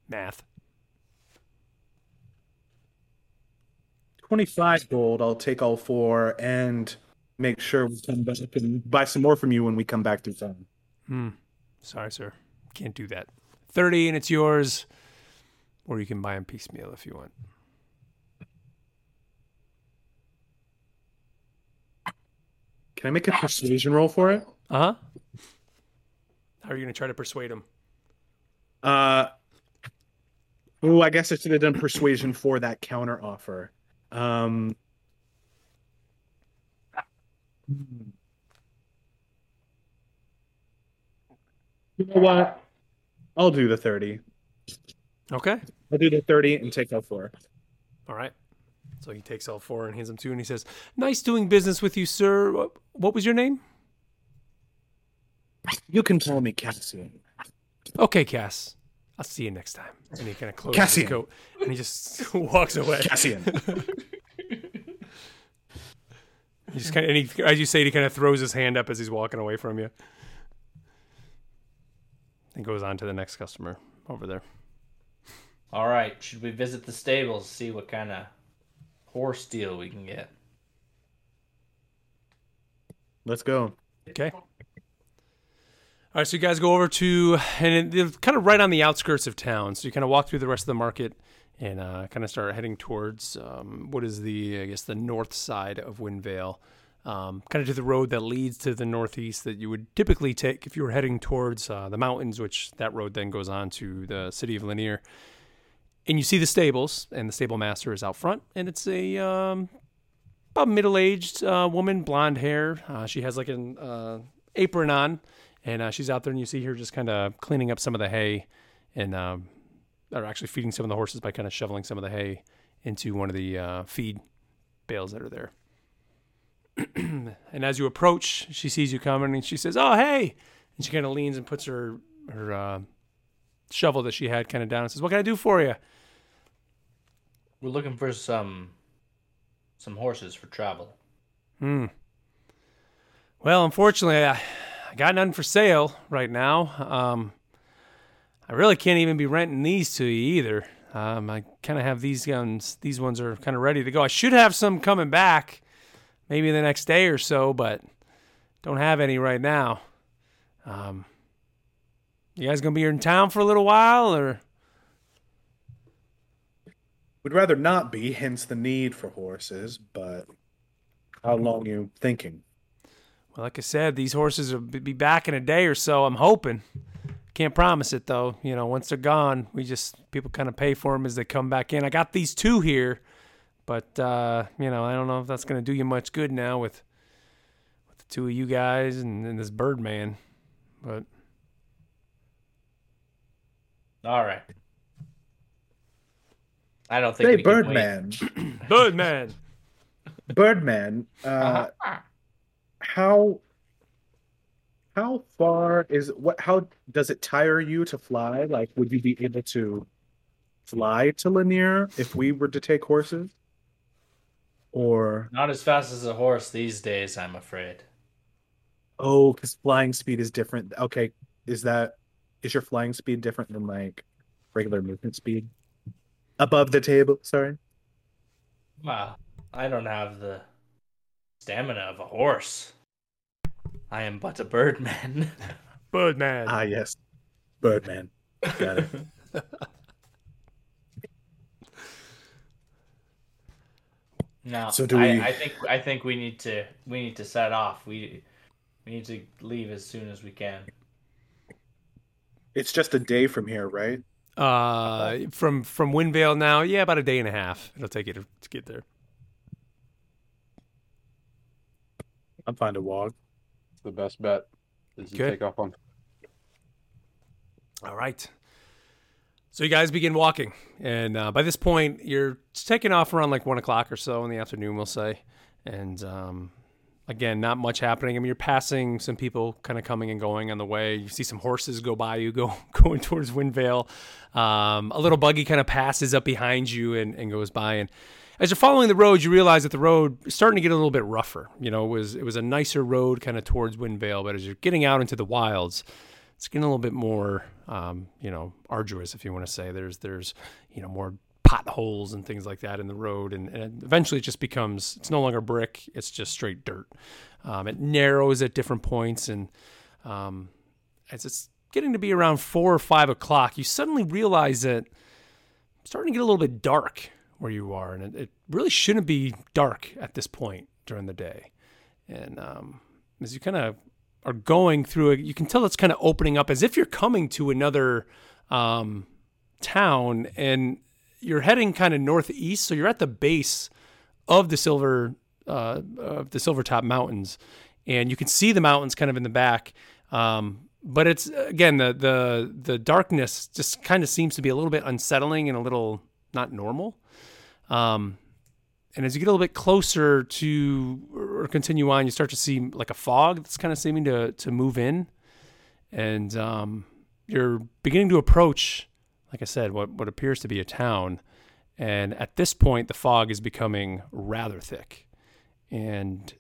Math. 25 gold, I'll take all four and make sure we come back and buy some more from you when we come back through town. Hmm. Sorry, sir. Can't do that. Thirty, and it's yours. Or you can buy them piecemeal if you want. Can I make a persuasion roll for it? Uh huh. How are you going to try to persuade him? Uh, oh, I guess I should have done persuasion for that counter offer. Um, you know what? I'll do the 30. Okay. I'll do the 30 and take all four. All right. So he takes all four and hands them to you, and he says, "Nice doing business with you, sir. What- What was your name?" You can call me Cassian. Okay, Cass. I'll see you next time. And he kind of closes Cassian. his coat and he just walks away. Cassian. He just kind of, and he, as you say, he kind of throws his hand up as he's walking away from you. And goes on to the next customer over there. All right, should we visit the stables to see what kind of horse deal we can get? Let's go. Okay. All right, so you guys go over to, and it- it's kind of right on the outskirts of town. So you kind of walk through the rest of the market and uh, kind of start heading towards um, what is the, I guess, the north side of Windvale, um, kind of to the road that leads to the northeast that you would typically take if you were heading towards uh, the mountains, which that road then goes on to the city of Lanier. And you see the stables, and the stable master is out front, and it's a um, about middle-aged uh, woman, blonde hair. Uh, she has like an uh, apron on, and uh, she's out there, and you see her just kind of cleaning up some of the hay, and um, or actually feeding some of the horses by kind of shoveling some of the hay into one of the uh, feed bales that are there. and as you approach, she sees you coming, and she says, "Oh, hey!" And she kind of leans and puts her her uh, shovel that she had kind of down and says, "What can I do for you?" We're looking for some some horses for travel. Hmm. Well, unfortunately, I, I got none for sale right now. Um, I really can't even be renting these to you either. Um, I kind of have these guns. These ones are kind of ready to go. I should have some coming back, maybe the next day or so, but don't have any right now. Um, you guys gonna be here in town for a little while, or we'd rather not be, hence the need for horses, but how long you thinking? Well, like I said, these horses will be back in a day or so. I'm hoping. Can't promise it though. You know, once they're gone, we just people kind of pay for them as they come back in. I got these two here, but uh, you know, I don't know if that's going to do you much good now with with the two of you guys and, and this Birdman. But All right. I don't think Hey, we can wait. Birdman. Birdman, Birdman, uh, Uh-huh. how how far is what? How does it tire you to fly? Like, would you be able to fly to Lanier if we were to take horses? Or Not as fast as a horse these days, I'm afraid. oh, because flying speed is different. Okay, is that is your flying speed different than like regular movement speed? Above the table, sorry. Well, I don't have the stamina of a horse. I am but a birdman. Birdman. Ah, yes, Birdman. Got it. no, So do I, we- I think I think we need to we need to set off. We we need to leave as soon as we can. It's just a day from here, right? Uh, from from Windvale now, yeah, about a day and a half. It'll take you to, to get there. I'm fine to walk. the best bet is to Okay. take off on All right. So you guys begin walking, and uh, by this point, you're taking off around like one o'clock or so in the afternoon, we'll say. And um, again, not much happening. I mean, you're passing some people kind of coming and going on the way. You see some horses go by you, go going towards Windvale. Um, a little buggy kind of passes up behind you and, and goes by. And as you're following the road, you realize that the road is starting to get a little bit rougher. You know, it was it was a nicer road kind of towards Windvale, but as you're getting out into the wilds, it's getting a little bit more, um, you know, arduous, if you want to say. There's, there's, you know, more potholes and things like that in the road, and, and eventually it just becomes, it's no longer brick, it's just straight dirt. Um, it narrows at different points, and um, as it's getting to be around four or five o'clock, you suddenly realize that it's starting to get a little bit dark where you are, and it, it really shouldn't be dark at this point during the day. And um, as you kind of are going through it, you can tell it's kind of opening up as if you're coming to another um, town and you're heading kind of northeast. So you're at the base of the silver uh, of the Silvertop Mountains, and you can see the mountains kind of in the back. Um, but it's again the the the darkness just kind of seems to be a little bit unsettling and a little not normal. Um, and as you get a little bit closer to or continue on, you start to see like a fog that's kind of seeming to to move in, and um, you're beginning to approach, like I said, what what appears to be a town. And at this point, the fog is becoming rather thick, and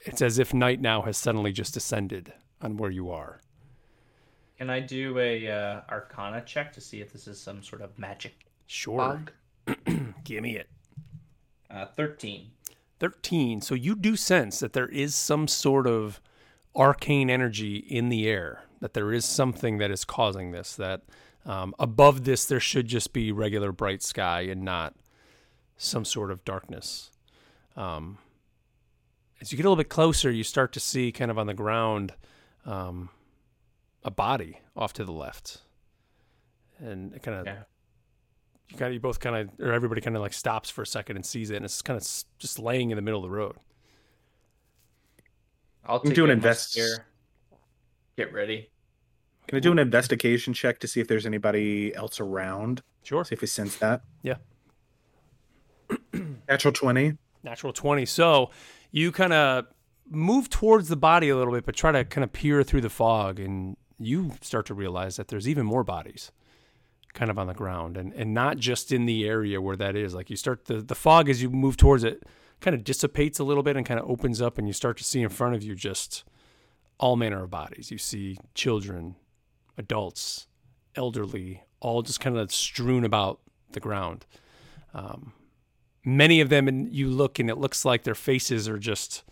it's as if night now has suddenly just descended on where you are. Can I do a uh, Arcana check to see if this is some sort of magic Sure, give me it. Uh, Thirteen. 13. So you do sense that there is some sort of arcane energy in the air, that there is something that is causing this, that um, above this, there should just be regular bright sky and not some sort of darkness. Um, as you get a little bit closer, you start to see kind of on the ground um, a body off to the left. And it kind of Yeah. you kind of you both kind of or everybody kind of like stops for a second and sees it and it's kind of s- just laying in the middle of the road I'll take do an invest- spear. Get ready. Can I do an investigation check to see if there's anybody else around? sure See if we sense that. Yeah. Natural 20. natural 20 so you kind of move towards the body a little bit but try to kind of peer through the fog and you start to realize that there's even more bodies kind of on the ground and and not just in the area where that is like you start the the fog as you move towards it kind of dissipates a little bit and kind of opens up and you start to see in front of you just all manner of bodies you see children adults elderly all just kind of strewn about the ground. Um, many of them and you look and it looks like their faces are just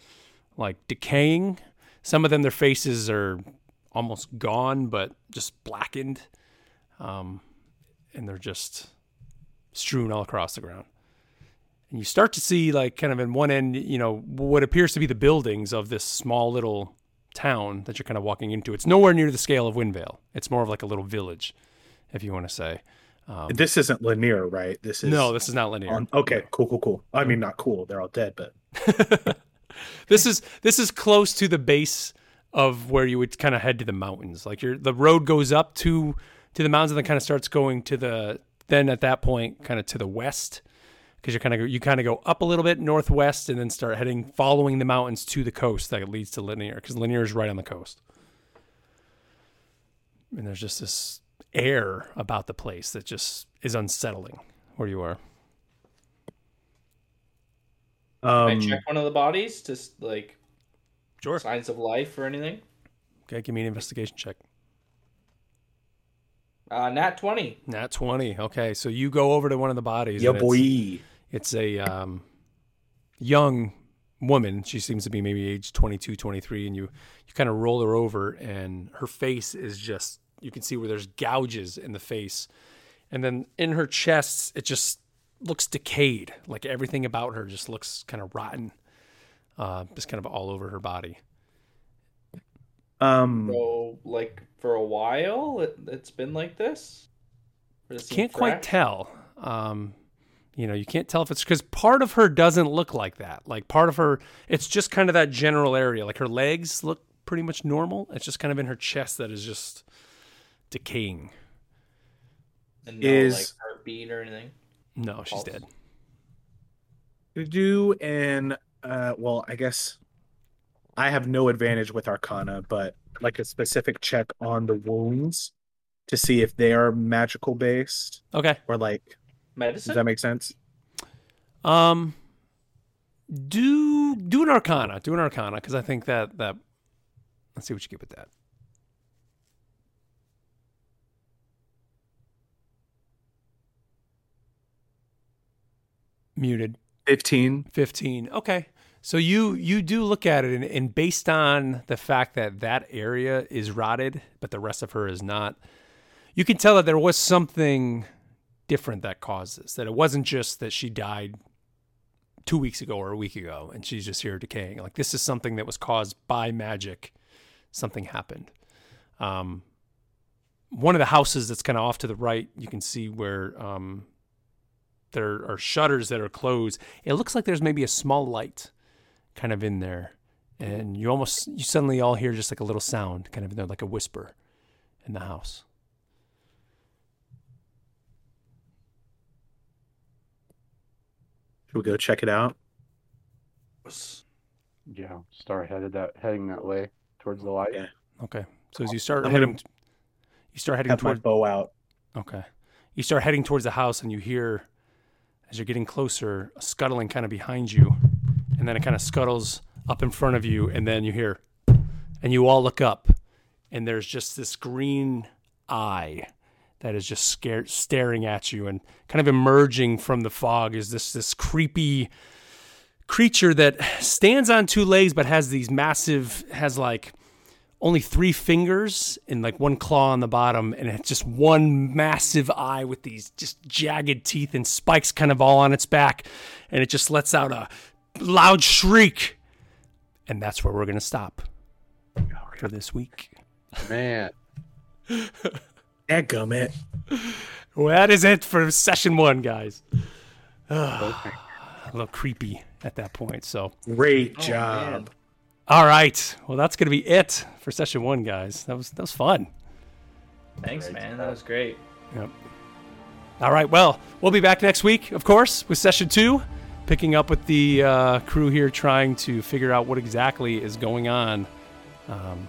like decaying. Some of them their faces are almost gone but just blackened um, and they're just strewn all across the ground. And you start to see like kind of in one end you know what appears to be the buildings of this small little town that you're kind of walking into it's nowhere near the scale of Windvale it's more of like a little village if you want to say um, This isn't Lanier, right? This is no this is not Lanier on- okay, cool, cool, cool. I mean, not cool. They're all dead, but this is this is close to the base of where you would kind of head to the mountains. Like your the road goes up to to the mountains and then kind of starts going to the then at that point kind of to the west, because you're kind of you kind of go up a little bit northwest and then start heading following the mountains to the coast that leads to Lanier because Lanier is right on the coast. And there's just this air about the place that just is unsettling where you are. Um, I check one of the bodies to like Sure. signs of life or anything. Okay, give me an investigation check. Uh, nat twenty. Nat 20. Okay, so you go over to one of the bodies. yeah, boy. It's a um, young woman. She seems to be maybe age 22, 23, and you you kind of roll her over, and her face is just you can see where there's gouges in the face, and then in her chest it just looks decayed. Like everything about her just looks kind of rotten, uh, just kind of all over her body. Um, So like for a while, it, it's been like this. Or does it seem Can't quite tell. Um, you know, you can't tell if it's because part of her doesn't look like that. Like part of her, it's just kind of that general area. Like her legs look pretty much normal. It's just kind of in her chest that is just decaying. And no, Is- like heartbeat or anything. No, she's Pulse. dead. to do an uh, well, I guess I have no advantage with Arcana, but like a specific check on the wounds to see if they are magical based Okay. or like. Does that make sense? Um, do do an Arcana. Do an Arcana because I think that that. Let's see what you get with that. Muted. Fifteen. 15 okay so you you do look at it and, and based on the fact that that area is rotted but the rest of her is not you can tell that there was something different that causes. that it wasn't just that she died two weeks ago or a week ago and she's just here decaying like this is something that was caused by magic something happened um one of the houses that's kind of off to the right you can see where um there are shutters that are closed. It looks like there's maybe a small light kind of in there. And you almost, you suddenly all hear just like a little sound kind of in there, like a whisper in the house. Should we go check it out? Yeah, start headed that heading that way towards the light. Yeah. Okay. So as you start I'm heading, gonna you start heading Have my bow out. okay. You start heading towards the house and you hear, as you're getting closer, a scuttling kind of behind you. And then it kind of scuttles up in front of you. And then you hear, and you all look up and there's just this green eye that is just scared, staring at you and kind of emerging from the fog is this this creepy creature that stands on two legs but has these massive has like only three fingers and like one claw on the bottom and it's just one massive eye with these just jagged teeth and spikes kind of all on its back and it just lets out a loud shriek. And that's where we're going to stop for this week. Man, Dadgummit. well that is it for session one guys okay. a little creepy at that point so Great Oh, job. man. all right well that's going to be it for session one guys that was that was fun Thanks, Great man. stuff. That was great. Yep. All right. Well, we'll be back next week, of course, with session two, picking up with the uh, crew here trying to figure out what exactly is going on um,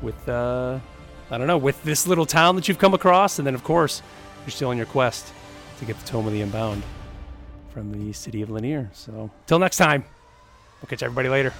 with, uh, I don't know, with this little town that you've come across. And then, of course, you're still on your quest to get the Tome of the Unbound from the city of Lanier. So, till next time, we'll catch everybody later.